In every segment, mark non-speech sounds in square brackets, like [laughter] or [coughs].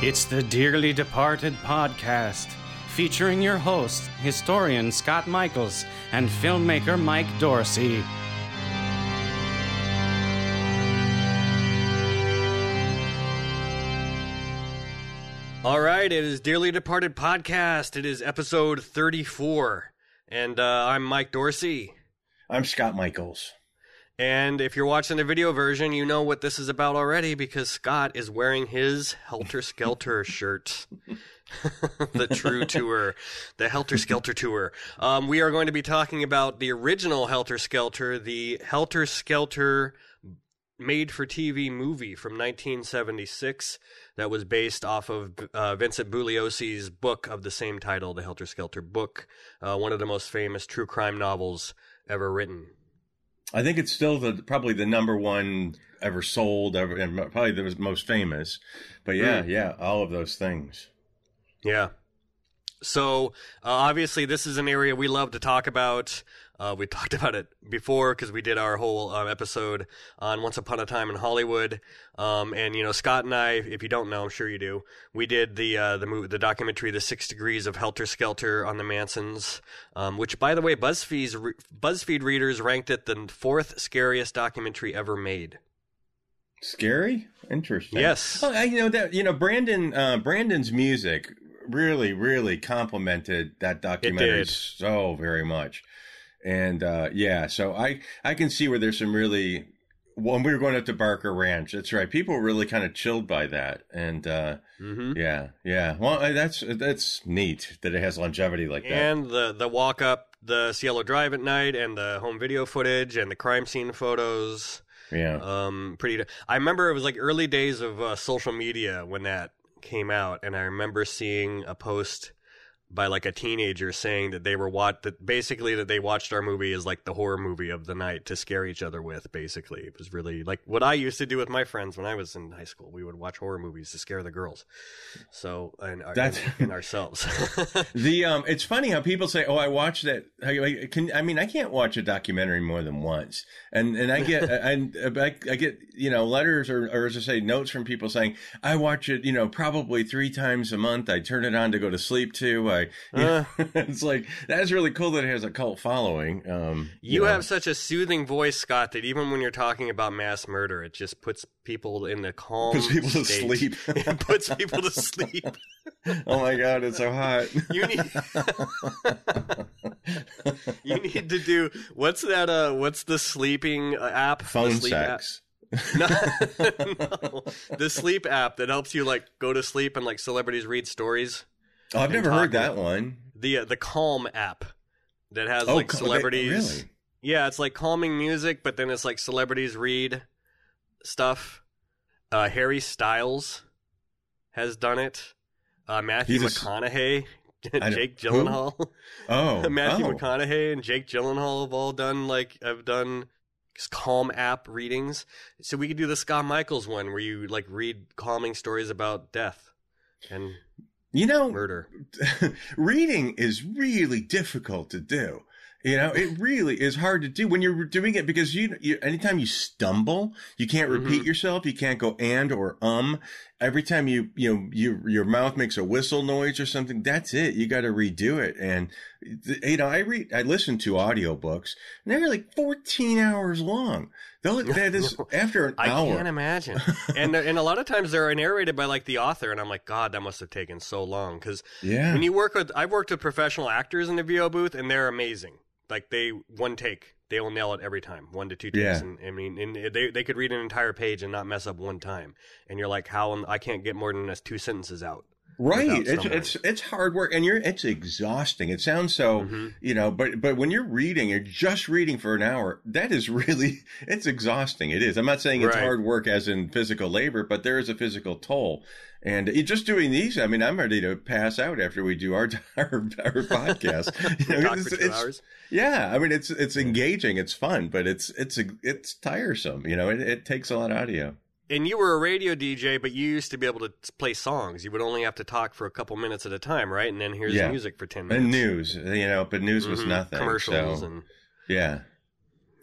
It's the Dearly Departed podcast, featuring your host, historian Scott Michaels, and filmmaker Mike Dorsey. All right, it is Dearly Departed podcast. It is episode 34. And uh, I'm Mike Dorsey. I'm Scott Michaels. And if you're watching the video version, you know what this is about already because Scott is wearing his Helter Skelter [laughs] shirt. [laughs] the true tour, the Helter Skelter tour. Um, we are going to be talking about the original Helter Skelter, the Helter Skelter made for TV movie from 1976 that was based off of uh, Vincent Bugliosi's book of the same title, the Helter Skelter book, uh, one of the most famous true crime novels ever written. I think it's still the probably the number one ever sold, ever, and probably the most famous. But yeah, mm. yeah, all of those things. Yeah. So uh, obviously, this is an area we love to talk about. Uh, we [laughs] talked about it before because we did our whole uh, episode on Once Upon a Time in Hollywood. Um, and you know, Scott and I, if you don't know, I'm sure you do, we did the uh, the movie, the documentary, The Six Degrees of Helter Skelter on the Mansons, um, which, by the way, BuzzFeed's re- BuzzFeed readers ranked it the fourth scariest documentary ever made. Scary, interesting. Yes, oh, I, you know that you know Brandon uh, Brandon's music really really complimented that documentary so very much and uh, yeah, so I I can see where there's some really when we were going up to Barker Ranch. That's right. People were really kind of chilled by that, and uh, mm-hmm. yeah, yeah. Well, that's that's neat that it has longevity like that. And the the walk up the Cielo Drive at night, and the home video footage, and the crime scene photos. Yeah. Um. Pretty. I remember it was like early days of uh, social media when that came out, and I remember seeing a post by like a teenager saying that they were what that basically that they watched our movie as like the horror movie of the night to scare each other with basically. It was really like what i used to do with my friends when i was in high school. We would watch horror movies to scare the girls. So and, That's... and, ourselves. [laughs] The um it's funny how people say oh i watched that. I, can i mean i can't watch a documentary more than once. And and i get [laughs] I, I, I get you know letters or, or as i say notes from people saying i watch it you know probably three times a month. I turn it on to go to sleep to [laughs] uh, it's like that's really cool that it has a cult following. Um, you, you know. have such a soothing voice, Scott, that even when you're talking about mass murder, it just puts people in the calm. Puts people state. to sleep. [laughs] it puts people to sleep. [laughs] oh my god, it's so hot. you need. you need to do what's that? Uh, what's the sleeping uh, app? Phone sleep sex. App? no, no, the sleep app that helps you like go to sleep and like celebrities read stories. Oh, I've never heard that one. The uh, the Calm app that has oh, like celebrities. Really? Yeah, it's like calming music, but then it's like celebrities read stuff. Uh, Harry Styles has done it. Uh, Matthew He's McConaughey, a... [laughs] Jake Gyllenhaal. Who? Oh, [laughs] Matthew oh. McConaughey and Jake Gyllenhaal have all done like have done calm app readings. So we could do the Scott Michaels one where you like read calming stories about death and you know, murder. [laughs] reading is really difficult to do. You know, it [sighs] really is hard to do when you're doing it because you, you anytime you stumble, you can't repeat mm-hmm. yourself. You can't go and or um. every time you you know you, your mouth makes a whistle noise or something that's it you got to redo it and you know i read i listen to audiobooks and they're like 14 hours long That is [laughs] after an I hour I can't imagine. [laughs] and and a lot of times they're narrated by like the author, and I'm like, God, that must have taken so long. Because yeah when you work with, I've worked with professional actors in the VO booth, and they're amazing. Like they one take, they will nail it every time, one to two takes. Yeah. And I mean, and they they could read an entire page and not mess up one time. And you're like, how? I can't get more than two sentences out. Right. It's it's it's hard work and you're it's exhausting. It sounds so, Mhm. you know, but but when you're reading, you're just reading for an hour, that is [laughs] really it's exhausting. It is. I'm not saying it's Right. hard work as in physical labor, but there is a physical toll. And just doing these, I mean, I'm ready to pass out after we do our [laughs] our, our podcast. [laughs] You know, it's- it's- Yeah, I mean, it's it's engaging, it's fun, but it's it's it's tiresome. You know, it, it takes a lot out of you. And you were a radio DJ, but you used to be able to play songs. You would only have to talk for a couple minutes at a time, right? And then here's Yeah. music for ten minutes. And news, you know, but news was Mhm. nothing. Commercials so, and yeah.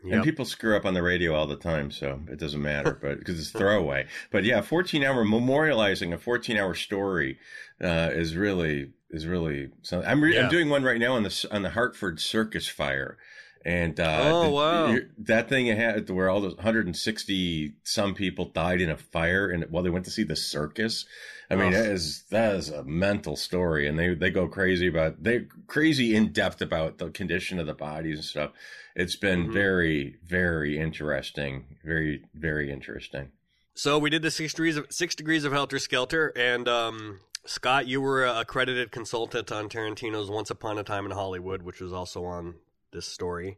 Yep. And people screw up on the radio all the time, so it doesn't matter, [laughs] but because it's throwaway. But yeah, 14 hour memorializing a 14 hour story uh, is really is really something. I'm re- Yeah. I'm doing one right now on the on the Hartford Circus fire, and uh, Oh, the- wow. that thing had where all those 160 some people died in a fire, and while they went to see the circus. I mean, Ugh. that is that is a mental story, and they they go crazy about they crazy in depth about the condition of the bodies and stuff. It's been Mhm. very very interesting, very very interesting. So we did the six degrees of six degrees of Helter Skelter, and um, Scott, you were a accredited consultant on Tarantino's Once Upon a Time in Hollywood, which was also on this story,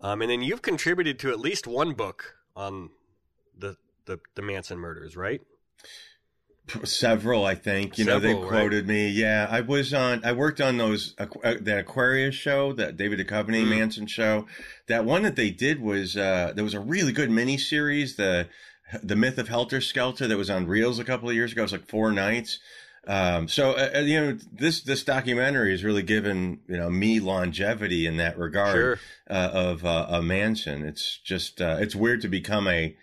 um, and then you've contributed to at least one book on the the, the Manson murders, right? Several, I think. You know, Several, they right? quoted me. Yeah, I was on. I worked on those uh, the Aquarius show, that David Duchovny Mm. Manson show. That one that they did was uh, there was a really good mini series, the the Myth of Helter Skelter, that was on Reelz a couple of years ago. It was like four nights. Um, so uh, uh, you know, this this documentary has really given you know me longevity in that regard Sure. uh, of uh, a Manson. It's just uh, it's weird to become a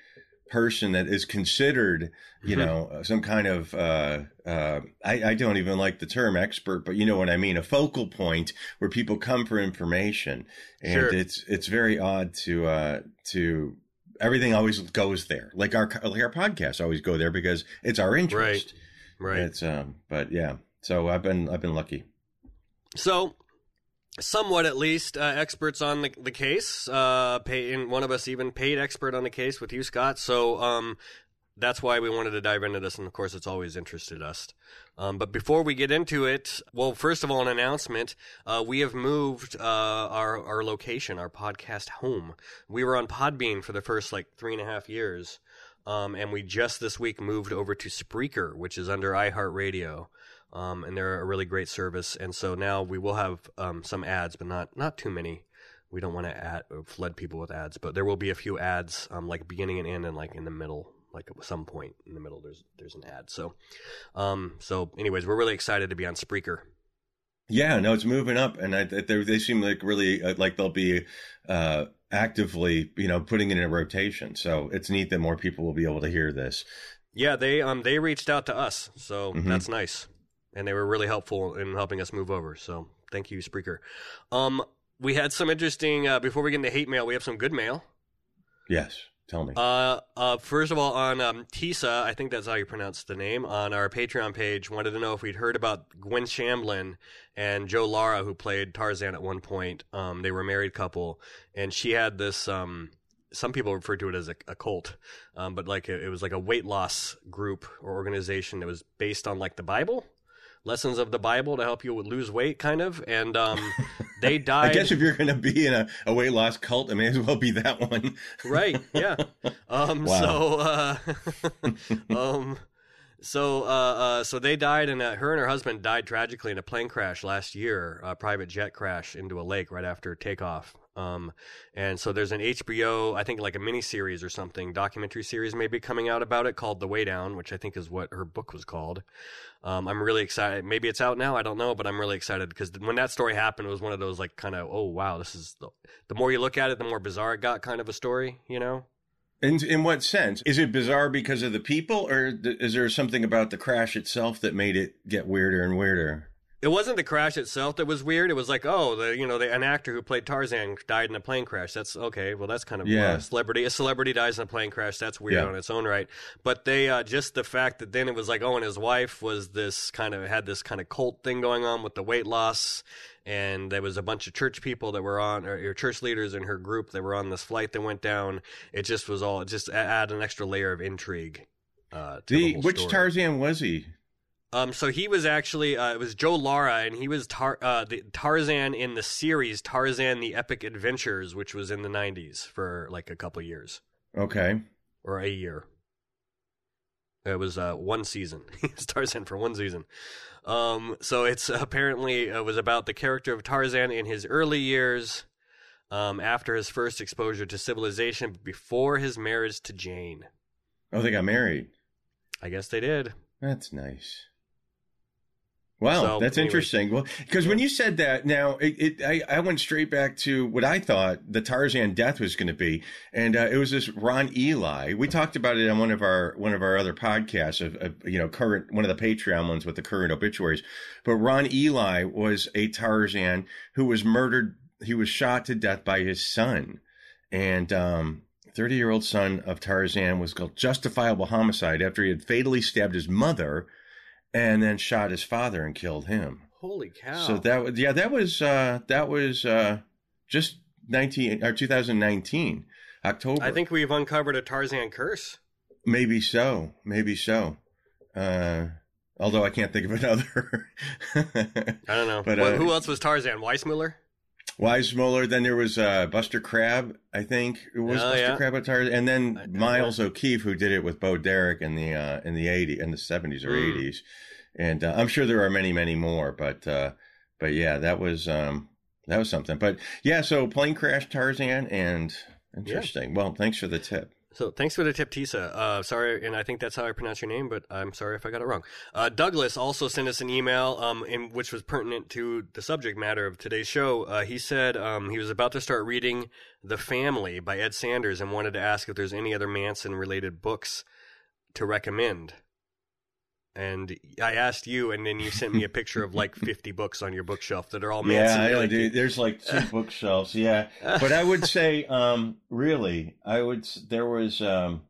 person that is considered, you Mhm. know, some kind of uh, uh, I, I don't even like the term expert, but you know what I mean, a focal point where people come for information, and Sure. it's it's very odd to uh, to everything always goes there, like our like our podcasts always go there because it's our interest. Right. It's um, but yeah. So I've been I've been lucky. So, somewhat at least, uh, experts on the, the case. Uh, pay, and one of us even paid expert on the case with you, Scott. So, um, that's why we wanted to dive into this, and of course, it's always interested us. Um, but before we get into it, well, first of all, an announcement: uh, we have moved uh, our our location, our podcast home. We were on Podbean for the first like three and a half years, um, and we just this week moved over to Spreaker, which is under iHeartRadio um, and they're a really great service. And so now we will have um, some ads, but not not too many. We don't want to flood people with ads, but there will be a few ads, um, like beginning and end, and like in the middle, like at some point in the middle. There's there's an ad. So, um, so anyways, we're really excited to be on Spreaker. Yeah, no, it's moving up, and I, they they seem like really uh, like they'll be uh, actively, you know, putting it in a rotation. So it's neat that more people will be able to hear this. Yeah, they um they reached out to us, so Mhm. that's nice, and they were really helpful in helping us move over. So thank you, Spreaker. Um, we had some interesting. Uh, before we get into hate mail, we have some good mail. Yes, tell me. Uh, uh, first of all, on um, Tisa, I think that's how you pronounce the name, on our Patreon page, wanted to know if we'd heard about Gwen Shamblin and Joe Lara, who played Tarzan at one point. Um, they were a married couple, and she had this. Um, some people refer to it as a, a cult, um, but like it, it was like a weight loss group or organization that was based on like the Bible, lessons of the Bible to help you lose weight, kind of. And um, [laughs] they died. I guess if you're going to be in a, a weight loss cult, it may as well be that one. right yeah um Wow. so uh [laughs] um so uh, uh so they died and uh, her and her husband died tragically in a plane crash last year a private jet crash into a lake right after takeoff um and so there's an HBO I think like a mini series or something documentary series maybe coming out about it called The Way Down which I think is what her book was called um, I'm really excited. Maybe it's out now. I don't know, but I'm really excited because when that story happened, it was one of those like kind of oh wow, this is the, the more you look at it, the more bizarre it got kind of a story, you know. In in what sense? Is it bizarre because of the people, or th- is there something about the crash itself that made it get weirder and weirder? It wasn't the crash itself that was weird. It was like, oh, the you know, the, an actor who played Tarzan died in a plane crash. That's okay. Well, that's kind of Yeah. uh, celebrity. A celebrity dies in a plane crash. That's weird Yeah. on its own right. But they uh, just the fact that then it was like, oh, and his wife was this kind of had this kind of cult thing going on with the weight loss, and there was a bunch of church people that were on, or, or church leaders in her group that were on this flight that went down. It just was all it just a- add an extra layer of intrigue. Uh, to the, The which. Tarzan was he? Um, so he was actually uh, it was Joe Lara, and he was Tar- uh, the Tarzan in the series Tarzan: The Epic Adventures, which was in the '90s for like a couple years Okay. or a year. It was uh, one season. [laughs] he was Tarzan for one season. Um, so it's apparently it was about the character of Tarzan in his early years, um, after his first exposure to civilization, before his marriage to Jane. Oh, they got married. I guess they did. That's nice. Wow, So, that's anyway. interesting. Well, because when you said that, now it, it I, I went straight back to what I thought the Tarzan death was going to be, and uh, it was this Ron Ely. We talked about it on one of our one of our other podcasts of, of you know current one of the Patreon ones with the current obituaries. But Ron Ely was a Tarzan who was murdered. He was shot to death by his son, and um, 30 year old son of Tarzan was called justifiable homicide after he had fatally stabbed his mother and then shot his father and killed him. Holy cow! So that was, yeah, that was, uh, that was, uh, just 19 or 2019, October. I think we've uncovered a Tarzan curse. maybe so, maybe so. Uh, although I can't think of [laughs] another. I don't know. But, Wh- uh, who else was Tarzan? Weissmuller? Weissmuller. Then there was uh, Buster Crabbe. I think it was Oh, Buster yeah. Crabbe and then Miles O'Keeffe, who did it with Bo Derek in the uh, in the eighty in the seventies or Mm. eighties, and uh, I'm sure there are many many more. But uh, but yeah, that was um, that was something. But yeah, so plane crash Tarzan and interesting. Well, thanks for the tip. So thanks for the tip, Tisa. Uh, sorry, and I think that's how I pronounce your name, but I'm sorry if I got it wrong. Uh, Douglas also sent us an email, um, in which was pertinent to the subject matter of today's show. Uh, he said um, he was about to start reading *The Family* by Ed Sanders and wanted to ask if there's any other Manson-related books to recommend. And I asked you, and then you sent me a picture of like [laughs] 50 books on your bookshelf that are all Manson. Yeah, I related. There's like two [laughs] bookshelves. Yeah, but I would say, um, really, I would. There was, um,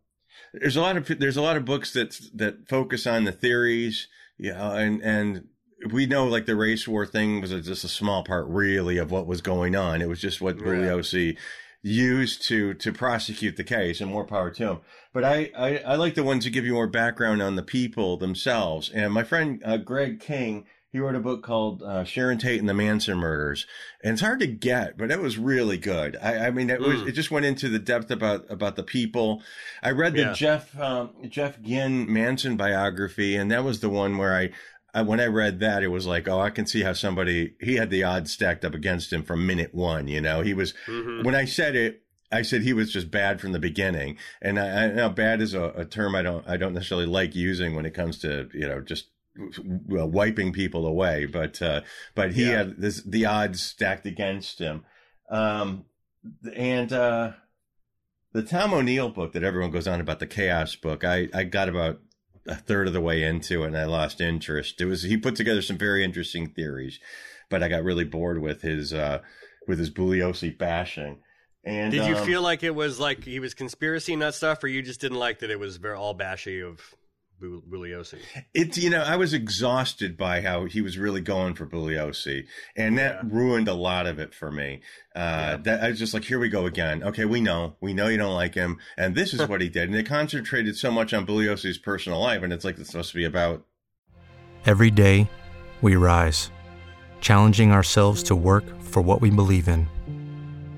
there's a lot of there's a lot of books that that focus on the theories. Yeah, and and we know like the race war thing was just a small part, really, of what was going on. It was just what Yeah. Bugliosi used to to prosecute the case, and more power to him. But I, I I like the ones that give you more background on the people themselves. And my friend uh, Greg King. He wrote a book called uh, Sharon Tate and the Manson Murders, and it's hard to get, but it was really good. I, I mean, it was Mm. it just went into the depth about about the people. I read the Yeah. Jeff um, Jeff Guinn Manson biography, and that was the one where I, I when I read that, it was like, oh, I can see how somebody he had the odds stacked up against him from minute one. You know, he was Mhm. when I said it. I said he was just bad from the beginning, and I, I now bad is a, a term I don't I don't necessarily like using when it comes to you know just well, wiping people away, but uh, but he Yeah. had this the odds stacked against him, um, and uh, the Tom O'Neill book that everyone goes on about the chaos book. I I got about a third of the way into it and I lost interest. It was he put together some very interesting theories, but I got really bored with his uh, with his Bugliosi bashing. And Did you um, feel like it was like he was conspiracy nut stuff, or you just didn't like that it was very all bashy of Bu- Bugliosi? It's you know I was exhausted by how he was really going for Bugliosi, and that Yeah. ruined a lot of it for me. Uh, That I was just like, here we go again. Okay, we know, we know you don't like him, and this is [laughs] what he did. And it concentrated so much on Bugliosi's personal life, and it's like it's supposed to be about Every day, we rise, challenging ourselves to work for what we believe in.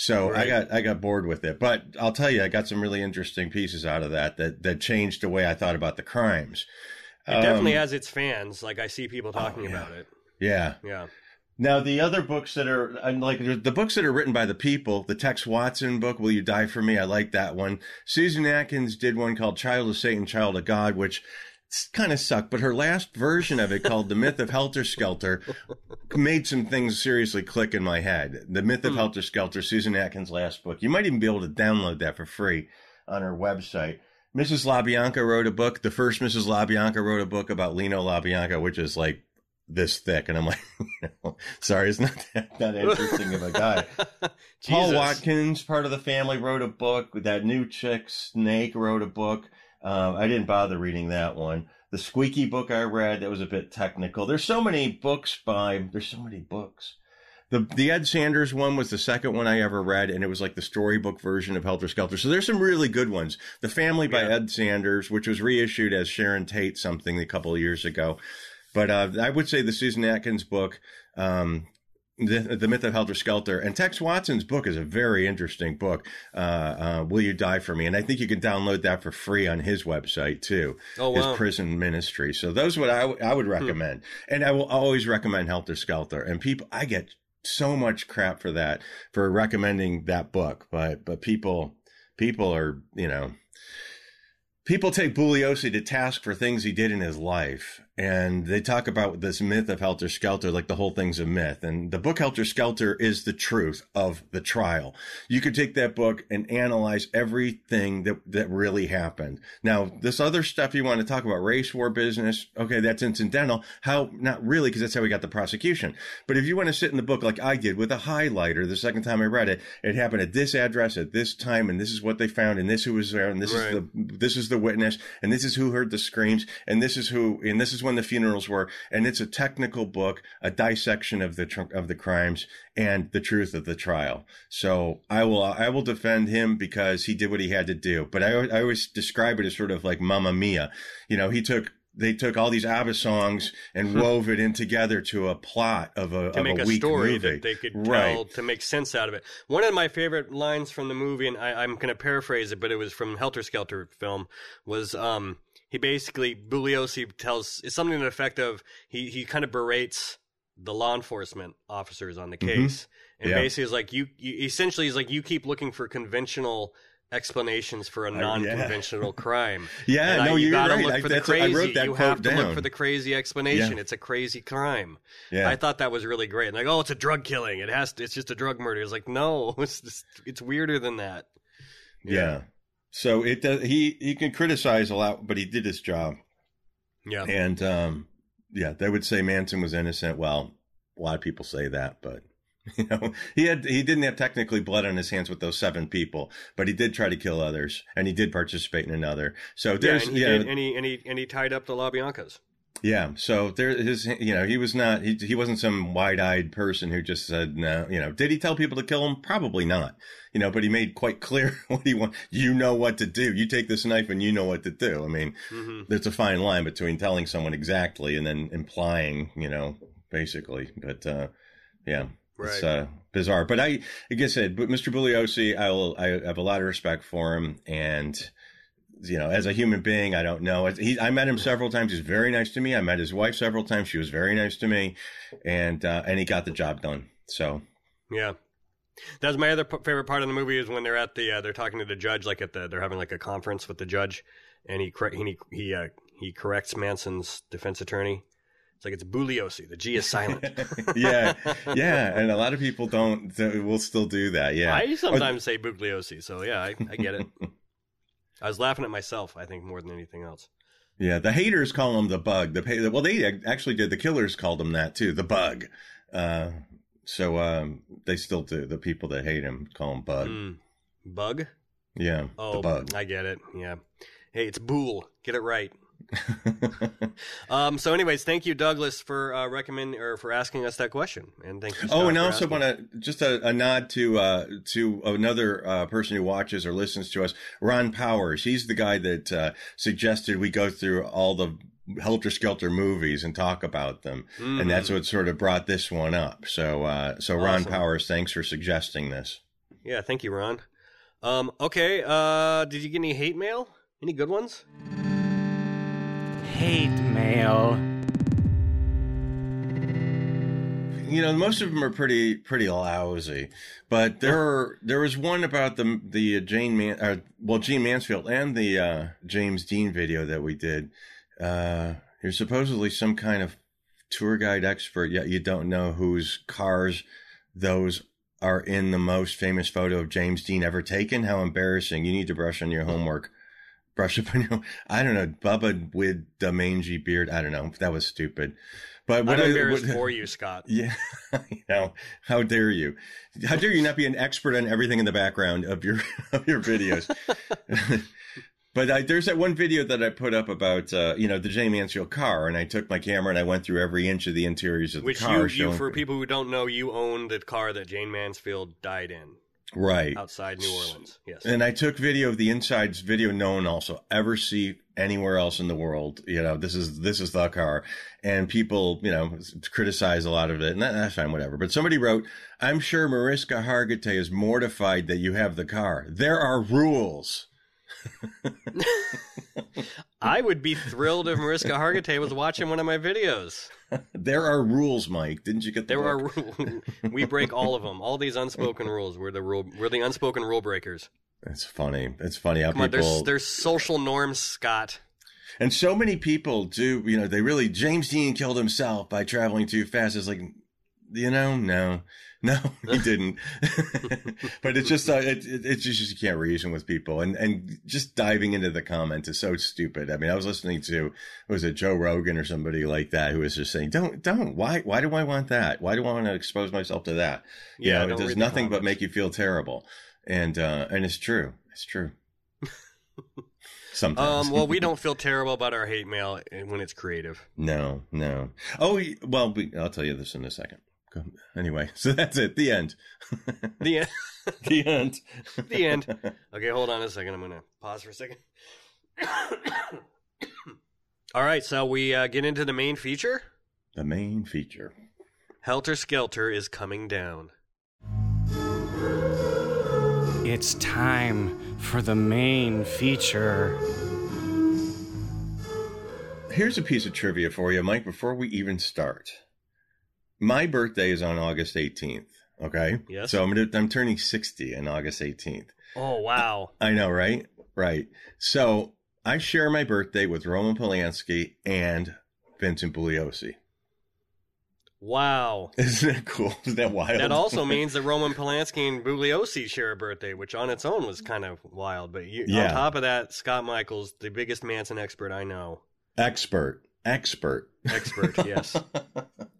So I got I got bored with it, but I'll tell you, I got some really interesting pieces out of that that that changed the way I thought about the crimes. It definitely um, has its fans. Like I see people talking oh, yeah. about it. Yeah. Yeah. Now the other books that are like the books that are written by the people, the Tex Watson book, "Will You Die for Me?" I like that one. Susan Atkins did one called "Child of Satan, Child of God," which kind of sucked. But her last version of it, called "The Myth of Helter Skelter," made some things seriously click in my head. "The Myth of hmm. Helter Skelter," Susan Atkins' last book. You might even be able to download that for free on her website. Mrs. LaBianca wrote a book. The first Mrs. LaBianca wrote a book about Leno LaBianca, which is like this thick, and I'm like, [laughs] you know, sorry, it's not [laughs] that, that interesting of a guy. [laughs] Paul Watkins, part of the family, wrote a book. That new chick, Snake, wrote a book. Um, I didn't bother reading that one. The Squeaky book I read that was a bit technical. There's so many books by. There's so many books. The the Ed Sanders one was the second one I ever read, and it was like the storybook version of Helter Skelter. So there's some really good ones. The Family by yeah. Ed Sanders, which was reissued as Sharon Tate something a couple of years ago. But uh, I would say the Susan Atkins book, um, the, the Myth of Helter Skelter, and Tex Watson's book is a very interesting book. Uh, uh, Will You Die for Me? And I think you can download that for free on his website too. Oh, wow. His prison ministry. So those what I, w- I would hmm. recommend. Hmm. And I will always recommend Helter Skelter. And people, I get so much crap for that, for recommending that book. But, but people, people are, you know, people take Bugliosi to task for things he did in his life and they talk about this myth of Helter Skelter, like the whole thing's a myth. And the book Helter Skelter is the truth of the trial. You could take that book and analyze everything that, that really happened. Now, this other stuff you want to talk about, race war business, okay, that's incidental. How, not really, because that's how we got the prosecution. But if you want to sit in the book like I did with a highlighter the second time I read it, it happened at this address at this time, and this is what they found, and this who was there, and this right. is the, this is the witness, and this is who heard the screams, and this is who, and this is when the funerals were, and it's a technical book, a dissection of the of the crimes and the truth of the trial. So I will I will defend him because he did what he had to do. But I I always describe it as sort of like Mamma Mia. You know, he took they took all these ABBA songs and hmm. wove it in together to a plot of a to of make a, a story movie. that they could right. tell to make sense out of it. One of my favorite lines from the movie, and I, am going to paraphrase it, but it was from Helter Skelter film, was um, he basically Bugliosi tells it's something to the effect of he he kind of berates the law enforcement officers on the mm-hmm. case, mm-hmm. and yeah. basically is like you, you essentially is like you keep looking for conventional explanations for a non-conventional uh, [laughs] yeah. crime. yeah, and no, I, you gotta right. look for I, the crazy. I wrote that you have to down. look for the crazy explanation. Yeah. It's a crazy crime. Yeah. I thought that was really great. And like, oh, it's a drug killing. It has to. It's just a drug murder. It's like, no, [laughs] it's just, it's weirder than that. Yeah. yeah. So it does. He he can criticize a lot, but he did his job. Yeah. And um, yeah, they would say Manson was innocent. Well, a lot of people say that, but [laughs] you know, he had he didn't have technically blood on his hands with those seven people, but he did try to kill others, and he did participate in another. So there's yeah, and he, yeah, did, and he and he and he tied up the LaBiancas. Yeah, so there his you know he was not he he wasn't some wide eyed person who just said no you know did he tell people to kill him probably not you know but he made quite clear [laughs] what he want you know what to do you take this knife and you know what to do I mean mm-hmm. there's a fine line between telling someone exactly and then implying you know basically but uh yeah right. it's uh bizarre but I like I said but Mr. Bugliosi I will I have a lot of respect for him and you know, as a human being, I don't know. He, I met him several times. He's very nice to me. I met his wife several times. She was very nice to me, and uh, and he got the job done. So, yeah, that's my other p- favorite part of the movie is when they're at the uh, they're talking to the judge, like at the they're having like a conference with the judge, and he he he uh, he corrects Manson's defense attorney. It's like it's Bugliosi. The G is silent. [laughs] yeah, yeah, and a lot of people don't. Will still do that. Yeah, I sometimes say Bugliosi. So yeah, I, I get it. [laughs] I was laughing at myself. I think more than anything else. Yeah, the haters call him the bug. The well, they actually did. The killers called him that too, the bug. Uh, so um, they still do. The people that hate him call him bug. Mm, bug. Yeah. Oh, the bug. I get it. Yeah. Hey, it's Bool. Get it right. [laughs] um, so, anyways, thank you, Douglas, for uh, recommend or for asking us that question, and thank you. Scott, oh, and I also want to just a, a, nod to uh, to another uh, person who watches or listens to us, Ron Powers. He's the guy that uh, suggested we go through all the Helter Skelter movies and talk about them, mm-hmm. and that's what sort of brought this one up. So, uh, so Ron awesome. Powers, thanks for suggesting this. Yeah, thank you, Ron. Um, okay, uh, did you get any hate mail? Any good ones? Hate mail. You know, most of them are pretty pretty lousy, but there are, there was one about the the Jane Man, uh, well Gene Mansfield and the uh, James Dean video that we did. Uh, you're supposedly some kind of tour guide expert, yet you don't know whose cars those are in the most famous photo of James Dean ever taken. How embarrassing! You need to brush on your homework. Brush up on [laughs] your. I don't know, Bubba with the mangy beard. I don't know. That was stupid. But what I'm embarrassed what, [laughs] for you, Scott. Yeah, [laughs] you know, how dare you? How dare you not be an expert on everything in the background of your of your videos? but I, there's that one video that I put up about uh, you know the Jayne Mansfield car, and I took my camera and I went through every inch of the interiors of the car. Which you, you, for people who don't know, you own the car that Jayne Mansfield died in right outside New Orleans. Yes, and I took video of the insides. Video no one also ever see anywhere else in the world. You know, this is this is the car, and people you know criticize a lot of it, and that, that's fine, whatever. But somebody wrote, "I'm sure Mariska Hargitay is mortified that you have the car. There are rules." [laughs] [laughs] [laughs] I would be thrilled if Mariska Hargitay was watching one of my videos. [laughs] there are rules, Mike. Didn't you get the There book? are rules. [laughs] we break all of them. All these unspoken rules. We're the rule. We're the unspoken rule breakers. It's funny. It's funny how Come people. On, there's, there's social norms, Scott. And so many people do. You know, they really. James Dean killed himself by traveling too fast. It's like, you know, no. [laughs] No, he didn't. [laughs] but it's just, uh, it, it, it's just, you can't reason with people. And, and just diving into the comments is so stupid. I mean, I was listening to, was it Joe Rogan or somebody like that who was just saying, don't, don't, why, why do I want that? Why do I want to expose myself to that? Yeah. You know, it does nothing but make you feel terrible. And, uh, and it's true. It's true. [laughs] Sometimes. Um, well, we don't feel terrible about our hate mail when it's creative. No, no. Oh, well, we, I'll tell you this in a second. Anyway, [laughs] so that's it. The end. [laughs] the end. [laughs] the end. the end. Okay, hold on a second. I'm going to pause for a second. [coughs] All right, so we uh, get into the main feature. The main feature. Helter Skelter is coming down. It's time for the main feature. Here's a piece of trivia for you, Mike, before we even start my birthday is on August 18th. Okay. Yes. So I'm gonna, I'm turning 60 on August 18th. Oh wow. I know, right? Right. So I share my birthday with Roman Polanski and Vincent Bugliosi. Wow. [laughs] Isn't that cool? Isn't that wild? That also [laughs] means that Roman Polanski and Bugliosi share a birthday, which on its own was kind of wild. But you, yeah. on top of that, Scott Michaels, the biggest Manson expert I know. Expert. Expert. Expert, yes. [laughs]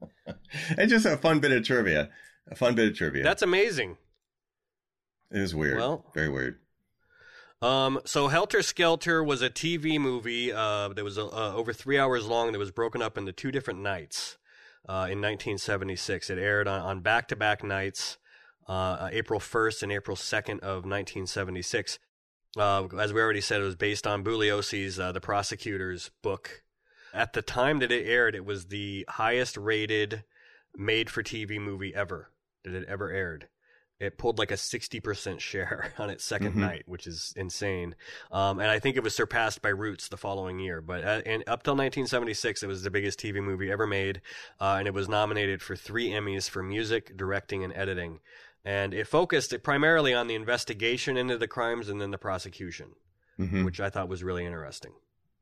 [laughs] it's just a fun bit of trivia. A fun bit of trivia. That's amazing. It is weird. Well, very weird. Um, so Helter Skelter was a TV movie uh, that was uh, over three hours long. That was broken up into two different nights uh, in 1976. It aired on back to back nights, uh, April 1st and April 2nd of 1976. Uh, as we already said, it was based on Bugliosi's uh, The Prosecutor's book at the time that it aired, it was the highest rated made for TV movie ever that it ever aired. It pulled like a 60% share [laughs] on its 2nd mm-hmm. night, which is insane. Um, and I think it was surpassed by Roots the following year. But uh, and up till 1976, it was the biggest TV movie ever made. Uh, and it was nominated for three Emmys for music, directing, and editing. And it focused primarily on the investigation into the crimes and then the prosecution, mm-hmm. which I thought was really interesting.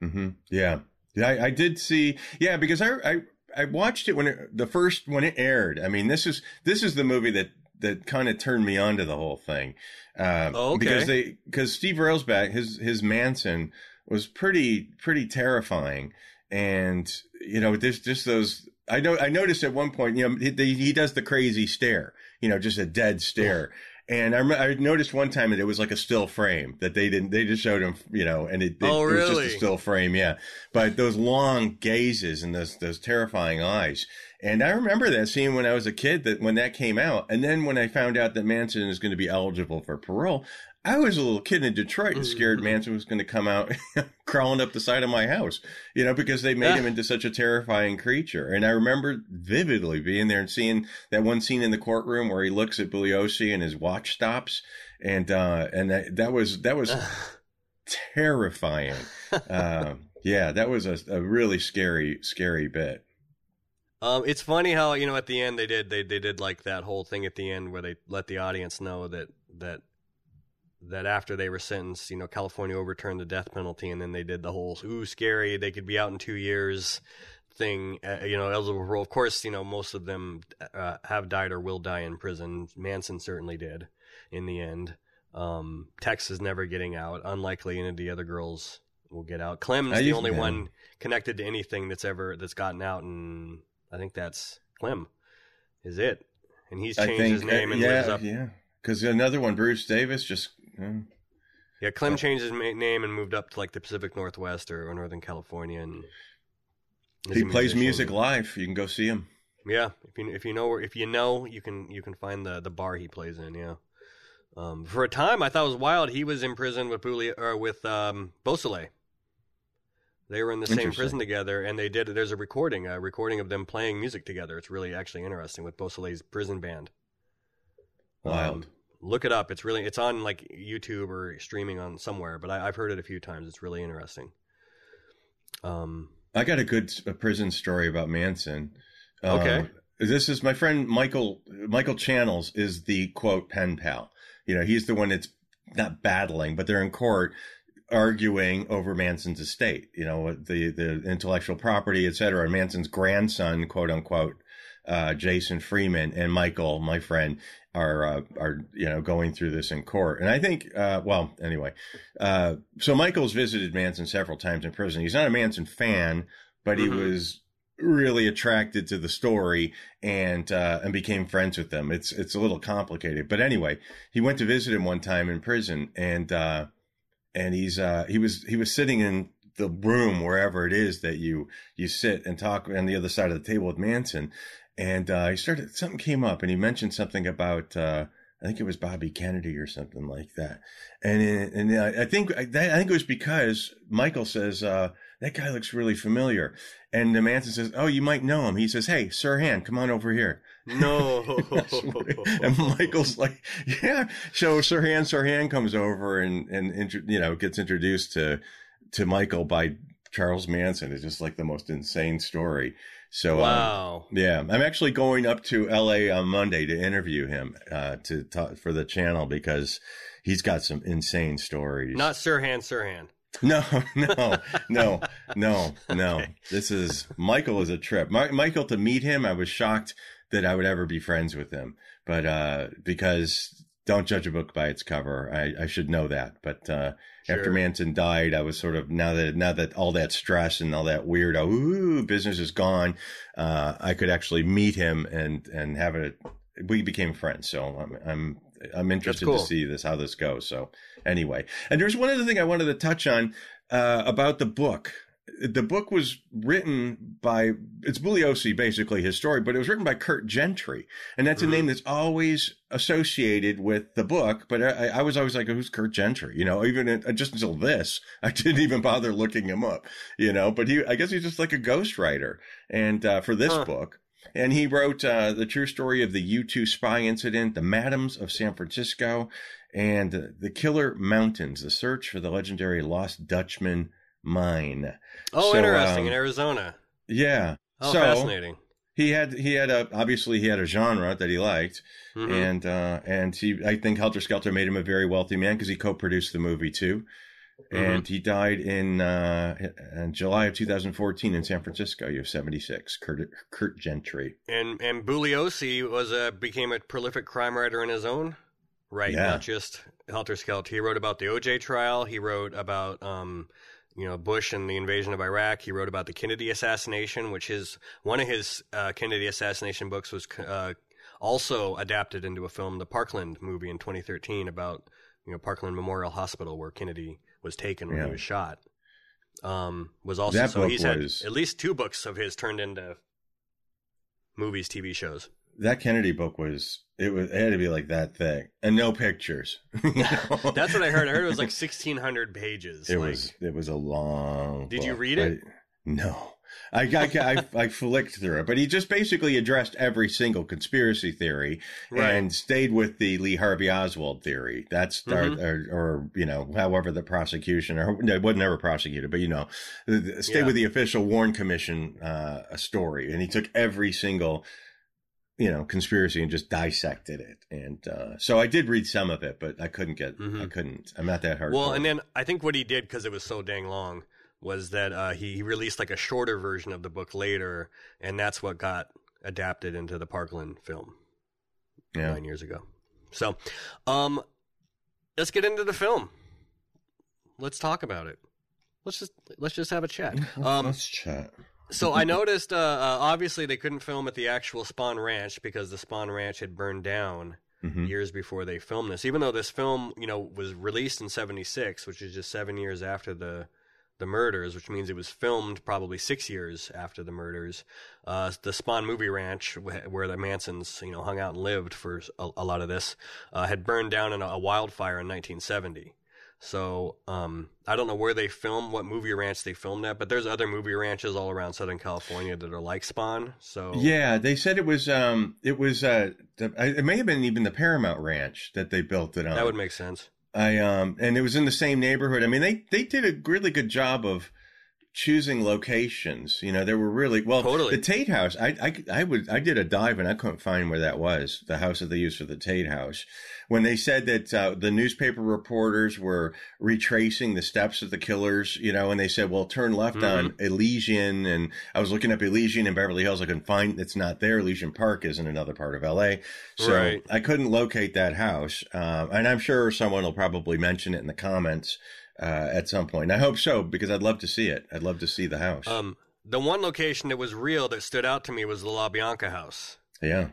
Mm-hmm. Yeah. I, I did see, yeah, because I, I, I watched it when it, the first when it aired. I mean, this is this is the movie that that kind of turned me on to the whole thing. Uh, oh, okay. Because they because Steve Railsback his his Manson was pretty pretty terrifying, and you know there's just those. I know I noticed at one point, you know, he, he does the crazy stare, you know, just a dead stare. And I, I noticed one time that it was like a still frame that they didn't, they just showed him, you know, and it, it, oh, really? it was just a still frame. Yeah. But those long gazes and those, those terrifying eyes. And I remember that scene when I was a kid that when that came out. And then when I found out that Manson is going to be eligible for parole, I was a little kid in Detroit and scared mm-hmm. Manson was going to come out [laughs] crawling up the side of my house, you know, because they made him into such a terrifying creature. And I remember vividly being there and seeing that one scene in the courtroom where he looks at Bugliosi and his watch stops. And, uh, and that, that was, that was, [laughs] terrifying. uh, yeah, that was a, a really scary, scary bit. Um, it's funny how you know at the end they did they they did like that whole thing at the end where they let the audience know that that that after they were sentenced, you know, California overturned the death penalty, and then they did the whole "ooh, scary, they could be out in two years" thing. Uh, you know, eligible parole. Of course, you know most of them uh, have died or will die in prison. Manson certainly did in the end. Um, Tex is never getting out. Unlikely any of the other girls will get out. Clem's the only one connected to anything that's ever that's gotten out, and I think that's Clem. Is it? And he's changed think, his uh, name and yeah, lives up. Yeah, because another one, Bruce Davis, just. Uh, yeah, Clem changed his name and moved up to like the Pacific Northwest or, or Northern California, and he plays music live. You can go see him. Yeah, if you if you know if you know you can you can find the the bar he plays in. Yeah. Um, for a time, I thought it was wild. He was in prison with Bully or with um, Beausoleil. They were in the same prison together, and they did. There's a recording, a recording of them playing music together. It's really actually interesting with Beausoleil's prison band. Wild. Um, look it up. It's really it's on like YouTube or streaming on somewhere, but I, have heard it a few times. It's really interesting. Um, I got a good a prison story about Manson. Okay. Um, this is my friend Michael Michael Channels is the quote pen pal. You know, he's the one that's not battling, but they're in court arguing over Manson's estate, you know, the, the intellectual property, et cetera. And Manson's grandson, quote unquote, uh, Jason Freeman and Michael, my friend, are, uh, are, you know, going through this in court. And I think, uh, well, anyway, uh, so Michael's visited Manson several times in prison. He's not a Manson fan, but he mm-hmm. was really attracted to the story and uh, and became friends with them. It's it's a little complicated, but anyway, he went to visit him one time in prison, and uh, and he's uh, he was he was sitting in the room wherever it is that you you sit and talk on the other side of the table with Manson, and uh, he started something came up and he mentioned something about uh, I think it was Bobby Kennedy or something like that, and and I think I think it was because Michael says uh, that guy looks really familiar, and the Manson says, "Oh, you might know him." He says, "Hey, Sirhan, come on over here." No. [laughs] and Michael's like, "Yeah." So Sirhan Sirhan comes over and and you know gets introduced to to Michael by Charles Manson. It's just like the most insane story. So um, wow, um, yeah, I'm actually going up to L.A. on Monday to interview him uh, to talk for the channel because he's got some insane stories. Not Sirhan Sirhan. [laughs] No, no, [laughs] no, no, no. Okay. This is Michael is a trip. My, Michael to meet him, I was shocked that I would ever be friends with him, but uh, because don't judge a book by its cover. I, I should know that, but uh, sure. after Manson died, I was sort of now that now that all that stress and all that weird ooh business is gone, uh, I could actually meet him and and have a. We became friends, so I'm I'm I'm interested cool. to see this how this goes. So anyway, and there's one other thing I wanted to touch on uh, about the book. The book was written by it's Bugliosi, basically his story, but it was written by Curt Gentry, and that's mm-hmm. a name that's always associated with the book. But I, I was always like, "Who's Curt Gentry?" You know, even in, just until this, I didn't even bother looking him up. You know, but he, I guess he's just like a ghostwriter, and uh, for this huh. book. And he wrote uh, the true story of the U 2 spy incident, the Madams of San Francisco, and the Killer Mountains, the search for the legendary Lost Dutchman mine. Oh, so, interesting. Um, in Arizona. Yeah. Oh, so, fascinating. He had he had a obviously he had a genre that he liked, mm-hmm. and uh, and he I think Helter Skelter made him a very wealthy man because he co-produced the movie too. Mm-hmm. And he died in, uh, in July of 2014 in San Francisco. You have 76. Curt, Curt Gentry. And and Bugliosi was a became a prolific crime writer in his own right, yeah. not just Helter Skelter. He wrote about the OJ trial. He wrote about um, you know Bush and the invasion of Iraq. He wrote about the Kennedy assassination, which is one of his uh, Kennedy assassination books was uh, also adapted into a film, the Parkland movie in 2013 about you know Parkland Memorial Hospital where Kennedy was taken when yeah. he was shot. Um, was also that so he's was, had at least two books of his turned into movies, TV shows. That Kennedy book was it was it had to be like that thick and no pictures. [laughs] [laughs] That's what I heard. I heard it was like sixteen hundred pages. It like, was it was a long. Did book, you read it? No. I, I, I, I, flicked through it, but he just basically addressed every single conspiracy theory right. and stayed with the Lee Harvey Oswald theory. That's mm-hmm. or, or, you know, however the prosecution or no, it wasn't ever prosecuted, but you know, stay yeah. with the official Warren Commission uh, story, and he took every single you know conspiracy and just dissected it. And uh, so i did read some of it but i couldn't get mm-hmm. i couldn't i'm not that hard well and then i think what he did because it was so dang long was that uh, he, released like a shorter version of the book later and that's what got adapted into the parkland film yeah. nine years ago. So um let's get into the film. Let's talk about it. Let's just let's just have a chat. Um, let's chat so I noticed, uh, uh, obviously, they couldn't film at the actual Spahn Ranch because the Spahn Ranch had burned down mm-hmm. years before they filmed this. Even though this film, you know, was released in '76, which is just seven years after the the murders, which means it was filmed probably six years after the murders. Uh, the Spahn Movie Ranch, where the Mansons, you know, hung out and lived for a, a lot of this, uh, had burned down in a, a wildfire in 1970. So um, I don't know where they filmed, what movie ranch they filmed at, but there's other movie ranches all around Southern California that are like Spahn. So yeah, they said it was um, it was uh, it may have been even the Paramount Ranch that they built it on. That would make sense. I um, and it was in the same neighborhood. I mean, they they did a really good job of choosing locations. You know, there were really well. Totally. The Tate House. I, I I would I did a dive and I couldn't find where that was. The house that they used for the Tate House. When they said that uh, the newspaper reporters were retracing the steps of the killers, you know, and they said, "Well, turn left mm-hmm. on Elysian," and I was looking up Elysian in Beverly Hills. I couldn't find it's not there. Elysian Park is in another part of L.A. So right. I couldn't locate that house, uh, and I'm sure someone will probably mention it in the comments uh, at some point. And I hope so because I'd love to see it. I'd love to see the house. Um, the one location that was real that stood out to me was the LaBianca house. Yeah.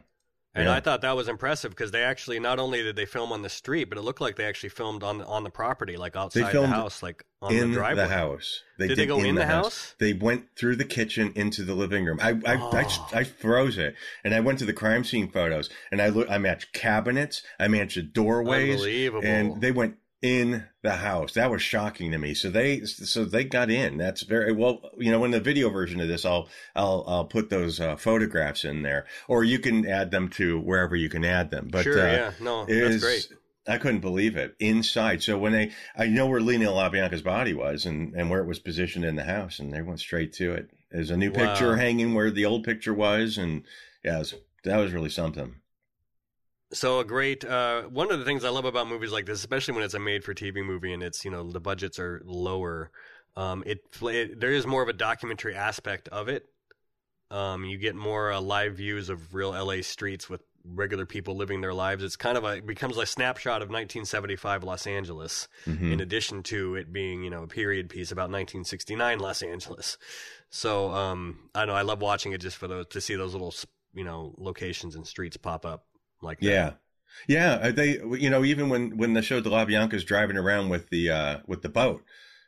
And yeah. I thought that was impressive because they actually not only did they film on the street, but it looked like they actually filmed on on the property, like outside the house, like on in the driveway. The house. They did, did they go in, in the, house? house? They went through the kitchen into the living room. I I, oh. I I froze it, and I went to the crime scene photos, and I look. I matched cabinets, I matched the doorways, Unbelievable. and they went in the house. That was shocking to me. So they, so they got in. That's very well. You know, in the video version of this, I'll, I'll, I'll put those uh, photographs in there, or you can add them to wherever you can add them. But sure, uh, yeah, no, that's great. I couldn't believe it inside. So when they, I know where Leno LaBianca's body was and, and where it was positioned in the house, and they went straight to it. There's a new wow. picture hanging where the old picture was, and yeah, was, that was really something. So a great uh, one of the things I love about movies like this, especially when it's a made-for-TV movie and it's you know the budgets are lower, um, it, it, there is more of a documentary aspect of it. Um, you get more uh, live views of real LA streets with regular people living their lives. It's kind of a it becomes a snapshot of 1975 Los Angeles, mm-hmm. in addition to it being you know a period piece about 1969 Los Angeles. So um, I know I love watching it just for those to see those little you know locations and streets pop up like that. Yeah. Yeah, uh, they you know even when when the show De La Bianca's driving around with the uh with the boat,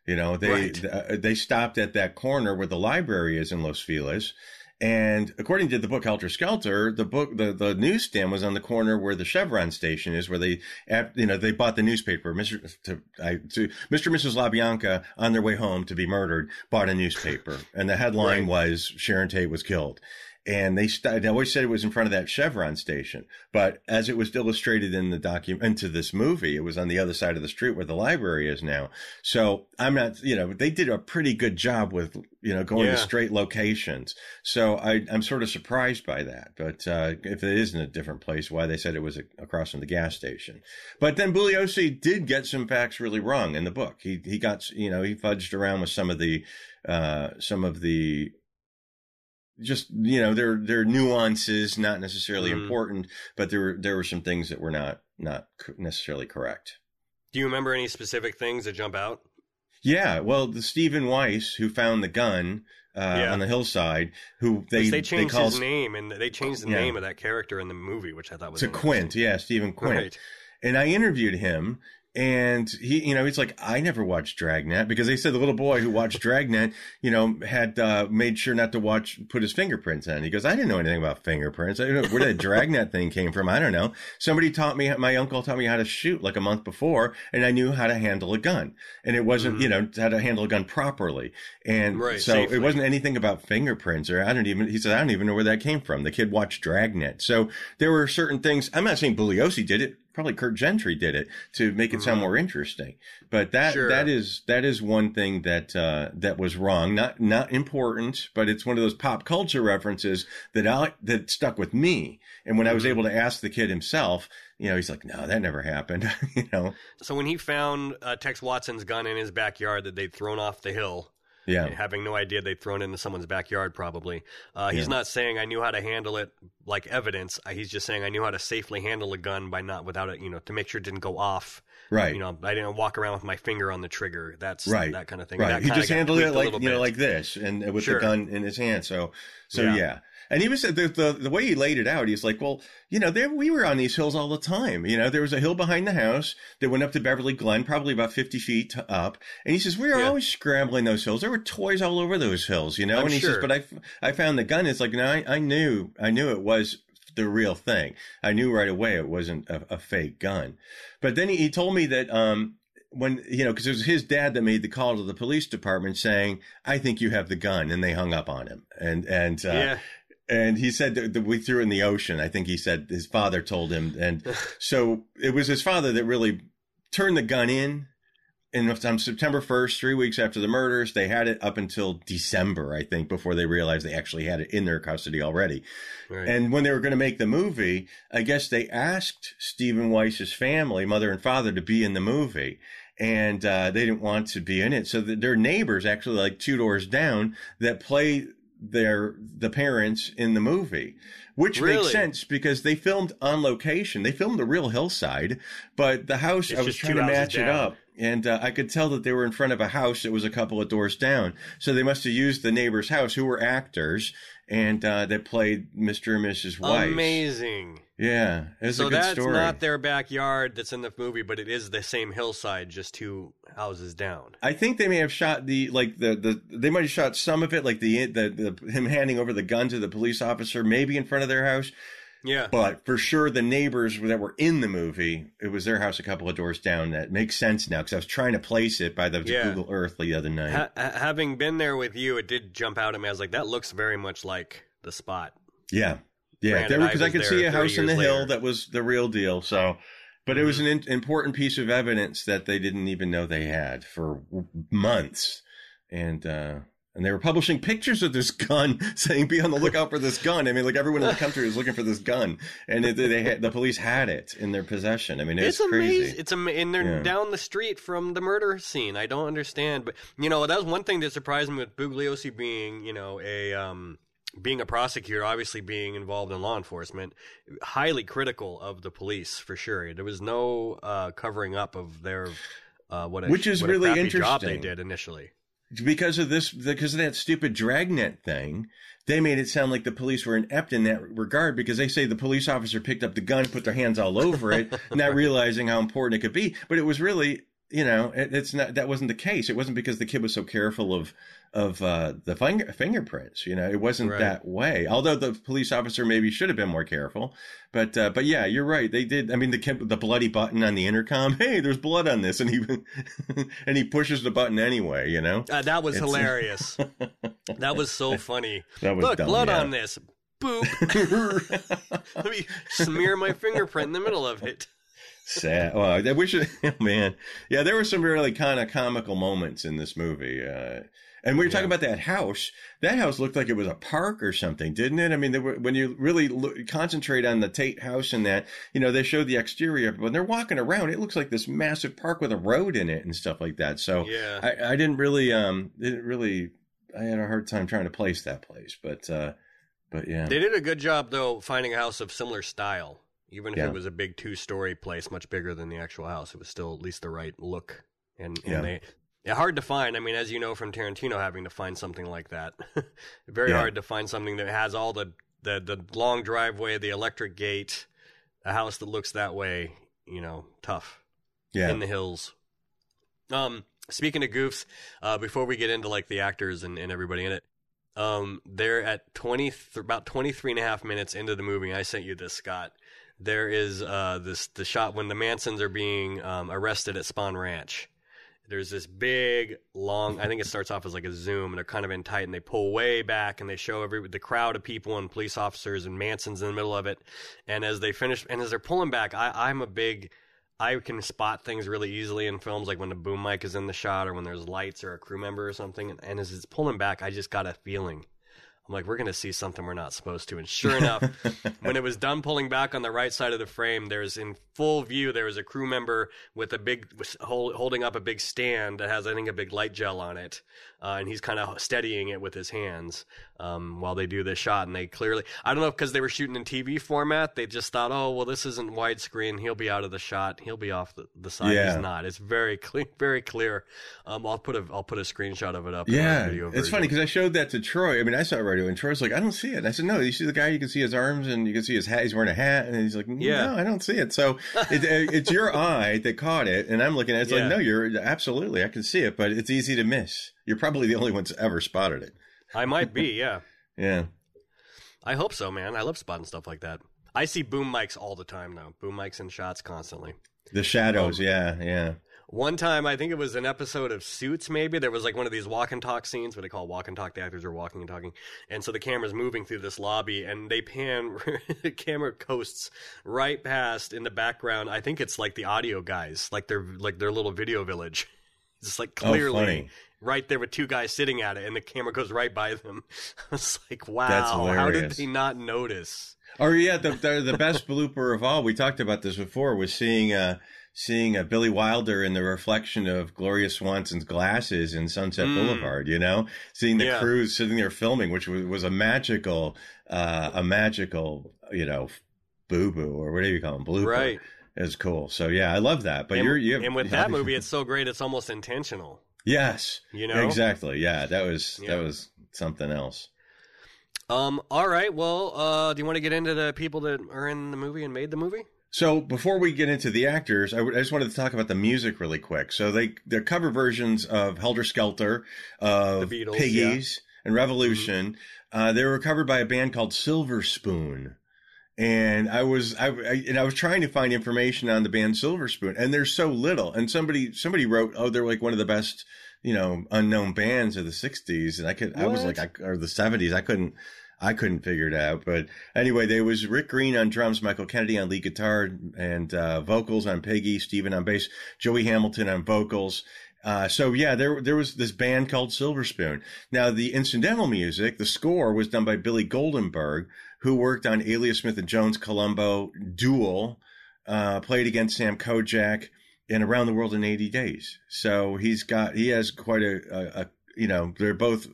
you know they right. uh, they stopped at that corner where the library is in Los Feliz, and according to the book Helter Skelter, the book the the newsstand was on the corner where the Chevron station is, where they you know they bought the newspaper. Mister to, I, to Mr. and Mrs. LaBianca on their way home to be murdered bought a newspaper, and the headline right. was Sharon Tate was killed and they, st- they always said it was in front of that Chevron station. But as it was illustrated in the document into this movie, it was on the other side of the street where the library is now. So I'm not, you know, they did a pretty good job with, you know, going yeah. to straight locations. So I, I'm sort of surprised by that. But uh, if it is in a different place, why they said it was across from the gas station. But then Bugliosi did get some facts really wrong in the book. He he got, you know, he fudged around with some of the uh, some of the just you know there there are nuances not necessarily mm. important but there were there were some things that were not not necessarily correct do you remember any specific things that jump out yeah well the stephen weiss who found the gun uh, yeah. on the hillside who they they changed they call, his name and they changed the yeah. name of that character in the movie which i thought was to quint yeah stephen quint right. and i interviewed him and he, you know, he's like, I never watched Dragnet because they said the little boy who watched Dragnet, you know, had uh, made sure not to watch, put his fingerprints in. He goes, I didn't know anything about fingerprints. I don't know where that Dragnet thing came from. I don't know. Somebody taught me, my uncle taught me how to shoot like a month before, and I knew how to handle a gun. And it wasn't, mm-hmm. you know, how to handle a gun properly. And right, so safely. it wasn't anything about fingerprints or I don't even, he said, I don't even know where that came from. The kid watched Dragnet. So there were certain things. I'm not saying Bugliosi did it probably Curt Gentry did it to make it sound mm-hmm. more interesting. But that sure. that is that is one thing that uh, that was wrong. Not not important, but it's one of those pop culture references that I that stuck with me. And when. I was mm-hmm. able to ask the kid himself, you know, he's like, "No, that never happened." [laughs] you know. So when he found uh, Tex Watson's gun in his backyard that they'd thrown off the hill, yeah. Having no idea they'd thrown it into someone's backyard, probably. Uh, he's yeah. not saying I knew how to handle it like evidence. Uh, he's just saying I knew how to safely handle a gun by not without it, you know, to make sure it didn't go off. Right. You know, I didn't walk around with my finger on the trigger. That's right. that kind of thing. Right. He just handled it like you know, like this, and with sure. the gun in his hand. So, so yeah. yeah. And he was the, the the way he laid it out. He's like, well, you know, there we were on these hills all the time. You know, there was a hill behind the house that went up to Beverly Glen, probably about fifty feet up. And he says we were yeah. always scrambling those hills. There were toys all over those hills. You know, I'm and he sure. says, but I I found the gun. It's like, no, I, I knew I knew it was the real thing. I knew right away it wasn't a, a fake gun. But then he, he told me that um, when you know because it was his dad that made the call to the police department saying i think you have the gun and they hung up on him and and uh, yeah and he said that, we threw it in the ocean. I think he said his father told him, and [laughs] so it was his father that really turned the gun in. And on September 1st, three weeks after the murders, they had it up until December, I think, before they realized they actually had it in their custody already. Right. And when they were going to make the movie, I guess they asked Stephen Weiss's family, mother and father, to be in the movie and uh, they didn't want to be in it. So the, their neighbors, actually like two doors down, that play their the parents in the movie which really? makes sense because they filmed on location they filmed the real hillside but the house it's i was trying to match down. it up and uh, i could tell that they were in front of a house that was a couple of doors down so they must have used the neighbor's house who were actors and uh, that played Mr. and Mrs. Weiss. Amazing. Yeah, it's so a good that's story. not their backyard that's in the movie, but it is the same hillside, just two houses down. I think they may have shot the like the the they might have shot some of it, like the the, the him handing over the gun to the police officer, maybe in front of their house. Yeah. But for sure, the neighbors that were in the movie, it was their house a couple of doors down. That makes sense now because I was trying to place it by the yeah. Google Earth the other night. Ha- having been there with you, it did jump out at me. I was like, that looks very much like the spot. Yeah. Yeah. Because I, I could see a house in the later. hill that was the real deal. So. But it was an in- important piece of evidence that they didn't even know they had for months. And, uh, and they were publishing pictures of this gun, [laughs] saying, "Be on the lookout for this gun." I mean, like everyone in the country was looking for this gun, and it, they had, the police had it in their possession. I mean, it's, it's crazy. amazing. It's am- and they're yeah. down the street from the murder scene. I don't understand, but you know, that was one thing that surprised me with Bugliosi being, you know, a um, being a prosecutor, obviously being involved in law enforcement, highly critical of the police for sure. There was no uh, covering up of their uh, what a, which is what really interesting job they did initially. Because of this because of that stupid dragnet thing they made it sound like the police were inept in that regard because they say the police officer picked up the gun put their hands all over it not [laughs] realizing how important it could be. But it was really you know it, it's not that wasn't the case it wasn't because the kid was so careful of of uh, the finger, fingerprints. You know, it wasn't right. that way. Although the police officer maybe should have been more careful, but uh, but yeah, you're right. They did. I mean, the the bloody button on the intercom. [laughs] Hey, there's blood on this, and he [laughs] and he pushes the button anyway. You know, uh, that was it's, hilarious. that was so [laughs] funny. That was Look, dumb, blood yeah. on this. Boop. Let me smear my fingerprint in the middle of it. Sad. Well, I wish it, [laughs] man. Yeah, there were some really kind of comical moments in this movie. Uh, and we were yeah. talking about that house. That house looked like it was a park or something, didn't it? I mean, were, when you really look, concentrate on the Tate house and that, you know, they showed the exterior. But when they're walking around, it looks like this massive park with a road in it and stuff like that. So yeah. I, I didn't really, um, didn't really, I had a hard time trying to place that place. But, uh, but yeah. They did a good job, though, finding a house of similar style. Even if yeah. it was a big two story place, much bigger than the actual house, it was still at least the right look. And, and yeah. they yeah, hard to find. I mean, as you know from Tarantino, having to find something like that, [laughs] very yeah. hard to find something that has all the, the the long driveway, the electric gate, a house that looks that way. You know, tough. Yeah. in the hills. Um, speaking of goofs, uh, before we get into like the actors and, and everybody in it, um, they're at 20, th- about 23 and a half minutes into the movie. I sent you this, Scott. There is, uh, this, the shot when the Mansons are being, um, arrested at Spahn Ranch. There's this big, long, I think it starts off as like a zoom and they're kind of in tight and they pull way back and they show every, the crowd of people and police officers and Manson's in the middle of it. And as they finish, and as they're pulling back, I, I'm a big, I can spot things really easily in films, like when the boom mic is in the shot or when there's lights or a crew member or something. And, and as it's pulling back, I just got a feeling. I'm like, we're going to see something we're not supposed to. And sure enough, [laughs] when it was done pulling back on the right side of the frame, there's in full view, there was a crew member with a big, hold, holding up a big stand that has, I think, a big light gel on it. Uh, and he's kind of steadying it with his hands um, while they do this shot. And they clearly, I don't know, because they were shooting in TV format, they just thought, oh, well, this isn't widescreen. He'll be out of the shot. He'll be off the, the side. Yeah. He's not. It's very clear, very clear. Um, I'll put a, I'll put a screenshot of it up. in Yeah, video it's funny because I showed that to Troy. I mean, I saw it right away, and Troy's like, "I don't see it." And I said, "No, you see the guy. You can see his arms, and you can see his hat. He's wearing a hat." And he's like, Yeah. "No, I don't see it." So it, [laughs] it's your eye that caught it, and I'm looking at it. It's Yeah. like, "No, you're absolutely. I can see it, but it's easy to miss. You're probably the only ones ever spotted it." I might be, [laughs] yeah. Yeah, I hope so, man. I love spotting stuff like that. I see boom mics all the time now. Boom mics and shots constantly. the shadows. Um, yeah, yeah. One time, I think it was an episode of Suits, maybe, there was like one of these walk and talk scenes, what they call walk and talk. The actors are walking and talking. And so the camera's moving through this lobby and they pan, [laughs] the camera coasts right past in the background. I think it's like the audio guys, like their, like their little video village. [laughs] It's like Oh, clearly funny. Right there with two guys sitting at it and the camera goes right by them. [laughs] It's like, wow, how did they not notice? Or yeah, the, the the best [laughs] blooper of all. We talked about this before. Was seeing uh seeing uh, Billy Wilder in the reflection of Gloria Swanson's glasses in Sunset Mm. Boulevard. You know, seeing the Yeah. crews sitting there filming, which was, was a magical uh a magical you know boo boo or whatever you call them blooper. Right. Was cool. So yeah, I love that. But and, you're you and with that movie, [laughs] it's so great, it's almost intentional. Yes, You know? exactly. Yeah, that was Yeah. that was something else. Um. All right. Well, uh, do you want to get into the people that are in the movie and made the movie? So before we get into the actors, I, just wanted to talk about the music really quick. So they they're cover versions of Helter Skelter, of The Beatles, Piggies, and Revolution. Uh, they were covered by a band called Silver Spoon. And I was I, I and I was trying to find information on the band Silver Spoon, and there's so little. And somebody somebody wrote, oh, they're like one of the best, you know, unknown bands of the '60s. And I could I was like, I, or the '70s. I couldn't I couldn't figure it out. But anyway, there was Rick Green on drums, Michael Kennedy on lead guitar and uh, vocals on Peggy, Steven on bass, Joey Hamilton on vocals. Uh, so yeah, there there was this band called Silver Spoon. Now the incidental music, the score was done by Billy Goldenberg, who worked on Alias Smith and Jones Columbo Duel, uh, played against Sam Kojak in Around the World in 80 Days. So he's got he has quite a, a, a you know they're both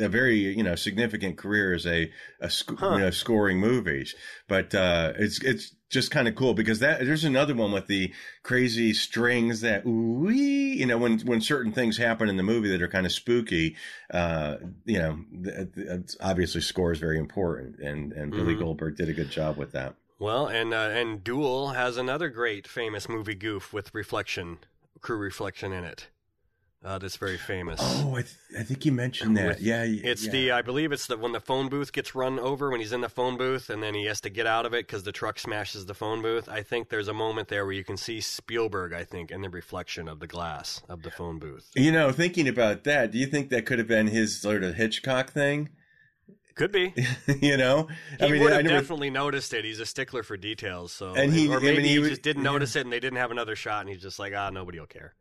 a very you know significant career as a, a sc- Huh. you know scoring movies but uh it's it's just kind of cool because that there's another one with the crazy strings that ooh you know when when certain things happen in the movie that are kind of spooky uh you know th- th- obviously score is very important and and Billy Mhm. Goldberg did a good job with that Well, and uh, and Duel has another great famous movie goof with reflection, crew reflection in it. Uh, that's very famous. oh I, th- I think you mentioned that With- yeah It's yeah. the I believe it's the when the phone booth gets run over when he's in the phone booth and then he has to get out of it because the truck smashes the phone booth. I think there's a moment there where you can see Spielberg. I think in the reflection of the glass of the phone booth. you know thinking about that do you think that could have been his sort of Hitchcock thing Could be. [laughs] you know He would I have never- definitely noticed it. He's a stickler for details. So, And he- or I mean, maybe he he, just didn't [laughs] yeah. notice it, and they didn't have another shot, and he's just like, ah, nobody will care.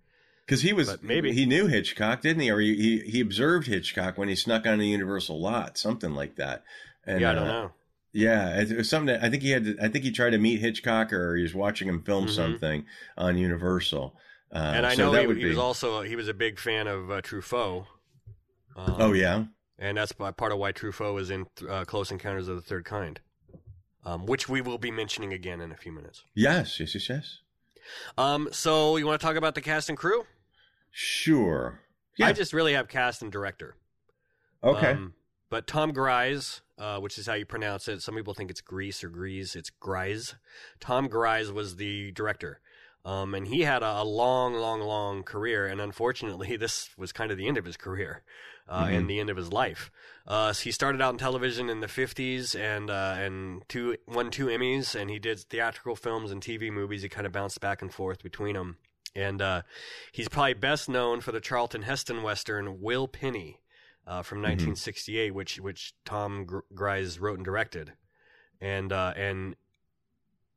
Because he was But maybe. he knew Hitchcock, didn't he? Or he, he he observed Hitchcock when he snuck on a Universal lot, something like that. And, yeah, I don't uh, know. Yeah, it, was something. That, I think he had. To, I think he tried to meet Hitchcock, or he was watching him film Mhm. something on Universal. Uh, and I so know that he, he be. was also he was a big fan of uh, Truffaut. Um, oh yeah, and that's part of why Truffaut was in uh, Close Encounters of the Third Kind, um, which we will be mentioning again in a few minutes. yes, yes, yes, yes. Um, so you want to talk about the cast and crew? Sure. Yeah. I just really have cast and director. okay. Um, but Tom Gries, uh, which is how you pronounce it. Some people think it's Grease or Grease. It's Gries. Tom Gries was the director. Um, and he had a, a, long, long, long career, and unfortunately, [laughs] this was kind of the end of his career uh, mm-hmm. and the end of his life. Uh, so he started out in television in the 50s and uh, and two won two Emmys, and he did theatrical films and TV movies. He kind of bounced back and forth between them, and uh, he's probably best known for the Charlton Heston western Will Penny uh, from 1968, mm-hmm. which which Tom Gries wrote and directed, and uh, and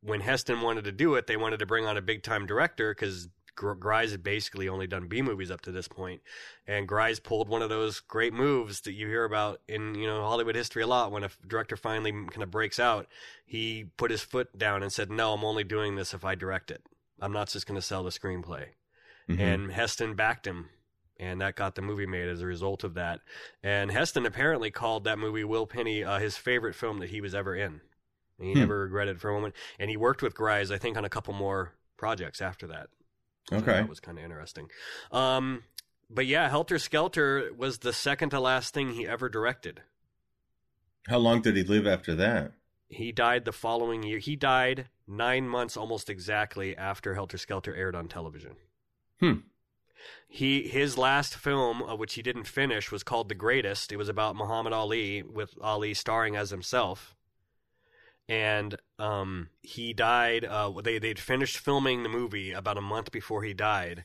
when Heston wanted to do it, they wanted to bring on a big time director because Gries had basically only done B movies up to this point, and Gries pulled one of those great moves that you hear about in you know Hollywood history a lot. When a director finally kind of breaks out, he put his foot down and said, "No, I'm only doing this if I direct it. I'm not just going to sell the screenplay." Mm-hmm. And Heston backed him, and that got the movie made as a result of that. And Heston apparently called that movie Will Penny uh, his favorite film that he was ever in. And he hmm. never regretted for a moment. And he worked with Gries, I think, on a couple more projects after that. Okay. That was kind of interesting. Um, but yeah, Helter Skelter was the second to last thing he ever directed. How long did he live after that? He died the following year. He died nine months almost exactly after Helter Skelter aired on television. Hmm. He his last film, uh, which he didn't finish, was called The Greatest. It was about Muhammad Ali, with Ali starring as himself and um, he died. Uh, they they'd finished filming the movie about a month before he died,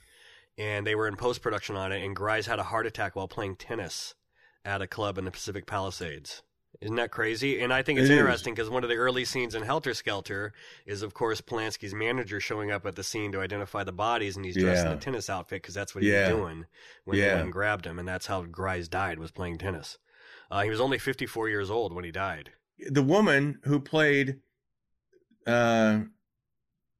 and they were in post production on it. And Gries had a heart attack while playing tennis at a club in the Pacific Palisades. Isn't that crazy? And I think it's it interesting because one of the early scenes in Helter Skelter is, of course, Polanski's manager showing up at the scene to identify the bodies, and he's dressed yeah. in a tennis outfit because that's what he yeah. was doing when yeah. went grabbed him, and that's how Gries died was playing tennis. Uh, he was only 54 years old when he died the woman who played uh,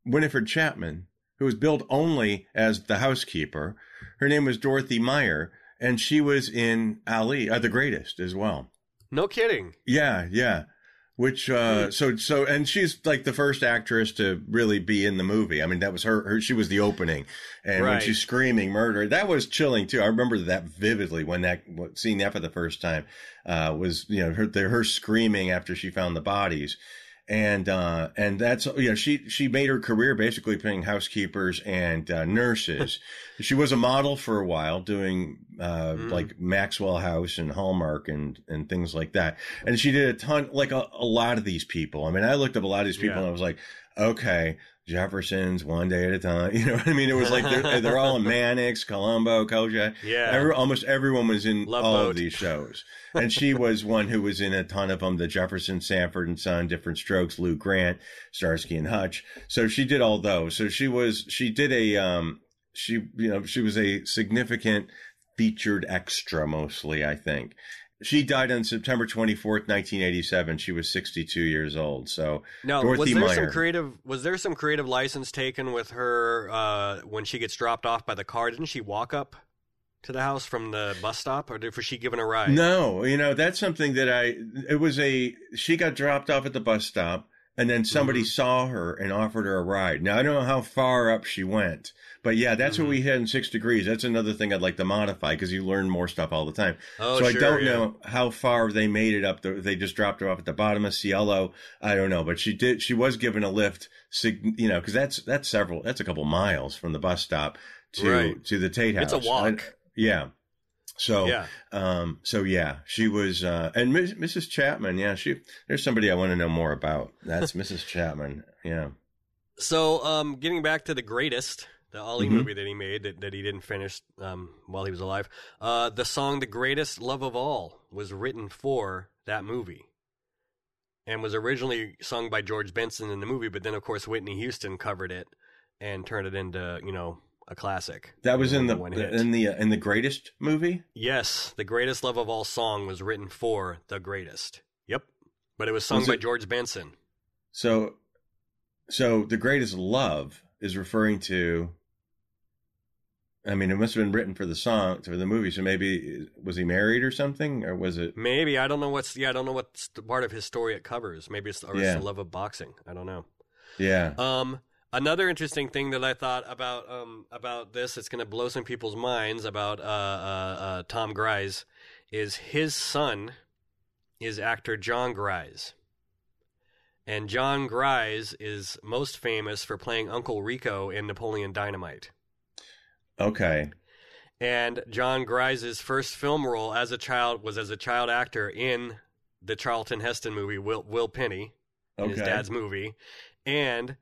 Winifred Chapman, who was billed only as the housekeeper, her name was Dorothy Meyer, and she was in Ali, uh, the greatest as well. No kidding. Yeah, yeah. Which uh, hmm. so so and she's like the first actress to really be in the movie. I mean, that was her. her she was the opening, and right. when she's screaming murder, that was chilling too. I remember that vividly when that seeing that for the first time uh, was you know her her screaming after she found the bodies, and uh, and that's you know she she made her career basically playing housekeepers and uh, nurses. [laughs] she was a model for a while, doing uh, mm. like Maxwell House and Hallmark and and things like that. And she did a ton, like a, a lot of these people. I mean, I looked up a lot of these people, yeah. and I was like, okay, Jefferson's one day at a time. [laughs] You know what I mean? It was like they're, they're all in [laughs] Mannix, Columbo, Kojak. Yeah. Every, almost everyone was in Love all boat. of these shows. [laughs] and she was one who was in a ton of them. The Jefferson, Sanford and Son, Diff'rent Strokes, Lou Grant, Starsky and Hutch. So she did all those. So she was, she did a, um, she, you know, she was a significant featured extra mostly, I think. She died on September 24th, 1987. She was 62 years old. So, no, Dorothy was there Meyer. some creative was there some creative license taken with her uh, when she gets dropped off by the car? Didn't she walk up to the house from the bus stop or was she given a ride? No, you know, that's something that I it was a she got dropped off at the bus stop and then somebody mm-hmm. saw her and offered her a ride. Now I don't know how far up she went, but yeah, that's mm-hmm. what we had in six degrees. That's another thing I'd like to modify because you learn more stuff all the time. Oh, so sure, I don't yeah. know how far they made it up. They just dropped her off at the bottom of Cielo. I don't know, but she did. She was given a lift. You know, because that's that's several. That's a couple miles from the bus stop to right. to the Tate House. It's a walk. I, yeah. So, yeah. um, so yeah, she was, uh, and Mrs. Chapman, yeah, she, there's somebody I want to know more about. That's Mrs. [laughs] Chapman. Yeah. So, um, getting back to the greatest, the Ali mm-hmm. movie that he made that, that he didn't finish, um, while he was alive, uh, the song "The Greatest Love of All" was written for that movie, and was originally sung by George Benson in the movie, but then of course Whitney Houston covered it and turned it into you know a classic. That was in the in the uh, in the greatest movie. Yes, the greatest love of all song was written for the greatest. Yep, but it was sung was by George Benson. So, so the greatest love is referring to. I mean, it must have been written for the song for the movie. So maybe was he married or something, or was it? Maybe I don't know what's yeah I don't know what part of his story it covers. Maybe it's, or yeah. it's the love of boxing. I don't know. Yeah. Um. Another interesting thing that I thought about um, about this, it's going to blow some people's minds about uh, uh, uh, Tom Gries, is his son is actor John Gries, And John Gries is most famous for playing Uncle Rico in Napoleon Dynamite. Okay. And John Gries' first film role as a child was as a child actor in the Charlton Heston movie Will, Will Penny, in his dad's movie. And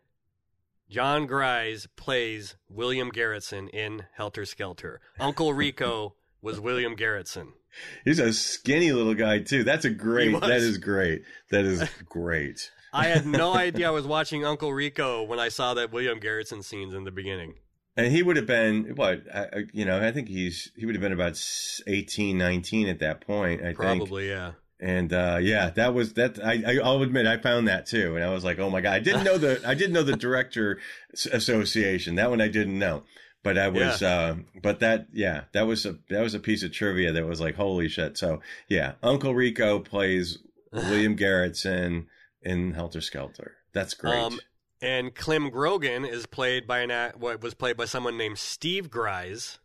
John Gries plays William Garretson in Helter Skelter. Uncle Rico [laughs] was William Garretson. He's a skinny little guy too. That's a great. That is great. That is great. I had no [laughs] idea I was watching Uncle Rico when I saw that William Garrettson scenes in the beginning. And he would have been what? I, you know, I think he's he would have been about s- 18, 19 at that point. I think. Probably, yeah. And uh, yeah, that was that. I, I'll admit I found that too, and I was like, oh my god, I didn't know the I didn't know the director association. That one I didn't know, but I was. Uh, but that yeah, that was a that was a piece of trivia that was like holy shit. So yeah, Uncle Rico plays William [sighs] Garretson in Helter Skelter. That's great. Um, and Clem Grogan is played by an what was played by someone named Steve Gries.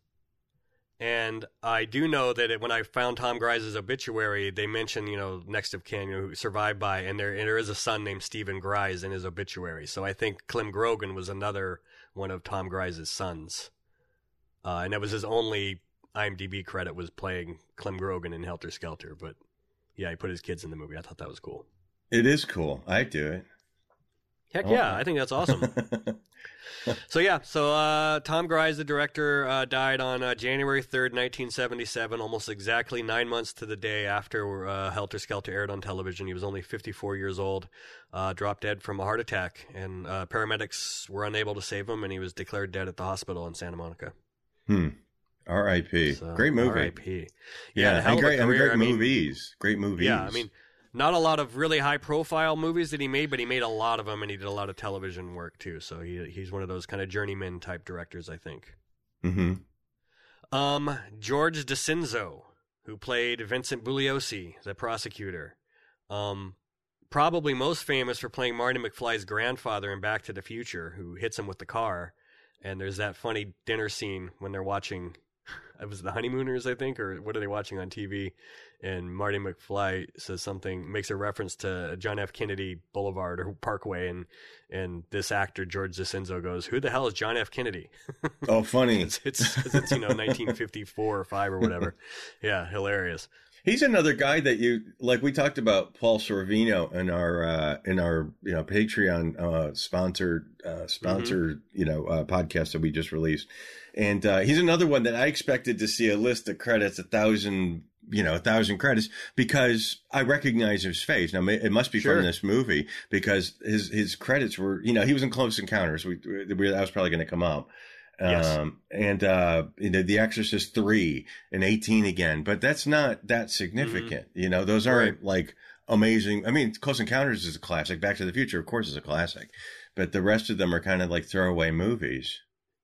And I do know that it, when I found Tom Gries's obituary, they mentioned, you know, next of kin, you know, who survived by, and there, and there is a son named Stephen Grise in his obituary. So I think Clem Grogan was another one of Tom Gries's sons. Uh, and that was his only IMDb credit was playing Clem Grogan in Helter Skelter. But yeah, he put his kids in the movie. I thought that was cool. it is cool. I do it. Heck Oh. yeah, I think that's awesome. [laughs] So yeah, so uh, Tom Gries, the director, uh, died on uh, January third, nineteen seventy-seven, almost exactly nine months to the day after uh, Helter Skelter aired on television. He was only fifty-four years old, uh, dropped dead from a heart attack, and uh, paramedics were unable to save him, and he was declared dead at the hospital in Santa Monica. hmm. R.I.P. So, great movie. R.I.P. Yeah, hell and great, and great I mean, movies. Great movies. Yeah, I mean, not a lot of really high profile movies that he made, but he made a lot of them, and he did a lot of television work too. So he he's one of those kind of journeyman type directors, I think. hmm Um, George DiCenzo, who played Vincent Bugliosi, the prosecutor. Um, probably most famous for playing Marty McFly's grandfather in Back to the Future, who hits him with the car. And there's that funny dinner scene when they're watching. It was the honeymooners, I think, or what are they watching on TV? And Marty McFly says something, makes a reference to John F. Kennedy Boulevard or Parkway, and and this actor George DiCenzo goes, "Who the hell is John F. Kennedy?" Oh, funny. [laughs] it's it's, it's you know 1954 or five or whatever. [laughs] Yeah, hilarious. He's another guy that you like. We talked about Paul Sorvino in our uh, in our you know Patreon uh, sponsored uh, sponsored you know uh, podcast that we just released, and uh, he's another one that I expected to see a list of credits, a thousand you know a thousand credits because I recognize his face. Now it must be Sure. from this movie because his his credits were you know he was in Close Encounters. We, we that was probably going to come up. Yes. Um, and, uh, you know, The Exorcist 3 and 18 again, but that's not that significant. You know, those aren't like amazing. I mean, Close Encounters is a classic. Back to the Future, of course, is a classic, but the rest of them are kind of like throwaway movies.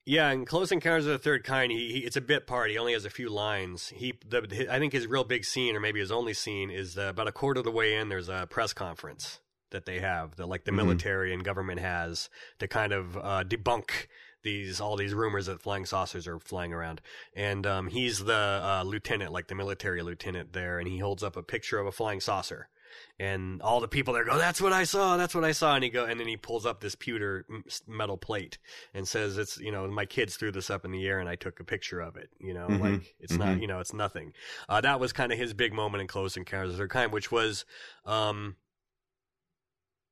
Yeah, and Close Encounters of the Third Kind, he, he it's a bit part. He only has a few lines. He, the, hi- I think his real big scene, or maybe his only scene, is uh, about a quarter of the way in. There's a press conference that they have, that like the Mhm. military and government has to kind of uh, debunk these all these rumors that flying saucers are flying around. And um, he's the uh, lieutenant, like the military lieutenant there, and he holds up a picture of a flying saucer. And all the people there go, "That's what I saw. That's what I saw." And he go, and then he pulls up this pewter metal plate and says, "It's you know, my kids threw this up in the air, and I took a picture of it. You know, Mhm. like it's not, Mhm. you know, it's nothing." Uh, that was kind of his big moment in Close Encounters of the Third Kind, which was, um,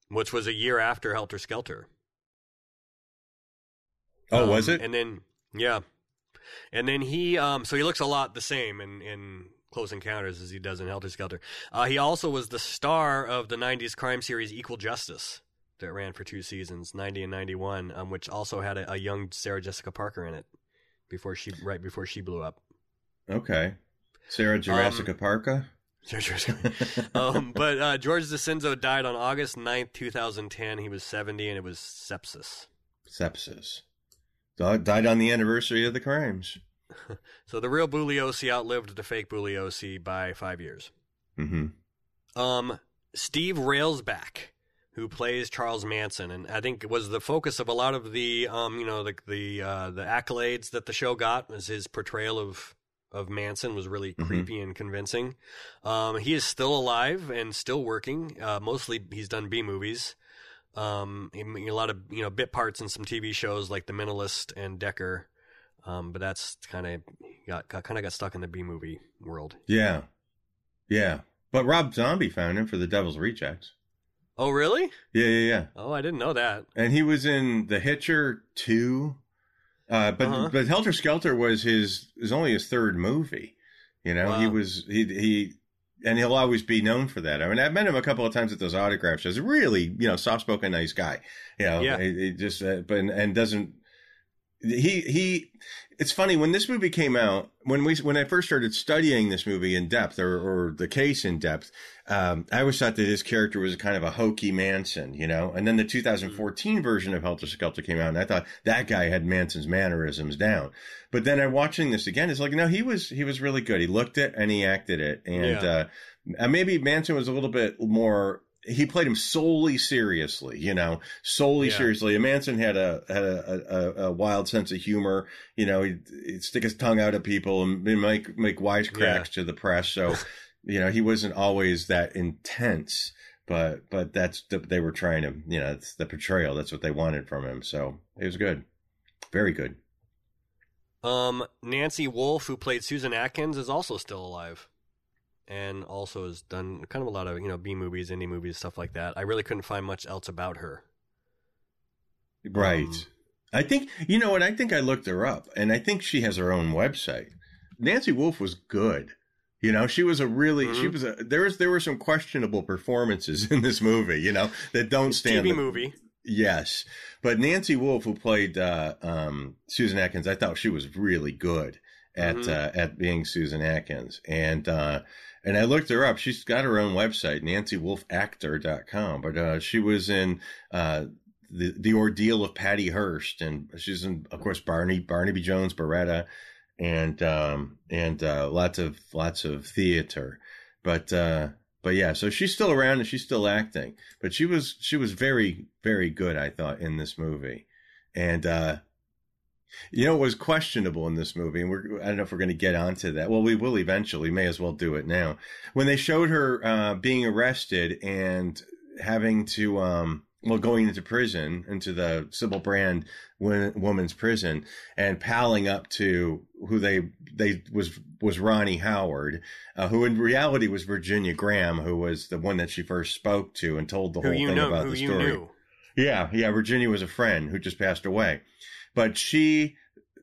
which was a year after Helter Skelter. Oh, Um, was it? And then yeah, and then he um so he looks a lot the same in in Close Encounters as he does in Helter Skelter. Uh, he also was the star of the '90s crime series Equal Justice that ran for two seasons, '90 and '91, um, which also had a, a young Sarah Jessica Parker in it before she right before she blew up. okay. Sarah Um? Jessica. [laughs] um, but uh, George DiCenzo died on August 9th, 2010. He was 70, and it was sepsis. Sepsis. Di- Died on the anniversary of the crimes. [laughs] So the real Bugliosi outlived the fake Bugliosi by five years. hmm Um, Steve Railsback, who plays Charles Manson, and I think was the focus of a lot of the, um, you know, the the uh, the accolades that the show got was his portrayal of of Manson was really Mhm. creepy and convincing. Um, he is still alive and still working. Uh, mostly he's done B movies. Um, he, a lot of you know bit parts in some TV shows like The Mentalist and Decker. Um, but that's kind of got, got kind of got stuck in the B movie world. Yeah, yeah. But Rob Zombie found him for The Devil's Rejects. Oh, really? Yeah, yeah, yeah. Oh, I didn't know that. And he was in The Hitcher two. Uh, but uh-huh. but Helter Skelter was his is only his third movie. You know, wow. he was he he and he'll always be known for that. I mean, I've met him a couple of times at those autograph shows. Really, you know, soft spoken, nice guy. You know, yeah. he, he just uh, but and doesn't he he it's funny when this movie came out when we when i first started studying this movie in depth or, or the case in depth um, i always thought that his character was kind of a hokey manson you know? And then the 2014 version of helter skelter came out and i thought that guy had manson's mannerisms down. But then i'm watching this again it's like no he was he was really good. He looked it and he acted it. And yeah. uh, maybe manson was a little bit more he played him solely seriously, you know, solely yeah. seriously. And Manson had a had a, a, a, wild sense of humor. You know, he'd, he'd, stick his tongue out at people and make make wisecracks yeah. to the press. So, [laughs] you know, he wasn't always that intense. But but that's the, they were trying to you know it's the portrayal. That's what they wanted from him. So it was good, very good. Um, Nancy Wolfe, who played Susan Atkins, is also still alive and also has done kind of a lot of you know B movies, indie movies, stuff like that. I really couldn't find much else about her. Right. Um, I think you know what I think I looked her up, and I think she has her own website. Nancy Wolfe was good. You know, she was a really mm-hmm. she was a there was there were some questionable performances [laughs] in this movie. You know that don't stand TV the, movie. Yes, but Nancy Wolfe, who played uh, um, Susan Atkins, I thought she was really good at mm-hmm. uh, at being Susan Atkins, and uh, and I looked her up. She's got her own website, nancywolfactor.com. But uh, she was in uh, the the ordeal of Patty Hearst, and she's in, of course, Barney Barnaby Jones, Baretta, and um, and uh, lots of lots of theater. But uh, but yeah, so she's still around and she's still acting. But she was she was very very good, I thought, in this movie. And uh, you know, it was questionable in this movie, and we're, I don't know if we're going to get onto that. Well, we will eventually. May as well do it now. When they showed her uh, being arrested and having to, um, well, going into prison, into the Sybil Brand woman's prison, and palling up to who they they was was Ronnie Howard, uh, who in reality was Virginia Graham, who was the one that she first spoke to and told the who whole thing know, about the story. Yeah, yeah. Virginia was a friend who just passed away but she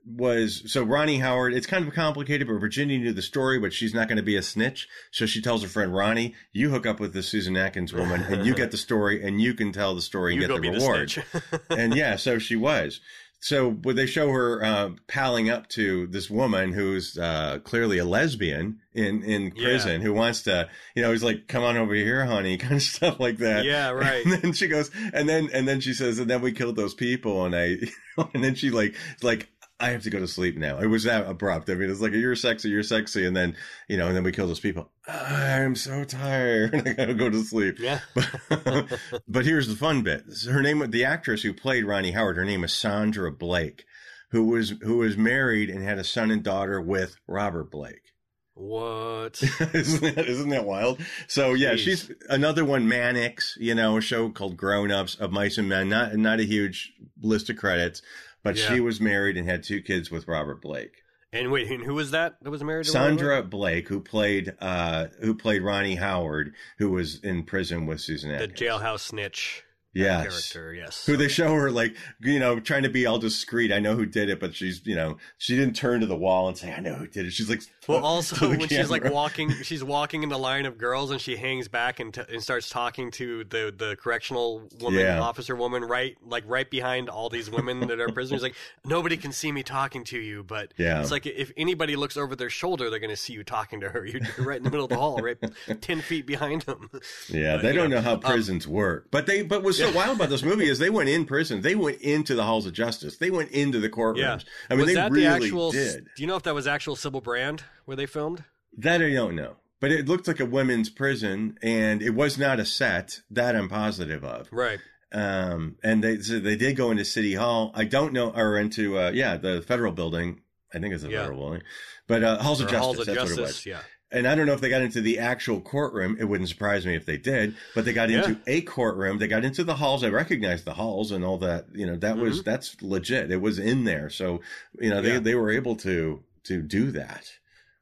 was so Ronnie Howard. It's kind of complicated, but Virginia knew the story, but she's not going to be a snitch. So she tells her friend Ronnie, "You hook up with the Susan Atkins woman, and you get the story, and you can tell the story and you get the reward." The and yeah, so she was. So would they show her uh, palling up to this woman who's uh, clearly a lesbian in in prison yeah. who wants to, you know, he's like, "Come on over here, honey," [laughs] kind of stuff like that. Yeah, right. And then she goes, and then and then she says, and then we killed those people, and I, [laughs] and then she like like I have to go to sleep now. It was that abrupt. I mean, it's like you're sexy, you're sexy, and then you know, and then we kill those people. Ah, I'm so tired. [laughs] I gotta go to sleep. Yeah. But, [laughs] but here's the fun bit. Her name, the actress who played Ronnie Howard, her name is Sandra Blake, who was who was married and had a son and daughter with Robert Blake. What? [laughs] isn't that isn't that wild? So Jeez. yeah, she's another one. Mannix, you know, a show called Grown Ups of Mice and Men. Not not a huge list of credits, but yeah. she was married and had two kids with Robert Blake. And wait, and who was that that was married to Sandra Robert? Blake, who played uh, who played Ronnie Howard, who was in prison with Susan Atkins. The jailhouse snitch yes. character, yes. Who they show her like, you know, trying to be all discreet. I know who did it, but she's, you know, she didn't turn to the wall and say, I know who did it. She's like, well, [laughs] also when camera. she's like walking, [laughs] she's walking in the line of girls and she hangs back and, t- and starts talking to the, the correctional woman, yeah. officer woman, right, like right behind all these women that are prisoners. like, nobody can see me talking to you, but yeah. it's like if anybody looks over their shoulder, they're going to see you talking to her. You're right in the middle of the hall, right [laughs] 10 feet behind them. Yeah. But, they don't know, know how um, prisons um, work, but they, but was so wild about this movie is they went in prison. They went into the halls of justice. They went into the courtrooms. Yeah. I mean, was they really the actual, did. Do you know if that was actual Sybil Brand where they filmed? That I don't know. But it looked like a women's prison, and it was not a set. That I'm positive of. Right. Um, and they so they did go into City Hall. I don't know, or into uh, yeah, the federal building. I think it's the yeah. federal building, but uh, halls of justice. Halls of that's justice, what it was. Yeah and I don't know if they got into the actual courtroom. It wouldn't surprise me if they did, but they got Yeah. into a courtroom. They got into the halls. I recognized the halls and all that. You know, that was that's legit. It was in there. So you know, they Mm-hmm. Yeah. they were able to to do that,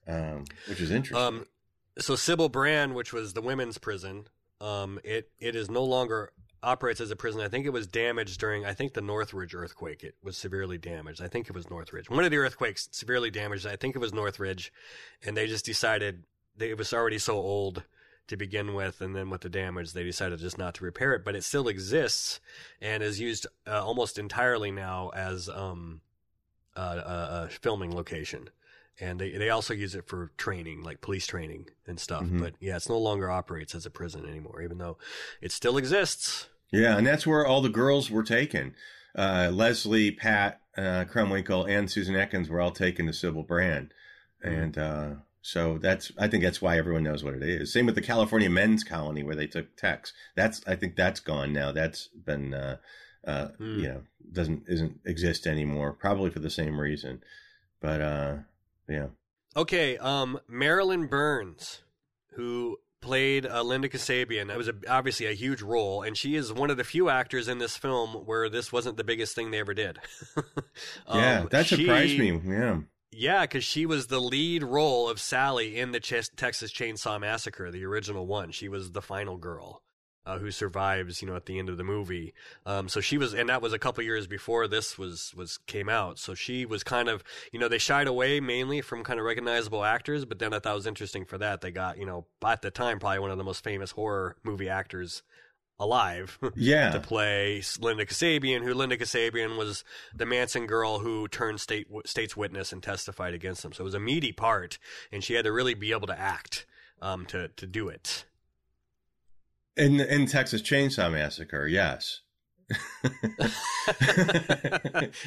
um, which is interesting. Um, so Sybil Brand, which was the women's prison, um, it it is no longer operates as a prison. I think it was damaged during I think the Northridge earthquake. It was severely damaged. I think it was Northridge. One of the earthquakes severely damaged. I think it was Northridge, and they just decided they, it was already so old to begin with, and then with the damage, they decided just not to repair it. But it still exists and is used uh, almost entirely now as um, a, a, a filming location and they they also use it for training, like police training and stuff. Mhm. But yeah, it's no longer operates as a prison anymore, even though it still exists. Yeah, and that's where all the girls were taken. Uh, Leslie, Pat, uh, Krenwinkel, and Susan Atkins were all taken to Sybil Brand, and uh, so that's I think that's why everyone knows what it is. Same with the California Men's Colony where they took Tex. That's I think that's gone now. That's been uh, uh, Hmm. you know doesn't isn't exist anymore. Probably for the same reason, but uh, yeah. Okay, um, Marilyn Burns, who played uh, Linda Kasabian, that was a, obviously a huge role, and she is one of the few actors in this film where this wasn't the biggest thing they ever did. [laughs] Yeah, Um, that surprised she- me. Yeah. Yeah, because she was the lead role of Sally in the Ch- Texas Chainsaw Massacre, the original one. She was the final girl uh, who survives, you know, at the end of the movie. Um, so she was, and that was a couple years before this was was came out. So she was kind of, you know, they shied away mainly from kind of recognizable actors, but then I thought it was interesting for that they got, you know, at the time probably one of the most famous horror movie actors alive [laughs] Yeah. to play Linda Kasabian, who Linda Kasabian was the Manson girl who turned state state's witness and testified against him. So it was a meaty part, and she had to really be able to act um, to to do it. In in Texas Chainsaw Massacre, yes. [laughs] it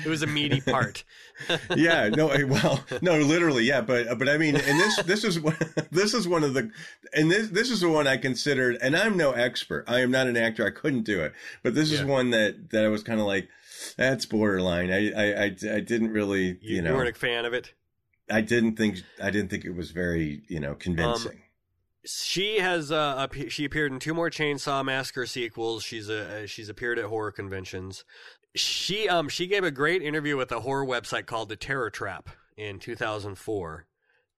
was a meaty part. [laughs] yeah, no, eh, well, no, literally, yeah, but but I mean, and this this is one [laughs] this is one of the and this this is the one I considered, and I'm no expert. I am not an actor. I couldn't do it, but this is one that that I was kind of like, that's borderline. I I I, I didn't really, You, you know, you weren't a fan of it. I didn't think I didn't think it was very you know convincing. She has uh, she appeared in two more Chainsaw Massacre sequels. She's a she's appeared at horror conventions. She um she gave a great interview with a horror website called The Terror Trap in 2004,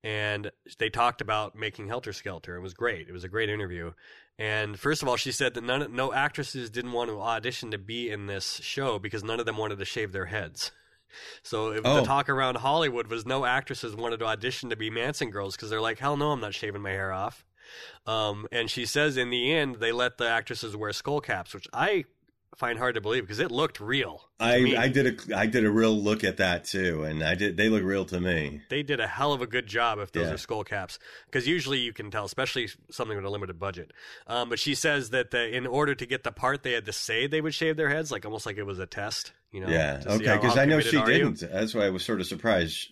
and they talked about making Helter Skelter. It was great. It was a great interview. And first of all, she said that none no actresses didn't want to audition to be in this show because none of them wanted to shave their heads. So if the Oh. talk around Hollywood was no actresses wanted to audition to be Manson girls because they're like, hell no, I'm not shaving my hair off. Um, and she says in the end they let the actresses wear skull caps, which I find hard to believe because it looked real. I me. I did a I did a real look at that too, and I did they look real to me. They did a hell of a good job if those Yeah. are skull caps, because usually you can tell, especially something with a limited budget. Um, but she says that the, in order to get the part, they had to say they would shave their heads, like almost like it was a test. You know? yeah, okay, because I know she didn't. That's why I was sort of surprised.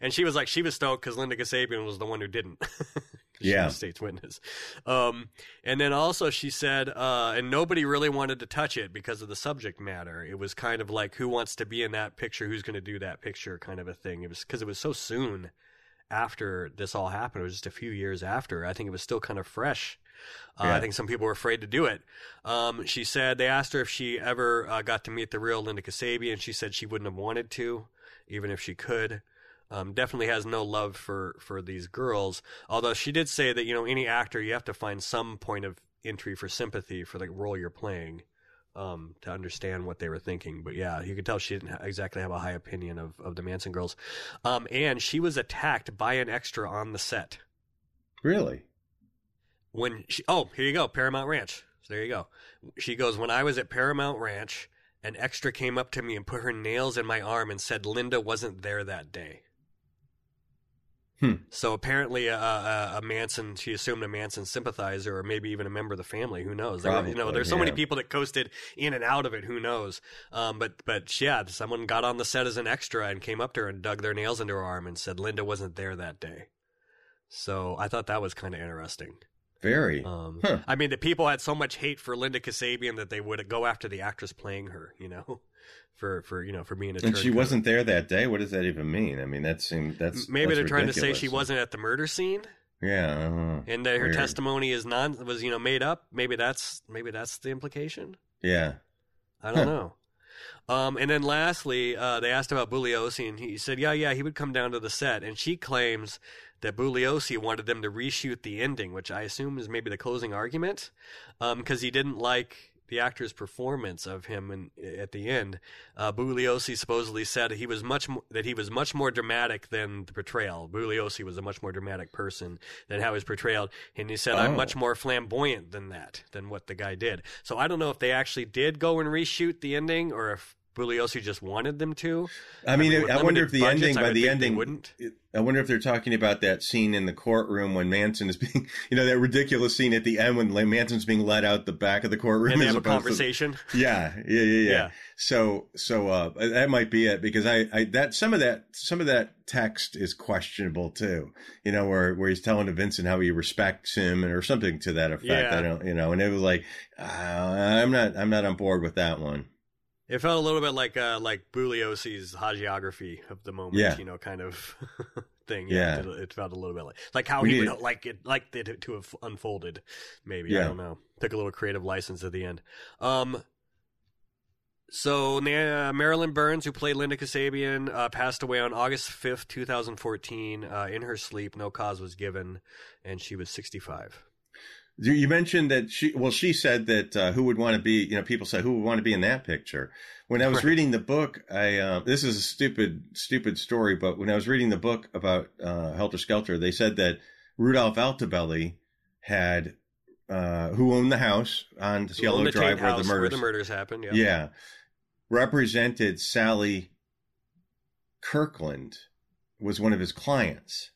And she was like, she was stoked because Linda Kasabian was the one who didn't. [laughs] Yeah. was state's witness. Um, and then also she said, uh, and nobody really wanted to touch it because of the subject matter. It was kind of like, who wants to be in that picture? Who's going to do that picture? Kind of a thing. It was because it was so soon after this all happened. It was just a few years after. I think it was still kind of fresh. Uh, Yeah. I think some people were afraid to do it. Um, she said they asked her if she ever uh, got to meet the real Linda Kasabian. She said she wouldn't have wanted to, even if she could. Um, definitely has no love for for these girls. Although she did say that you know any actor you have to find some point of entry for sympathy for the role you're playing um, to understand what they were thinking. But yeah, you could tell she didn't exactly have a high opinion of of the Manson girls. Um, and she was attacked by an extra on the set Really? when she, oh here you go paramount ranch so there you go she goes when i was at paramount ranch an extra came up to me and put her nails in my arm and said linda wasn't there that day Hmm. so apparently a, a, a manson she assumed a manson sympathizer or maybe even a member of the family who knows? Were- you know there's so many people that coasted in and out of it who knows? Um, but but yeah someone got on the set as an extra and came up to her and dug their nails into her arm and said linda wasn't there that day. So i thought that was kind of interesting Very. um, Huh. I mean, the people had so much hate for Linda Kasabian that they would go after the actress playing her. You know, [laughs] for for you know for being a and she turncoat. wasn't there that day. What does that even mean? I mean, that seems that's Maybe that's they're ridiculous. trying to say she wasn't at the murder scene. Yeah. Uh, and that her testimony is non was you know made up. Maybe that's maybe that's the implication. Yeah. I don't know. Um, and then lastly, uh, they asked about Bugliosi, and he said, "Yeah, yeah, he would come down to the set." And she claims that Bugliosi wanted them to reshoot the ending, which I assume is maybe the closing argument, because um, he didn't like the actor's performance of him in, at the end. Uh, Bugliosi supposedly said he was much mo- that he was much more dramatic than the portrayal. Bugliosi was a much more dramatic person than how he was portrayed, and he said, oh. "I'm much more flamboyant than that, than what the guy did." So I don't know if they actually did go and reshoot the ending, or if Bugliosi just wanted them to. I mean, I, I wonder if the budgets, ending by the ending wouldn't. I wonder if they're talking about that scene in the courtroom when Manson is being, [laughs] you know, that ridiculous scene at the end when Manson's being let out the back of the courtroom. And they have a conversation. To, [laughs] yeah, yeah, yeah, yeah, yeah. So, so uh, that might be it because I, I, that some of that, some of that text is questionable too. You know, where where he's telling to Vincent how he respects him or something to that effect. Yeah. I don't, you know, and it was like, uh, I'm not, I'm not on board with that one. It felt a little bit like uh, like Bugliosi's hagiography of the moment, yeah. you know, kind of [laughs] thing. Yeah. It, it, felt a little bit like like how we he would like it like it to have unfolded. Maybe yeah. I don't know. Took a little creative license at the end. Um, so uh, Marilyn Burns, who played Linda Kasabian, uh, passed away on August fifth, two thousand fourteen, uh, in her sleep. No cause was given, and she was sixty five. You mentioned that she, well, she said that uh, who would want to be, you know, people say who would want to be in that picture. When I was right. reading the book, I, uh, this is a stupid, stupid story, but when I was reading the book about uh, Helter Skelter, they said that Rudolph Altobelli had, uh, who owned the house on Cielo Drive where the murders, where the murders happened. Yeah. Yeah. Represented Sally Kirkland was one of his clients.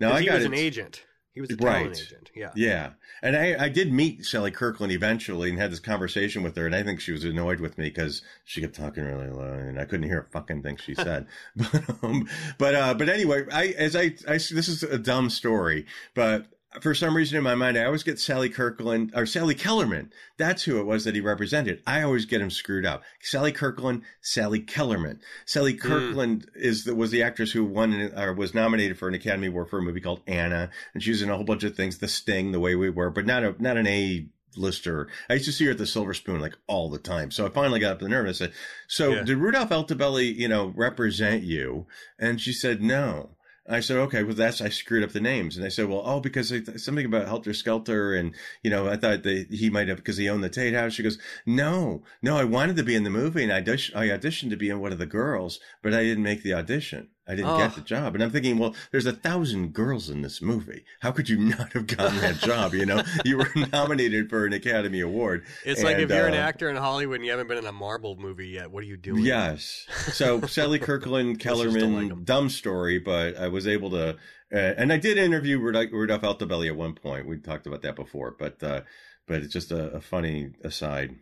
Now I got was an agent. He was a talent right. agent. Yeah. Yeah. And I, I did meet Sally Kirkland eventually and had this conversation with her. And I think she was annoyed with me because she kept talking really low and I couldn't hear a fucking thing she said. [laughs] [laughs] but, um, but, uh, but anyway, I, as I, I, this is a dumb story, but for some reason in my mind, I always get Sally Kirkland or Sally Kellerman. That's who it was that he represented. I always get him screwed up. Sally Kirkland, Sally Kellerman. Sally hmm. Kirkland mm. is the, was the actress who won or was nominated for an Academy Award for a movie called Anna, and she was in a whole bunch of things, The Sting, The Way We Were, but not a not an A lister. I used to see her at the Silver Spoon like all the time. So I finally got up the nerve and I said, "So yeah. did Rudolph Altobelli, you know, represent you?" And she said, "No." I said, okay, well, that's, I screwed up the names. And they said, well, oh, because something about Helter Skelter. And, you know, I thought that he might have, because he owned the Tate House. She goes, no, no, I wanted to be in the movie and I, I auditioned to be in one of the girls, but I didn't make the audition. I didn't oh. get the job. And I'm thinking, well, there's a thousand girls in this movie. How could you [laughs] not have gotten that job? You know, you were [laughs] nominated for an Academy Award. It's and, like if you're uh, an actor in Hollywood and you haven't been in a Marvel movie yet, what are you doing? Yes. So [laughs] Sally Kirkland Kellerman, like dumb story, but I was able to, uh, and I did interview Rudolph Altobelli at one point. We talked about that before, but, uh, but it's just a, a funny aside.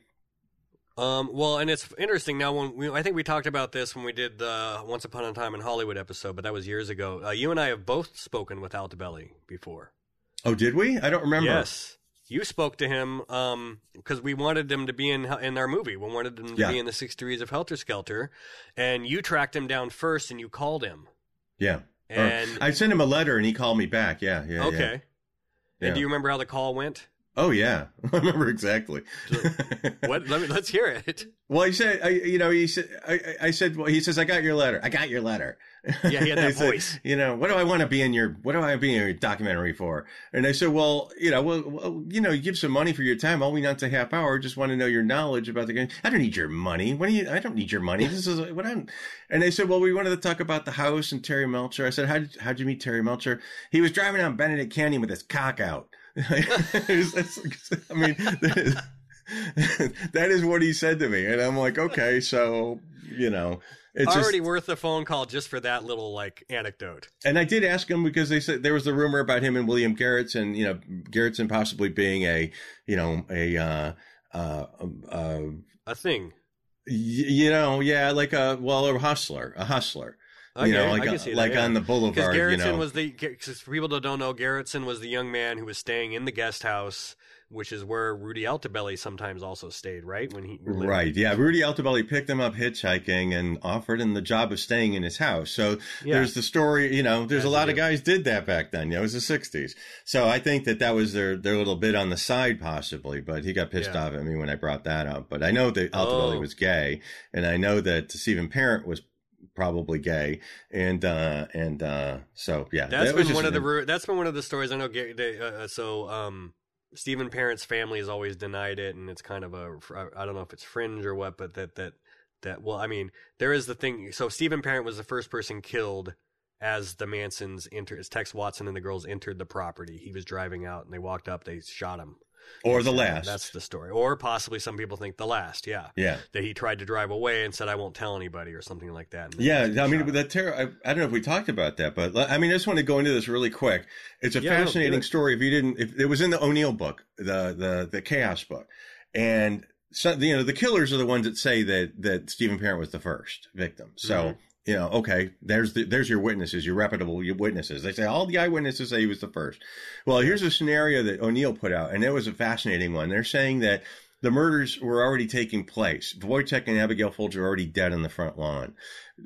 Um, well, and it's interesting now. When we, I think we talked about this when we did the Once Upon a Time in Hollywood episode, but that was years ago. Uh, you and I have both spoken with Altobelli before. Oh, did we? I don't remember. Yes, you spoke to him because um, we wanted him to be in in our movie. We wanted him to yeah. be in the Six Degrees of Helter Skelter, and you tracked him down first, and you called him. Yeah, and or I sent him a letter, and he called me back. Yeah, yeah. Okay. Yeah. And do you remember how the call went? Oh yeah, [laughs] I remember exactly. what? Let me let's hear it. Well, he said, I, you know, he said, I, I said, well, he says, I got your letter. I got your letter. Yeah, he had [laughs] that voice. Said, you know, what do I want to be in your, what do I be in your documentary for? And I said, well, you know, well, well, you know, you give some money for your time. All we not a half hour. Just want to know your knowledge about the game. I don't need your money. What do you? I don't need your money. This is what I'm. And they said, well, we wanted to talk about the house and Terry Melcher. I said, how did how'd you meet Terry Melcher? He was driving down Benedict Canyon with his cock out. [laughs] I mean, that is what he said to me, and I'm like, okay, so you know, it's already just, worth the phone call just for that little like anecdote. And I did ask him because they said there was the rumor about him and William Garretson, you know, Garretson possibly being a, you know, a, uh, uh, uh a thing. Y- you know, yeah, like a well, a hustler, a hustler. Okay, you know, like I can see that, like yeah. on the Because boulevard. Garretson You know, was the because for people that don't know, Garretson was the young man who was staying in the guest house, which is where Rudy Altobelli sometimes also stayed, right? When he lived. Right. Yeah. Rudy Altobelli picked him up hitchhiking and offered him the job of staying in his house. So Yeah. there's the story, you know, there's As a lot of guys did that back then. You know, it was the 60s. So I think that that was their, their little bit on the side possibly, but he got pissed Yeah. off at me when I brought that up. But I know that Altobelli Oh. was gay and I know that Steven Parent was probably gay. And, uh, and, uh, so yeah. That's that been one of the that's been one of the stories I know. They, uh, uh, so um, Steven Parent's family has always denied it, and it's kind of a I don't know if it's fringe or what, but that that that well, I mean, there is the thing. So Steven Parent was the first person killed as the Mansons entered, as Tex Watson and the girls entered the property. He was driving out, and they walked up, they shot him. Or the last. That's the story, or possibly some people think the last. Yeah, yeah. that he tried to drive away and said, "I won't tell anybody" or something like that. Yeah, I mean, that terror. I, I don't know if we talked about that, but I mean, I just want to go into this really quick. It's a Yeah, no, fascinating it. story. If you didn't, if it was in the O'Neill book, the the the Chaos book, and so you know, the killers are the ones that say that that Steven Parent was the first victim. So. Mhm. You know, okay, there's the, there's your witnesses, your reputable witnesses. They say all the eyewitnesses say he was the first. Well, here's a scenario that O'Neill put out, and it was a fascinating one. They're saying that the murders were already taking place. Wojtek and Abigail Folger were already dead on the front lawn.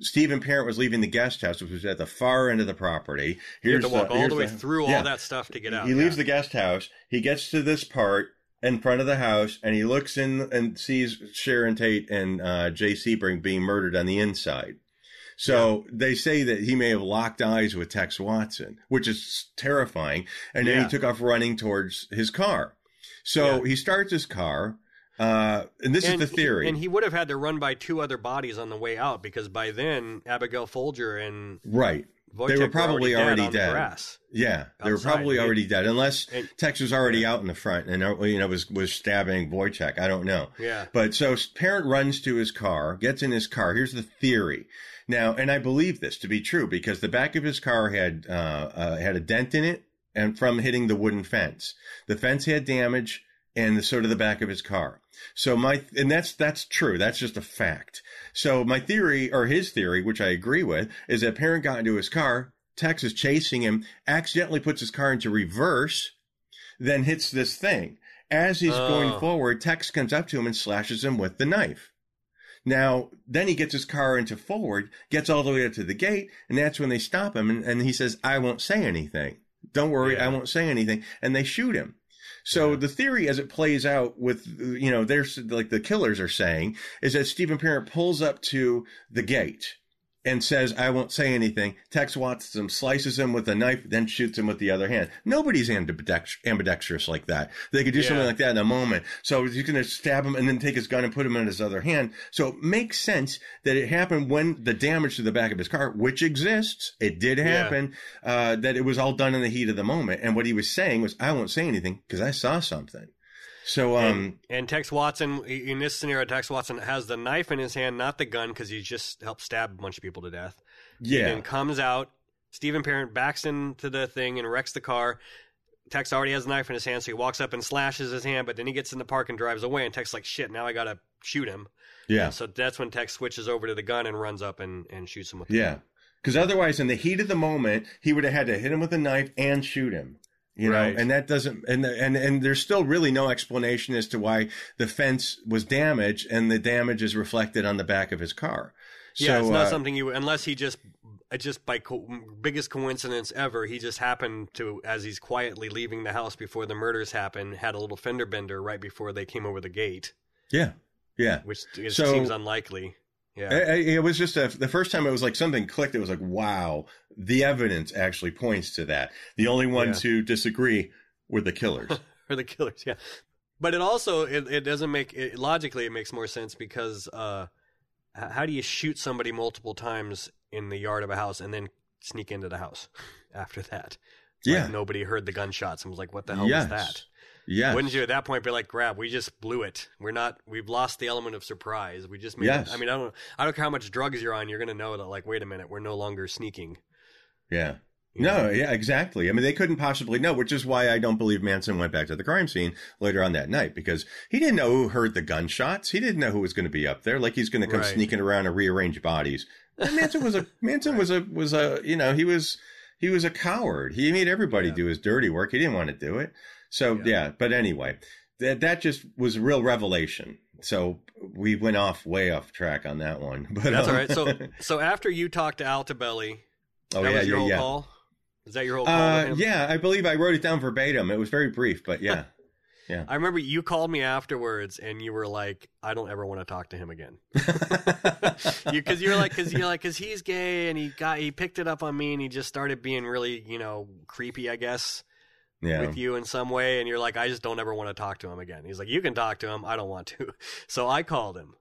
Steven Parent was leaving the guest house, which was at the far end of the property. You have to walk all the way through all that stuff to get out. He leaves yeah. the guest house. He gets to this part in front of the house, and he looks in and sees Sharon Tate and uh, Jay Sebring being murdered on the inside. So they say that he may have locked eyes with Tex Watson, which is terrifying. And then Yeah. he took off running towards his car. So Yeah. he starts his car. Uh, and this and is the theory. He, and he would have had to run by two other bodies on the way out because by then Abigail Folger and right. Wojtek They were probably already, already dead. the dead. grass. Yeah, they were probably already dead, unless and- Tex was already out in the front and uh, you know was was stabbing Wojciech. I don't know. Yeah. But so parent runs to his car, gets in his car. Here's the theory. Now, and I believe this to be true because the back of his car had uh, uh, had a dent in it, and from hitting the wooden fence, the fence had damage, and the, so did the back of his car. So my and that's that's true. That's just a fact. So my theory, or his theory, which I agree with, is that parent got into his car. Tex is chasing him, accidentally puts his car into reverse, then hits this thing. As he's going Oh. forward, Tex comes up to him and slashes him with the knife. Now, then he gets his car into forward, gets all the way up to the gate, and that's when they stop him. And, and he says, I won't say anything. Don't worry, Yeah. I won't say anything. And they shoot him. So the theory as it plays out with, you know, there's like the killers are saying is that Steven Parent pulls up to the gate and says, I won't say anything. Tex Watson slices him with a knife, then shoots him with the other hand. Nobody's ambidex- ambidextrous like that. They could do something like that in a moment. So he's going to stab him and then take his gun and put him in his other hand. So it makes sense that it happened when the damage to the back of his car, which exists, it did happen, uh, that it was all done in the heat of the moment. And what he was saying was, I won't say anything because I saw something. So, um, and, and Tex Watson in this scenario, Tex Watson has the knife in his hand, not the gun, because he just helped stab a bunch of people to death. yeah. And comes out. Steven Parent backs into the thing and wrecks the car. Tex already has a knife in his hand, so he walks up and slashes his hand. But then he gets in the park and drives away. And Tex like, "Shit, now I gotta shoot him." Yeah. And so that's when Tex switches over to the gun and runs up and, and shoots him with. The Yeah. Because otherwise, in the heat of the moment, he would have had to hit him with a knife and shoot him. You know, and that doesn't, and and and there's still really no explanation as to why the fence was damaged, and the damage is reflected on the back of his car. Yeah, it's not uh, something you unless he just just by co- biggest coincidence ever, he just happened to as he's quietly leaving the house before the murders happen, had a little fender bender right before they came over the gate, Yeah, yeah. which it So- seems unlikely. Yeah. I- I- It was just a, the first time it was like something clicked. It was like, wow, the evidence actually points to that. The only ones who disagree were the killers. [laughs] or the killers yeah but it also it, it doesn't make it, logically it makes more sense because uh how do you shoot somebody multiple times in the yard of a house and then sneak into the house [laughs] after that Like, yeah. nobody heard the gunshots and was like what the hell yes. was that Yeah. wouldn't you at that point be like grab we just blew it we're not we've lost the element of surprise we just made Yes. it, i mean i don't i don't care how much drugs you're on you're gonna know that like wait a minute we're no longer sneaking Yeah. you No, know? yeah, exactly. I mean, they couldn't possibly know, which is why I don't believe Manson went back to the crime scene later on that night because he didn't know who heard the gunshots. He didn't know who was going to be up there. Like he's going to come Right. sneaking around and rearrange bodies And Manson was a [laughs] Manson was a was a you know he was he was a coward. He made everybody Yeah. do his dirty work. He didn't want to do it. So Yeah. yeah, but anyway, that that just was a real revelation. So we went off way off track on that one. [laughs] But That's um, all right. So [laughs] so after you talked to Altobelli, oh that yeah, was your yeah, whole yeah. call. Is that your whole call? Uh, yeah, I believe I wrote it down verbatim. It was very brief, but yeah. [laughs] I remember you called me afterwards, and you were like, "I don't ever want to talk to him again." Because you, are like, because you're like, because he's gay, and he got he picked it up on me, and he just started being really, you know, creepy, I guess, yeah. with you in some way, and you're like, I just don't ever want to talk to him again. He's like, you can talk to him, I don't want to. [laughs] So I called him.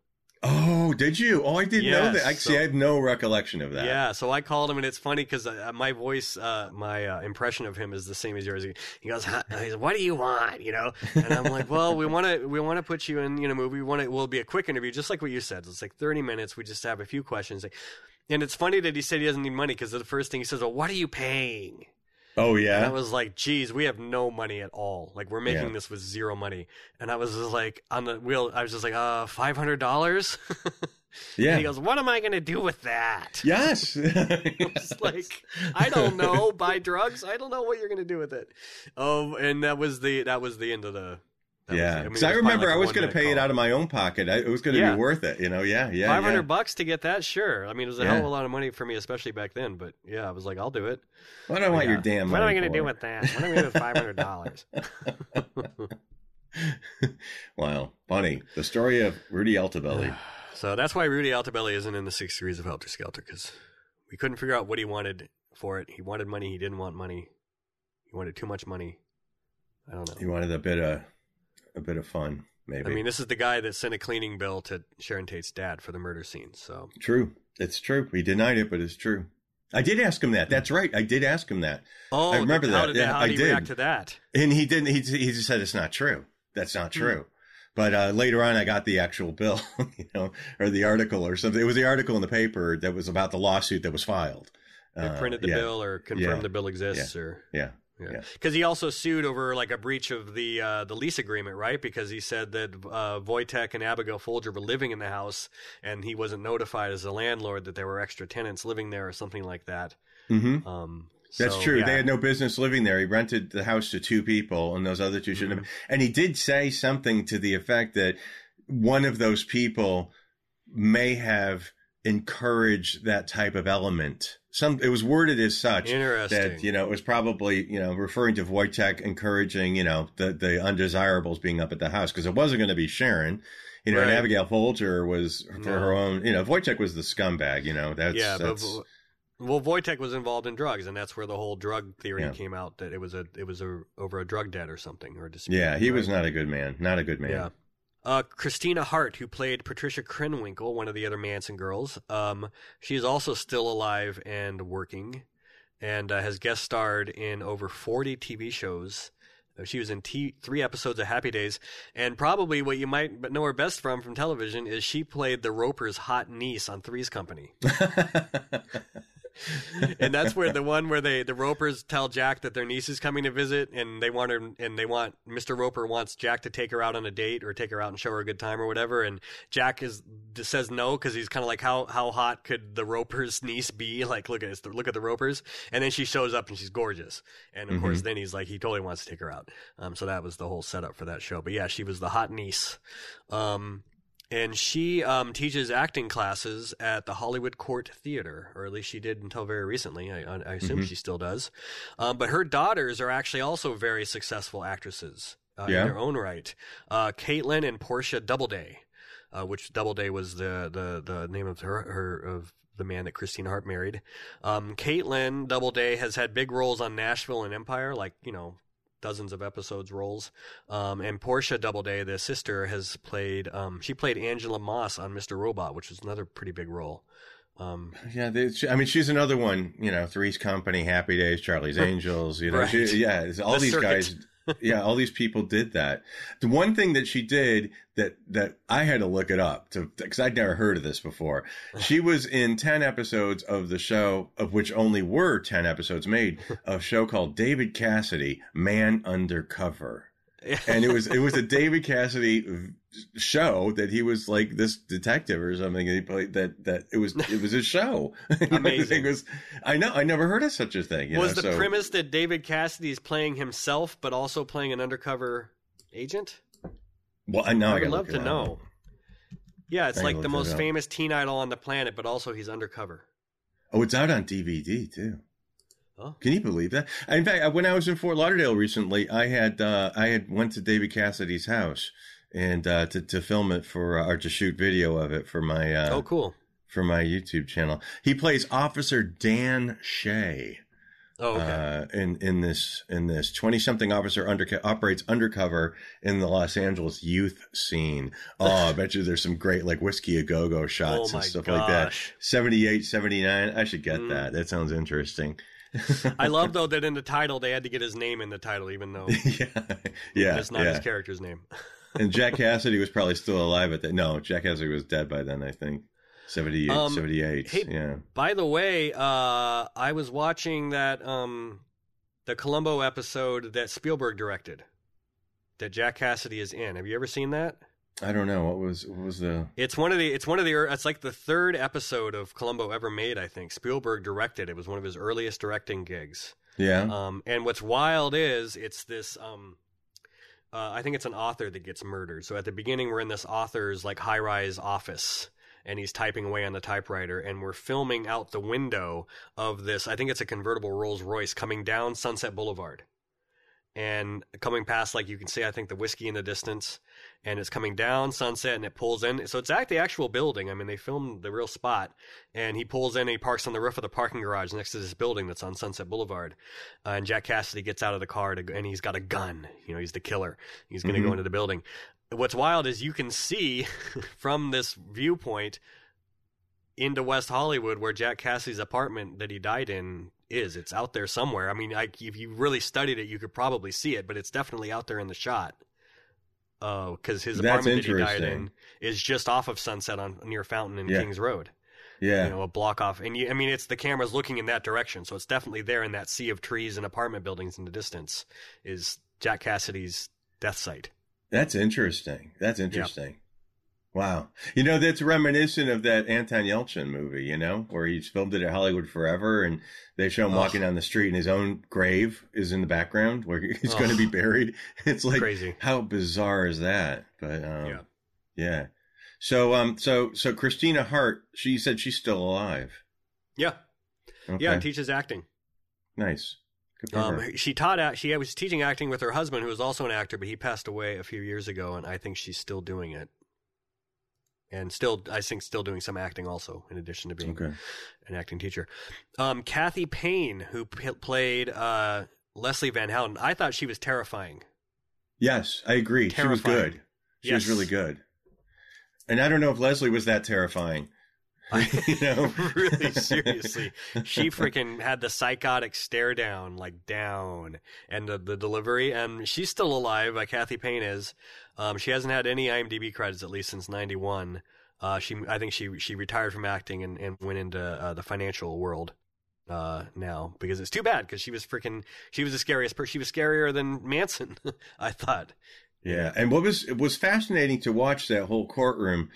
Oh, did you? Oh, I didn't know that. Actually, so- I have no recollection of that. Yeah, so I called him, and it's funny because uh, my voice, uh, my uh, impression of him is the same as yours. He, he goes, huh? He's, "What do you want?" You know, and I'm like, "Well, we want to, we want to put you in, you know, movie. We want it will be a quick interview, just like what you said. It's like 30 minutes. We just have a few questions." And it's funny that he said he doesn't need money because the first thing he says, "Well, what are you paying?" Oh And I was like, geez, we have no money at all. Like we're making Yeah. this with zero money. And I was just like on the wheel I was just like, uh, five hundred dollars? Yeah. [laughs] And he goes, What am I gonna do with that? Yes. [laughs] It's [laughs] like I don't know, buy drugs. I don't know what you're gonna do with it. Um, and that was the that was the end of the. That yeah. Because I, was probably remember like I a was going to one-minute pay it out of my own pocket. I, it was going to Yeah. be worth it. You know. Yeah. Yeah. Five hundred yeah. bucks to get that, sure. I mean, it was a Yeah. hell of a lot of money for me, especially back then. But yeah, I was like, I'll do it. What do I want Yeah. your damn? What am I gonna do with that? What am I gonna do with five hundred dollars? [laughs] Wow, funny. The story of Rudy Altobelli. [sighs] So that's why Rudy Altobelli isn't in the six degrees of Helter Skelter because we couldn't figure out what he wanted for it. He wanted money. He didn't want money. He wanted too much money. I don't know. he wanted a bit of a bit of fun, maybe. I mean, this is the guy that sent a cleaning bill to Sharon Tate's dad for the murder scene. So true. It's true. He denied it, but it's true. I did ask him that. That's right. I did ask him that, oh, I remember that. Did, Yeah, how I did he did. react to that? and he didn't. He he just said it's not true. That's not Hmm. true. But uh, later on, I got the actual bill, [laughs] you know, or the article or something. It was the article in the paper that was about the lawsuit that was filed. They Uh, printed the yeah, bill or confirmed Yeah. the bill exists or Yeah. Yeah, Yeah. because he also sued over like a breach of the uh, the lease agreement, right? Because he said that uh, Wojtek and Abigail Folger were living in the house, and he wasn't notified as a landlord that there were extra tenants living there or something like that. hmm Um, That's so, true. yeah. They had no business living there. He rented the house to two people, and those other 2 shouldn't Mm-hmm. have. And he did say something to the effect that one of those people may have encouraged that type of element. Some it was worded as such that you know it was probably you know referring to Wojtek encouraging you know the the undesirables being up at the house because it wasn't going to be Sharon. You know, and Abigail Folger was for No. her own. You know, Wojtek was the scumbag. You know, that's yeah, but that's, well, Wojtek was involved in drugs, and that's where the whole drug theory Yeah. came out that it was a it was a over a drug debt or something or a dispute. yeah, he was not a good man. Not a good man. Yeah. Uh, Christina Hart, who played Patricia Krenwinkel, one of the other Manson girls, um, she is also still alive and working, and uh, has guest starred in over 40 TV shows. Uh, She was in t- three episodes of Happy Days, and probably what you might know her best from from television is she played the Roper's hot niece on Three's Company. [laughs] [laughs] and that's where the one where they the Ropers tell Jack that their niece is coming to visit, and they want her, and they want Mr. Roper wants Jack to take her out on a date or take her out and show her a good time or whatever, and Jack is says no because he's kind of like how how hot could the Roper's [laughs] niece be? Like look at this, look at the Ropers, and then she shows up and she's gorgeous, and of course then he's like he totally wants to take her out. Um, so that was the whole setup for that show. But yeah, she was the hot niece. Um, and she um, teaches acting classes at the Hollywood Court Theater, or at least she did until very recently. I, I assume she still does. Um, but her daughters are actually also very successful actresses uh, Yeah. in their own right. Uh, Kaitlyn and Portia Doubleday, uh, which Doubleday was the, the, the name of her, her of the man that Christine Hart married. Um, Kaitlyn Doubleday has had big roles on Nashville and Empire, like you know dozens of episodes roles. Um, and Portia Doubleday, the sister, has played. Um, she played Angela Moss on Mr. Robot, which was another pretty big role. Um, Yeah, they, I mean, she's another one. You know, Three's Company, Happy Days, Charlie's [laughs] Angels. You know, Right. she, yeah, all The these circuit. guys. Yeah, all these people did that. The one thing that she did that that I had to look it up to because I'd never heard of this before. She was in ten episodes of the show, of which only were ten episodes made, of a show called David Cassidy, Man Undercover. and it was it was a David Cassidy show that he was like this detective or something. he played that that it was it was a show. [laughs] Amazing. was, I know I never heard of such a thing. was know, the so, premise that David Cassidy is playing himself, but also playing an undercover agent? Well, I know. I would love to know. Yeah, it's like the most famous teen idol on the planet, but also he's undercover. Oh, it's out on DVD too. Oh. Can you believe that? In fact, when I was in Fort Lauderdale recently, I had uh, I had went to David Cassidy's house and uh, to to film it for uh, or to shoot video of it for my uh, oh, cool. for my YouTube channel. He plays Officer Dan Shea. Oh, okay. uh, in in this in this twenty something officer under, operates undercover in the Los Angeles youth scene. Oh, I bet you there's some great like whiskey a go go shots Oh and stuff like that. gosh. 78, 79. I should get Mm. that. That sounds interesting. I love [laughs] though that in the title they had to get his name in the title, even though [laughs] yeah, yeah, it's not yeah. his character's name. [laughs] and Jack Cassidy was probably still alive at that. No, Jack Cassidy was dead by then. I think 78, Um, 78. hey, yeah. By the way, uh, I was watching that um, the Columbo episode that Spielberg directed, that Jack Cassidy is in. Have you ever seen that? I don't know what was what was the It's one of the. It's one of the. It's like the third episode of Columbo ever made. I think Spielberg directed. It was one of his earliest directing gigs. yeah. Um, and what's wild is it's this. Um, uh, I think it's an author that gets murdered. So at the beginning, we're in this author's like high rise office, and he's typing away on the typewriter, and we're filming out the window of this. I think it's a convertible Rolls Royce coming down Sunset Boulevard, and coming past like you can see, I think the whiskey in the distance, and it's coming down Sunset, and it pulls in. So it's at the actual building. I mean, they filmed the real spot, and he pulls in, and he parks on the roof of the parking garage next to this building that's on Sunset Boulevard. Uh, and Jack Cassidy gets out of the car to, and he's got a gun. You know, he's the killer. He's going to go Mhm. into the building. What's wild is you can see [laughs] from this viewpoint into West Hollywood where Jack Cassidy's apartment that he died in is. It's out there somewhere. I mean, I, if you really studied it, you could probably see it, but it's definitely out there in the shot. Oh, because his That's apartment that he died in is just off of Sunset on near Fountain and Yeah. Kings Road yeah. you know, a block off. And you, I mean, it's the camera's looking in that direction, so it's definitely there in that sea of trees and apartment buildings in the distance. Is Jack Cassidy's death site? That's interesting. That's interesting. Wow. You know, that's reminiscent of that Anton Yelchin movie, you know, where he's filmed it at Hollywood Forever and they show him Ugh. walking down the street and his own grave is in the background where he's going to be buried. [laughs] It's like, Crazy. how bizarre is that? But, um, Yeah. yeah. So, um, so, so Christina Hart, she said she's still alive. Yeah, Okay. yeah, teaches acting. nice. Good for her. Um, she taught act. She was teaching acting with her husband, who was also an actor, but he passed away a few years ago, and I think she's still doing it. And still, I think, still doing some acting also, in addition to being Okay. an acting teacher. Um, Cathey Paine, who p- played uh, Leslie Van Houten, I thought she was terrifying. Yes, I agree. She was good. She was really good. And I don't know if Leslie was that terrifying. [laughs] [laughs] you know, really seriously. She freaking had the psychotic stare down like down and the, the delivery. And she's still alive uh, cathey paine is. Um, she hasn't had any imdb credits at least since 91 uh, she i think she she retired from acting and, and went into uh, the financial world uh, now because it's too bad because she was freaking she was the scariest person she was scarier than manson [laughs] i thought. Yeah, and what was it was fascinating to watch that whole courtroom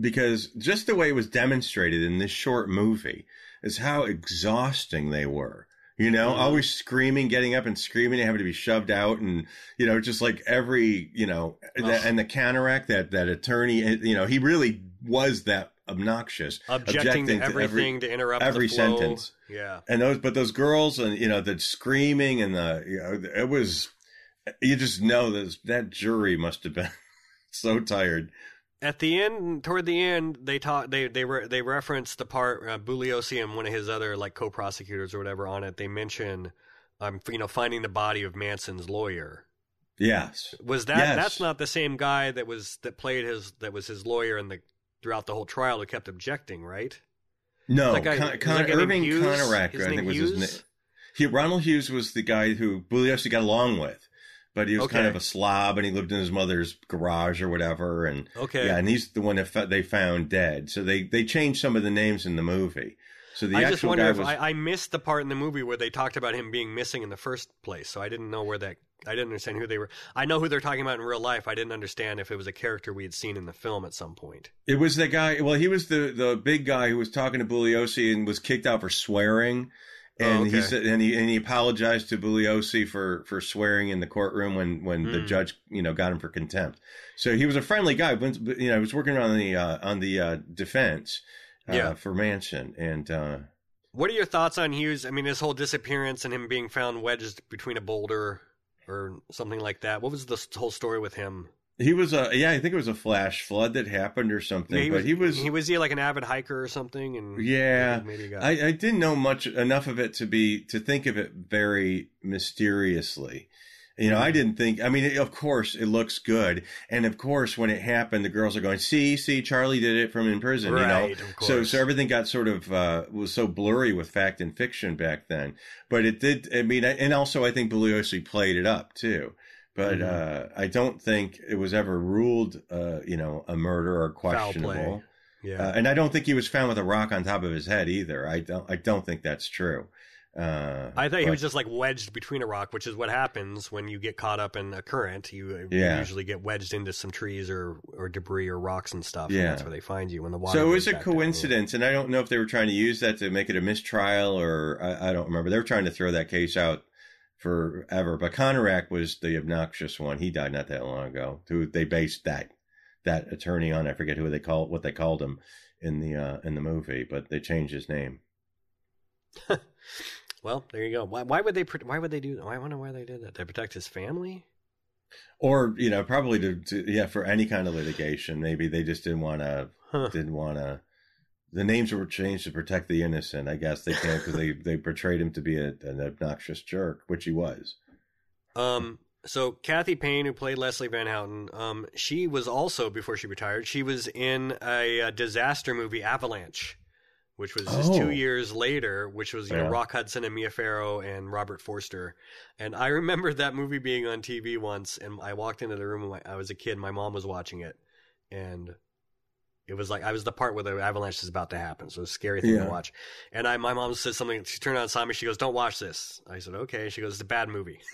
because just the way it was demonstrated in this short movie is how exhausting they were. You know, Mhm. always screaming, getting up and screaming, and having to be shoved out, and you know, just like every you know, Ugh. and the counteract that that attorney, eh, you know, he really was that obnoxious, objecting, to every- everything to interrupt every the sentence. yeah and those but those girls and you know the screaming and the you know it was you just know that that jury must have been [laughs] so tired At the end, toward the end, they talk. They they re, they reference the part uh, Bugliosi and one of his other like co-prosecutors or whatever on it. They mention, um, you know, finding the body of Manson's lawyer. yes Was that Yes. that's not the same guy that was that played his that was his lawyer in the throughout the whole trial who kept objecting, right? no That guy- Con, Con, that guy named irving Hughes? Kanarek, i think name was his name he, ronald hughes was the guy who bugliosi got along with but he was kind of a slob and he lived in his mother's garage or whatever and Okay. yeah and he's the one that they found dead so they they changed some of the names in the movie So the I actual just wonder guy if was. I, I missed the part in the movie where they talked about him being missing in the first place. So I didn't know where that. I didn't understand who they were. I know who they're talking about in real life. I didn't understand if it was a character we had seen in the film at some point. It was the guy. Well, he was the the big guy who was talking to Bugliosi and was kicked out for swearing. And Oh, he said, and he and he apologized to Bugliosi for for swearing in the courtroom when when the Hmm. judge you know got him for contempt. So he was a friendly guy. But you know, he was working on the uh, on the uh, defense uh, Yeah. for Manson, and uh, What are your thoughts on Hughes? I mean, his whole disappearance and him being found wedged between a boulder or something like that. What was the whole story with him? He was a yeah, I think it was a flash flood that happened or something. he but was, he was he was he like an avid hiker or something? And Yeah, maybe, I, I didn't know much enough of it to be to think of it very mysteriously. You know, I Mm-hmm. didn't think. I mean, of course, it looks good, and of course, when it happened, the girls are going, "See, see, Charlie did it from in prison." Right, you know, so so everything got sort of uh, was so blurry with fact and fiction back then. But it did. I mean, and also I think Bugliosi played it up too. But Mm-hmm. uh, I don't think it was ever ruled, uh, you know, a murder or questionable. yeah. Uh, and I don't think he was found with a rock on top of his head either. I don't. I don't think that's true. Uh, I thought he was just like wedged between a rock, which is what happens when you get caught up in a current. You, you Yeah. usually get wedged into some trees or, or debris or rocks and stuff. Yeah. And that's where they find you when the water. So it was a down. coincidence, and I don't know if they were trying to use that to make it a mistrial or I, I don't remember. They were trying to throw that case out forever. But Kanarek was the obnoxious one. He died not that long ago. Who they based that that attorney on? I forget who they call what they called him in the uh, in the movie, but they changed his name. [laughs] Well, there you go. Why, why would they? Why would they do? I wonder why they did that. To protect his family. Or you know, probably to, to yeah for any kind of litigation. Maybe they just didn't want to Huh. didn't want to. The names were changed to protect the innocent. I guess they can't because they [laughs] they portrayed him to be a, an obnoxious jerk, which he was. Um. So Cathey Paine, who played Leslie Van Houten, um, she was also before she retired. She was in a, uh disaster movie, Avalanche, which was just Oh. two years later. Which was you know Rock Hudson and Mia Farrow and Robert Forster. And I remember that movie being on TV once, and I walked into the room. when I was a kid. My mom was watching it, and it was like I was the part where the avalanche is about to happen. So it's a scary thing Yeah. to watch. And I, my mom said something. She turned on me. She goes, "Don't watch this." I said, "Okay." She goes, "It's a bad movie. [laughs]